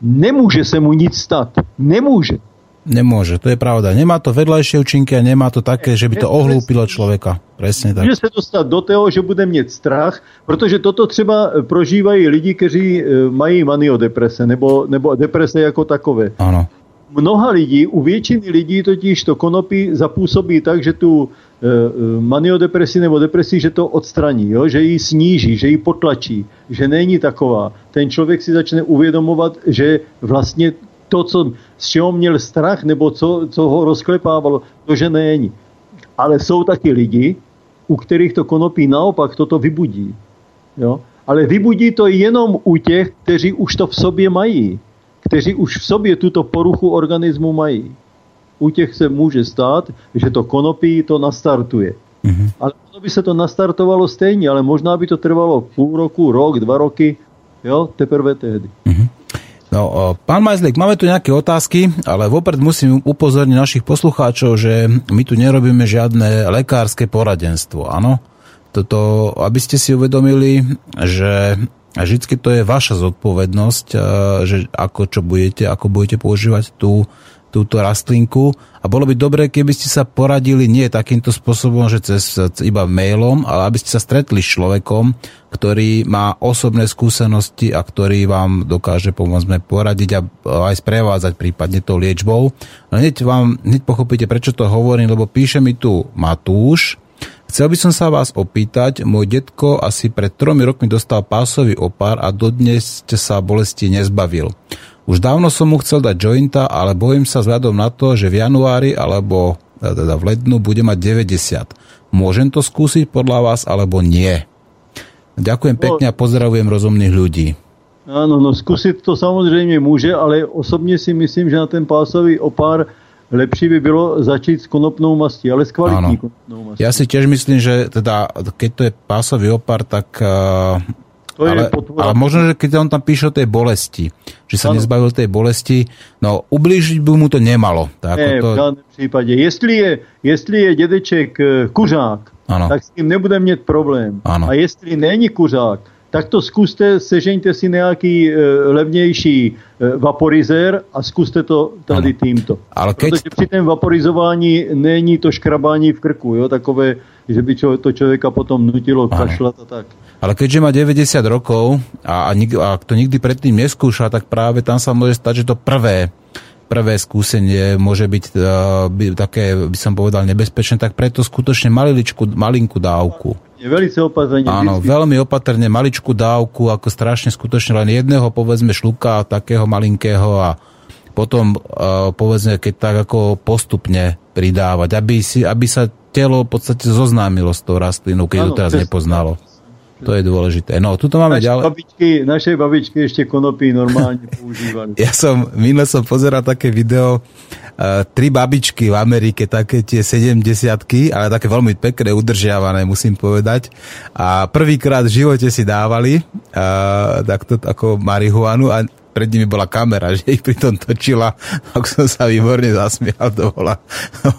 Speaker 3: Nemůže se mu nic stát. Nemůže.
Speaker 2: Nemôže, to je pravda. Nemá to vedľajšie účinky a nemá to také, že by to ohlúpilo človeka. Presne tak.
Speaker 3: Může se dostat do toho, že bude mít strach, protože toto třeba prožívají lidi, kteří eh, mají maniodeprese nebo, nebo deprese jako takové.
Speaker 2: Áno.
Speaker 3: Mnoha lidí, u většiny lidí totiž to konopí zapůsobí tak, že tu eh, eh, maniodepresi nebo depresi, že to odstraní, jo? že ji sníží, že ji potlačí, že není taková. Ten člověk si začne uvědomovat, že vlastně to, co, z čeho měl strach nebo co, co ho rozklepávalo, to, že není. Ale jsou taky lidi, u kterých to konopí naopak toto vybudí. Jo? Ale vybudí to jenom u těch, kteří už to v sobě mají. Kteří už v sobě tuto poruchu organismu mají. U těch se může stát, že to konopí to nastartuje. Mm-hmm. Ale ono by se to nastartovalo stejně, ale možná by to trvalo půl roku, rok, dva roky, jo, teprve tehdy.
Speaker 2: No, o, pán Majzlík, máme tu nejaké otázky, ale vopred musím upozorniť našich poslucháčov, že my tu nerobíme žiadne lekárske poradenstvo, áno? Toto, aby ste si uvedomili, že vždycky to je vaša zodpovednosť, e, že ako čo budete, ako budete používať tú, túto rastlinku a bolo by dobré, keby ste sa poradili nie takýmto spôsobom, že cez iba mailom, ale aby ste sa stretli s človekom, ktorý má osobné skúsenosti a ktorý vám dokáže pomôcť poradiť a aj sprevádzať prípadne tou liečbou. No hneď vám, hneď pochopíte, prečo to hovorím, lebo píše mi tu Matúš, Chcel by som sa vás opýtať, môj detko asi pred tromi rokmi dostal pásový opár a dodnes sa bolesti nezbavil. Už dávno som mu chcel dať jointa, ale bojím sa vzhľadom na to, že v januári alebo teda v lednu bude mať 90. Môžem to skúsiť podľa vás alebo nie? Ďakujem pekne a pozdravujem rozumných ľudí.
Speaker 3: Ano, no zkusit to samozřejmě může, ale osobně si myslím, že na ten pásový opár lepší by bylo začít s konopnou mastí, ale s kvalitní
Speaker 2: Áno.
Speaker 3: konopnou mastí.
Speaker 2: Ja si tiež myslím, že teda, keď to je pásový opar, tak... Uh,
Speaker 3: To je
Speaker 2: ale, ale možno, že keď on tam píše o tej bolesti, že sa
Speaker 3: Áno.
Speaker 2: nezbavil tej bolesti, no ublížiť by mu to nemalo. Tak,
Speaker 3: Ne,
Speaker 2: to,
Speaker 3: v žádném případě. Jestli je, jestli je dědeček eh, kuřák,
Speaker 2: Ano.
Speaker 3: tak s tím nebude mít problém.
Speaker 2: Ano.
Speaker 3: A jestli není kuřák, tak to zkuste, sežeňte si nějaký e, levnější e, vaporizér a zkuste to tady
Speaker 2: Ano.
Speaker 3: týmto.
Speaker 2: Ale keď-
Speaker 3: Protože při tom vaporizování není to škrabání v krku, jo, takové, že by čo, to člověka potom nutilo
Speaker 2: Ano.
Speaker 3: kašlat a tak.
Speaker 2: Ale keďže má 90 rokov a, a, nik, a to nikdy predtým neskúša, tak práve tam sa môže stať, že to prvé prvé skúsenie môže byť uh, by, také, by som povedal, nebezpečné, tak preto skutočne maliličku, malinkú dávku.
Speaker 3: Je velice opatrně.
Speaker 2: Áno,
Speaker 3: vždycky.
Speaker 2: veľmi opatrne, maličkú dávku, ako strašne skutočne len jedného, povedzme, šluka takého malinkého a potom, uh, povedzme, keď tak ako postupne pridávať, aby, si, aby sa telo v podstate zoznámilo s tou rastlinou, keď
Speaker 3: Áno,
Speaker 2: to teraz
Speaker 3: presne.
Speaker 2: nepoznalo. To je dôležité. No, tuto máme
Speaker 3: Naše
Speaker 2: ďalej.
Speaker 3: babičky, naše babičky ještě konopí normálně používali.
Speaker 2: Ja som, minule som pozeral také video, uh, tri babičky v Amerike, také tie 70 ale také veľmi pekné, udržiavané, musím povedať. A prvýkrát v živote si dávali uh, takto ako marihuanu a pred nimi bola kamera, že ich pritom točila, tak som sa výborne zasmial, to bola,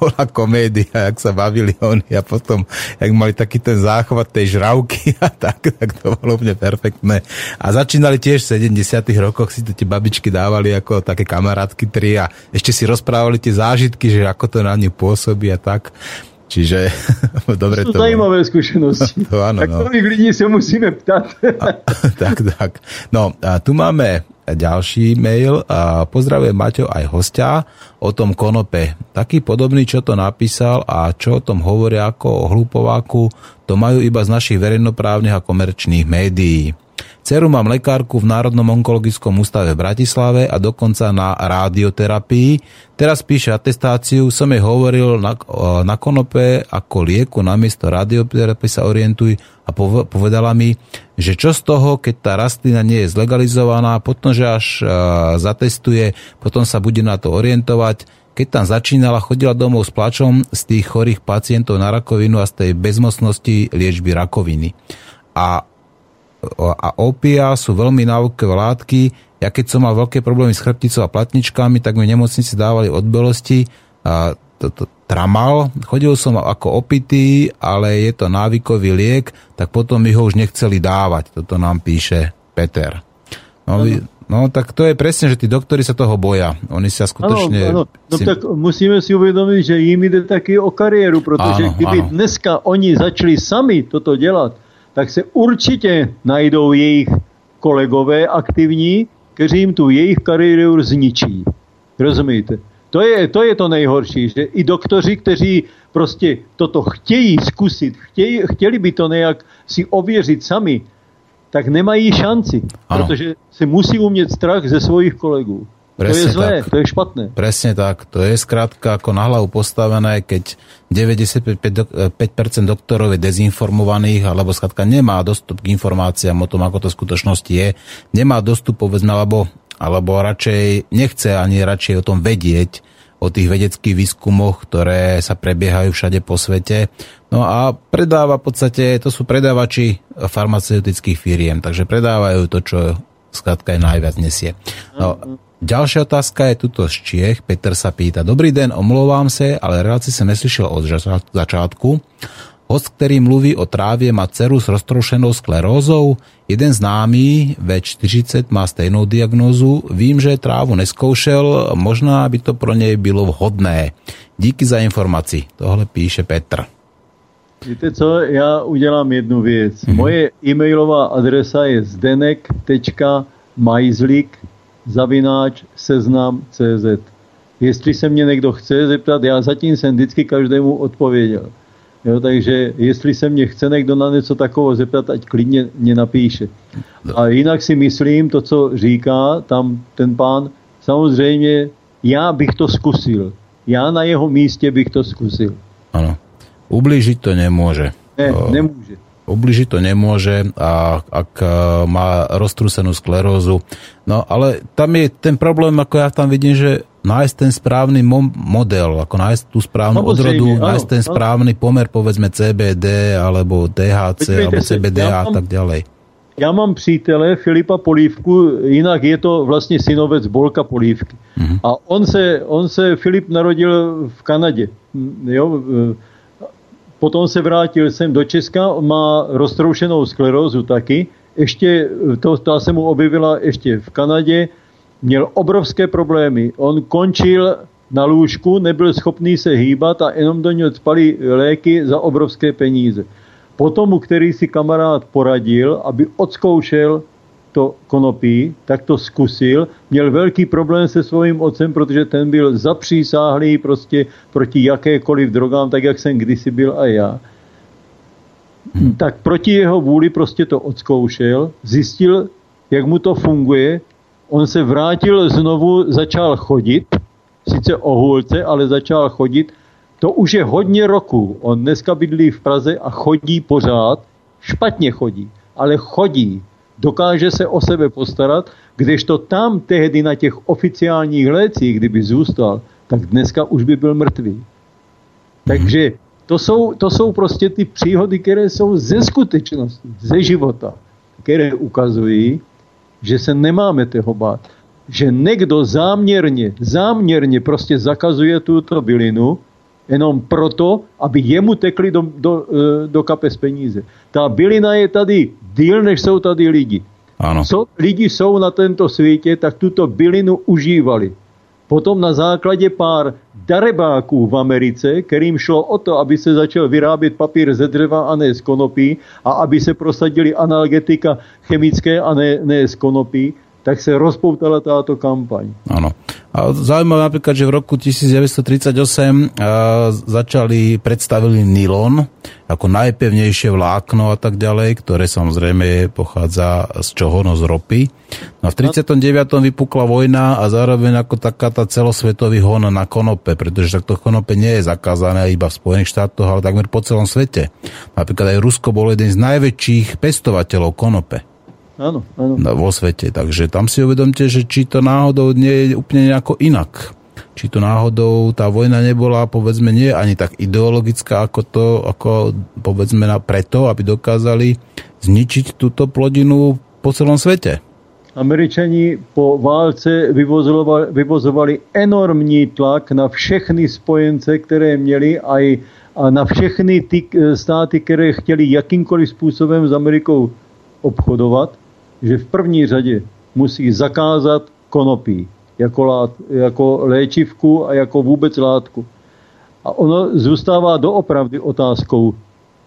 Speaker 2: bola komédia, jak sa bavili oni a potom, jak mali taký ten záchvat tej žravky a tak, tak to bolo úplne perfektné. A začínali tiež v 70 rokoch, si to tie babičky dávali ako také kamarátky tri a ešte si rozprávali tie zážitky, že ako to na ňu pôsobí a tak. Čiže dobre
Speaker 3: To
Speaker 2: to
Speaker 3: jsou zajímavé zkušenosti.
Speaker 2: To ano, no.
Speaker 3: Takových lidí se musíme ptát.
Speaker 2: tak, tak. No, a tu máme ďalší mail. A pozdravujem Maťo aj hostia o tom konope. Taký podobný, čo to napísal a čo o tom hovoria ako o hlupováku, to majú iba z našich verejnoprávnych a komerčných médií. Ceru mám lekárku v Národnom onkologickom ústave v Bratislave a dokonca na radioterapii. Teraz píše atestáciu, som jej hovoril na, na konope ako lieku namiesto radioterapie sa orientuj a pov- povedala mi, že čo z toho, keď tá rastlina nie je zlegalizovaná, potom, že až uh, zatestuje, potom sa bude na to orientovať. Keď tam začínala, chodila domov s plačom z tých chorých pacientov na rakovinu a z tej bezmocnosti liečby rakoviny. A a opia sú veľmi návykové látky. Ja keď som mal veľké problémy s chrbticou a platničkami, tak mi nemocnici dávali odbelosti a to, to, tramal. Chodil som ako opitý, ale je to návykový liek, tak potom mi ho už nechceli dávať. Toto nám píše Peter. No, vy, no tak to je presne, že tí doktori sa toho boja. Oni sa skutočne...
Speaker 3: Ano, ano. No
Speaker 2: si-
Speaker 3: tak musíme si uvědomit, že jim jde taky o kariéru, protože
Speaker 2: Ano,
Speaker 3: kdyby
Speaker 2: ano.
Speaker 3: dneska oni začali sami toto dělat, tak se určitě najdou jejich kolegové aktivní, kteří jim tu jejich kariéru zničí. Rozumíte? To je, to je to nejhorší, že i doktoři, kteří prostě toto chtějí zkusit, chtějí, chtěli by to nějak si ověřit sami, tak nemají šanci,
Speaker 2: Ano.
Speaker 3: protože se musí umět strach ze svojich kolegů. To je
Speaker 2: Presne
Speaker 3: zlé,
Speaker 2: tak.
Speaker 3: to je špatné.
Speaker 2: Presne tak. To je skrátka ako na hlavu postavené, keď 95% dok- 5% doktorov je dezinformovaných, alebo skrátka nemá dostup k informáciám o tom, ako to v skutočnosti je. Nemá dostup, povedzme, alebo, alebo radšej nechce ani radšej o tom vedieť, o tých vedeckých výskumoch, ktoré sa prebiehajú všade po svete. No a predáva v podstate, to sú predávači farmaceutických firiem, takže predávajú to, čo skrátka je najviac nesie. No, ďalšia otázka je tuto z Čiech. Peter sa pýta, dobrý den, omlouvám se, ale relácii jsem neslyšel od začátku. Host, který mluví o trávě, má dceru s roztroušenou sklerózou. Jeden známý ve 40 má stejnou diagnózu. Vím, že trávu neskoušel, možná by to pro něj bylo vhodné. Díky za informaci. Tohle píše Petr.
Speaker 3: Víte co, já udělám jednu věc. Mm-hmm. Moje e-mailová adresa je zdenek.majzlik zavináč seznam.cz Jestli se mě někdo chce zeptat, já zatím jsem vždycky každému odpověděl. Jo, takže jestli se mě chce někdo na něco takového zeptat, ať klidně mě napíše. A jinak si myslím, to, co říká tam ten pán, samozřejmě já bych to zkusil. Já na jeho místě bych to zkusil.
Speaker 2: Ano. Ublížiť to nemôže.
Speaker 3: Ne, nemůže.
Speaker 2: Ubližiť to nemôže a ak e, má roztrúsenú sklerózu. No ale tam je ten problém, ako ja tam vidím, že nájsť ten správny mo- model, ako nájsť tú správnu
Speaker 3: Samozrejme,
Speaker 2: odrodu,
Speaker 3: áno,
Speaker 2: nájsť ten
Speaker 3: áno.
Speaker 2: správny pomer, povedzme CBD, alebo THC,
Speaker 3: Podívejte
Speaker 2: alebo
Speaker 3: se,
Speaker 2: CBDA
Speaker 3: já
Speaker 2: a tak ďalej.
Speaker 3: Já mám přítele Filipa Polívku, jinak je to vlastně synovec Bolka Polívky. Mm-hmm. A on se, on se, Filip narodil v Kanadě. Jo, potom se vrátil sem do Česka, má roztroušenou sklerózu taky. Ještě, to, ta se mu objevila ještě v Kanadě, měl obrovské problémy. On končil na lůžku, nebyl schopný se hýbat a jenom do něho spali léky za obrovské peníze. Potom, mu který si kamarád poradil, aby odzkoušel to konopí, tak to zkusil. Měl velký problém se svým otcem, protože ten byl zapřísáhlý prostě proti jakékoliv drogám, tak jak jsem kdysi byl a já. Tak proti jeho vůli prostě to odzkoušel, zjistil, jak mu to funguje. On se vrátil znovu, začal chodit, sice o hůlce, ale začal chodit. To už je hodně roků. On dneska bydlí v Praze a chodí pořád, špatně chodí. ale chodí. Dokáže se o sebe postarat, kdežto tam tehdy na těch oficiálních lécích, kdyby zůstal, tak dneska už by byl mrtvý. Takže to jsou, to jsou prostě ty příhody, které jsou ze skutečnosti, ze života, které ukazují, že se nemáme toho bát. Že někdo záměrně, záměrně prostě zakazuje tuto bylinu, jenom proto, aby jemu tekli do, do, eh, do kapes peníze. Ta bylina je tady díl, než jsou tady lidi.
Speaker 2: Áno.
Speaker 3: Co lidi jsou na tento světě, tak tuto bylinu užívali. Potom na základě pár darebáků v Americe, kterým šlo o to, aby se začal vyrábět papír ze dřeva a ne z konopí a aby se prosadili analgetika chemické a ne, ne z konopí, tak se rozpoutala táto kampaň.
Speaker 2: Áno. A zaujímavé napríklad, že v roku 1938 a, začali, predstavili nylon ako najpevnejšie vlákno a tak ďalej, ktoré samozrejme pochádza z čoho? No z ropy. No a v 39. vypukla vojna a zároveň ako taká tá celosvetový hon na konope, pretože takto konope nie je zakázané iba v Spojených štátoch, ale takmer po celom svete. Napríklad aj Rusko bol jeden z najväčších pestovateľov konope
Speaker 3: Áno, áno.
Speaker 2: na- vo svete. Takže tam si uvedomte, že či to náhodou nie je úplne nejako inak. Či to náhodou tá vojna nebola, povedzme, nie ani tak ideologická ako to, ako povedzme na preto, aby dokázali zničiť túto plodinu po celom svete.
Speaker 3: Američani po válce vyvozovali, vyvozovali enormní tlak na všechny spojence, které měli a, a na všechny ty eh, státy, které chtěli jakýmkoliv způsobem s Amerikou obchodovat, že v první řadě musí zakázat konopí jako, lát, jako léčivku a jako vůbec látku. A ono zůstává doopravdy otázkou,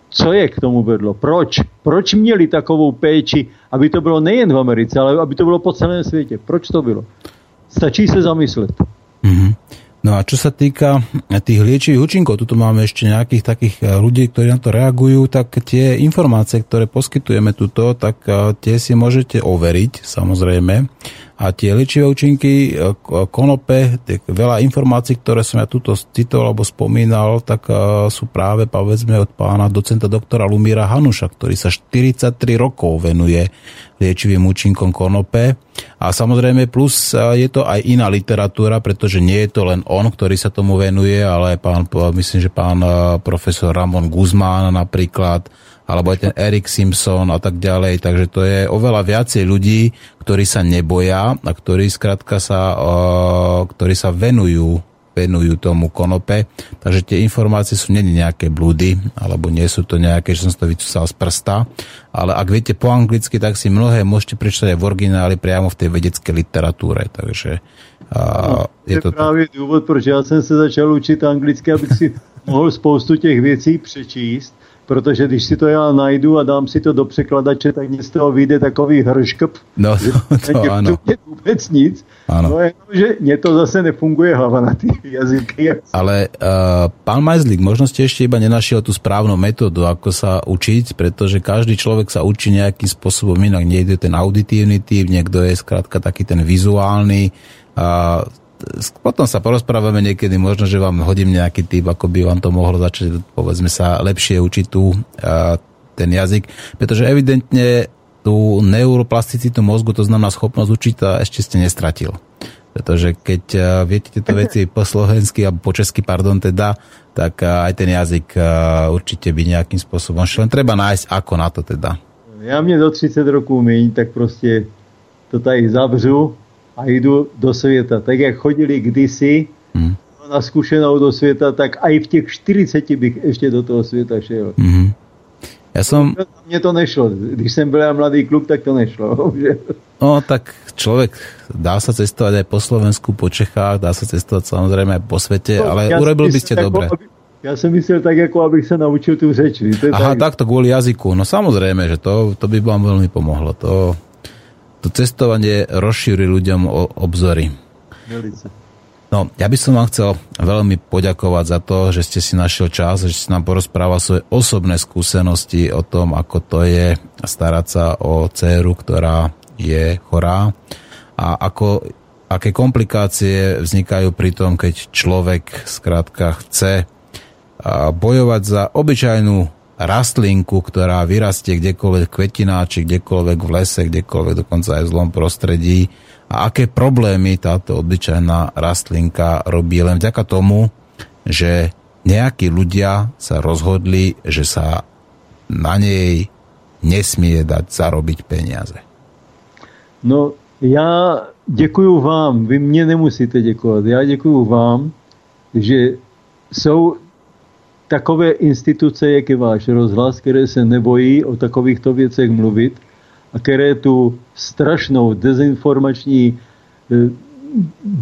Speaker 3: co je k tomu vedlo? Proč? Proč měli takovou péči, aby to bylo nejen v Americe, ale aby to bylo po celém světě? Proč to bylo? Stačí se zamyslet.
Speaker 2: Mhm. No a čo sa týka tých liečivých účinkov, tuto máme ešte nejakých takých eh, ľudí, ktorí na to reagujú, tak tie informácie, ktoré poskytujeme tuto, tak eh, tie si môžete overiť, samozrejme. A tie liečivé účinky k- konope, veľa informácií, ktoré som ja tuto citoval alebo spomínal, tak eh, sú práve, povedzme, od pána docenta doktora Lumíra Hanuša, ktorý sa 43 rokov venuje liečivým účinkom konope. A samozrejme plus eh, je to aj iná literatúra, pretože nie je to len on, ktorý sa tomu venuje, ale pán, myslím, že pán profesor Ramon Guzmán napríklad, alebo aj ten Erik Simpson a tak ďalej. Takže to je oveľa viacej ľudí, ktorí sa neboja a ktorí skrátka sa, ktorí sa venujú venujú tomu konope, takže tie informácie sú nie nejaké blúdy, alebo nie sú to nejaké, že som to vycúsal z prsta, ale ak viete po anglicky, tak si mnohé môžete prečítať v origináli priamo v tej vedeckej literatúre, takže a,
Speaker 3: To
Speaker 2: je
Speaker 3: je
Speaker 2: to
Speaker 3: právě důvod, proč já jsem se začal učit anglicky, abych si mohl spoustu těch věcí přečíst, protože když si to já najdu a dám si to do překladače, tak mě z toho vyjde takový hrškp,
Speaker 2: No, to, to
Speaker 3: nerozumět vůbec nic.
Speaker 2: Áno.
Speaker 3: No jenom, že mně to zase nefunguje hlava na ty jazyky.
Speaker 2: Ale uh, pán Majzlík, možno ste ešte iba nenašiel tú správnu metódu, ako sa učiť, pretože každý človek sa učí nejakým spôsobom inak. Niekto je ten auditívny typ, niekto je skrátka taký ten vizuálny. A s- potom sa porozprávame niekedy, možno, že vám hodím nejaký typ, ako by vám to mohlo začať, povedzme sa, lepšie učiť tú, a, ten jazyk, pretože evidentne tú neuroplasticitu mozgu, to znamená schopnosť učiť, a ešte ste nestratil. Pretože keď a, viete tieto veci po slovensky, alebo po česky, pardon, teda, tak a, aj ten jazyk a, určite by nejakým spôsobom, že len treba nájsť ako na to teda.
Speaker 3: Já mě do 30 roků míň, tak prostě to tady zavřu a jdu do světa. Tak jak chodili kdysi
Speaker 2: Hm.
Speaker 3: na zkušenou do světa, tak i v těch 40 bych ještě do toho světa šel.
Speaker 2: Mhm. Ja som,
Speaker 3: Mně to nešlo. Když jsem byl já mladý kluk, tak to nešlo. Že?
Speaker 2: no tak človek, dá sa cestovať aj po Slovensku, po Čechách, dá sa cestovať samozrejme aj po svete, ale
Speaker 3: Já
Speaker 2: urobil
Speaker 3: jsem
Speaker 2: by ste
Speaker 3: myslel,
Speaker 2: dobre.
Speaker 3: Jako, aby, já jsem myslel tak, jako abych se naučil tu řeč. Víte,
Speaker 2: Aha,
Speaker 3: tak,
Speaker 2: takto kvôli jazyku. No samozrejme, že to, to by vám veľmi pomohlo. To, to cestovanie rozšíri ľuďom o, obzory.
Speaker 3: Velice.
Speaker 2: No, ja by som vám chcel veľmi poďakovať za to, že ste si našiel čas, že ste nám porozprával svoje osobné skúsenosti o tom, ako to je starať sa o dceru, ktorá je chorá a ako, aké komplikácie vznikajú pri tom, keď človek skrátka chce bojovať za obyčajnú rastlinku, ktorá vyrastie kdekoľvek kvetináči, kdekoľvek v lese, kdekoľvek dokonca aj v zlom prostredí a aké problémy táto obyčajná rastlinka robí? Len vďaka tomu, že nejakí ľudia sa rozhodli, že sa na nej nesmie dať zarobiť peniaze.
Speaker 3: No, já děkuju vám, vy mě nemusíte děkovat, já děkuju vám, že jsou takové instituce, jak je váš rozhlas, které se nebojí o takovýchto věcech mluvit a které tu strašnou dezinformační eh,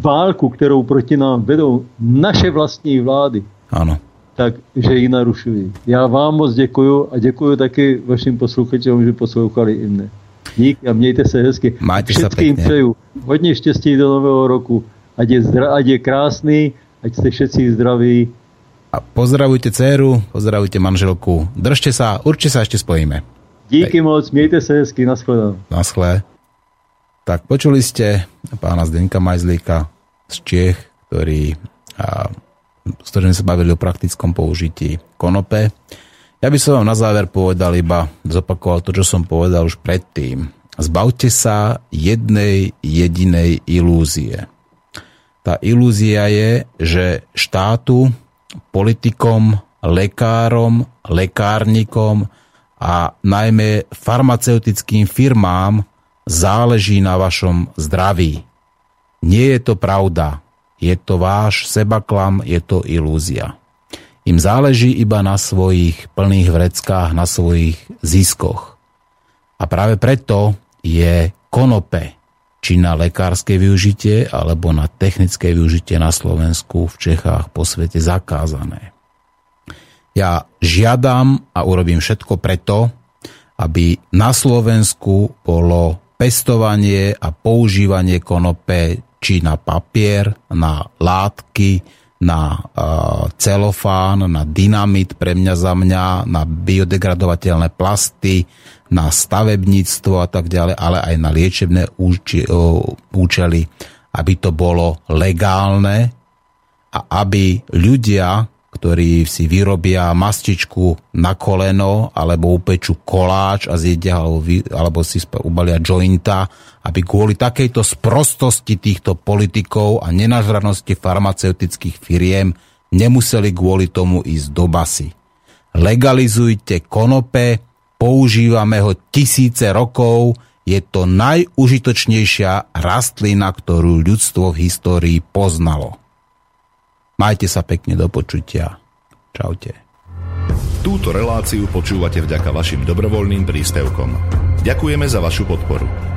Speaker 3: válku, kterou proti nám vedou naše vlastní vlády,
Speaker 2: Áno.
Speaker 3: takže ji narušují. Já vám moc děkuju a děkuju taky vašim posluchačům, že poslouchali i mne. Díky a mějte se hezky.
Speaker 2: Se
Speaker 3: Všetkým přeju hodně štěstí do nového roku. Ať je, zdra, ať je krásný, ať ste všetci zdraví.
Speaker 2: A pozdravujte dceru, pozdravujte manželku. Držte sa, určite sa ešte spojíme.
Speaker 3: Díky moc, mějte se hezky, nashledanou.
Speaker 2: Naschle. Tak počuli ste pána Zdenka Majzlíka z Čiech, ktorý, a, s ktorým sa bavili o praktickom použití konope. Ja by som vám na záver povedal iba, zopakoval to, čo som povedal už predtým. Zbavte sa jednej jedinej ilúzie. Tá ilúzia je, že štátu, politikom, lekárom, lekárnikom a najmä farmaceutickým firmám záleží na vašom zdraví. Nie je to pravda. Je to váš sebaklam, je to ilúzia. Im záleží iba na svojich plných vreckách, na svojich ziskoch. A práve preto je konope, či na lekárske využitie, alebo na technické využitie na Slovensku, v Čechách, po svete zakázané. Ja žiadam a urobím všetko preto, aby na Slovensku bolo pestovanie a používanie konope či na papier, na látky, na uh, celofán, na dynamit pre mňa za mňa, na biodegradovateľné plasty, na stavebníctvo a tak ďalej, ale aj na liečebné účely, aby to bolo legálne a aby ľudia, ktorí si vyrobia mastičku na koleno alebo upečú koláč a zjedia alebo, vy, alebo si ubalia jointa, aby kvôli takejto sprostosti týchto politikov a nenažranosti farmaceutických firiem nemuseli kvôli tomu ísť do basy. Legalizujte konope, používame ho tisíce rokov, je to najužitočnejšia rastlina, ktorú ľudstvo v histórii poznalo. Majte sa pekne do počutia. Čaute.
Speaker 6: Túto reláciu počúvate vďaka vašim dobrovoľným príspevkom. Ďakujeme za vašu podporu.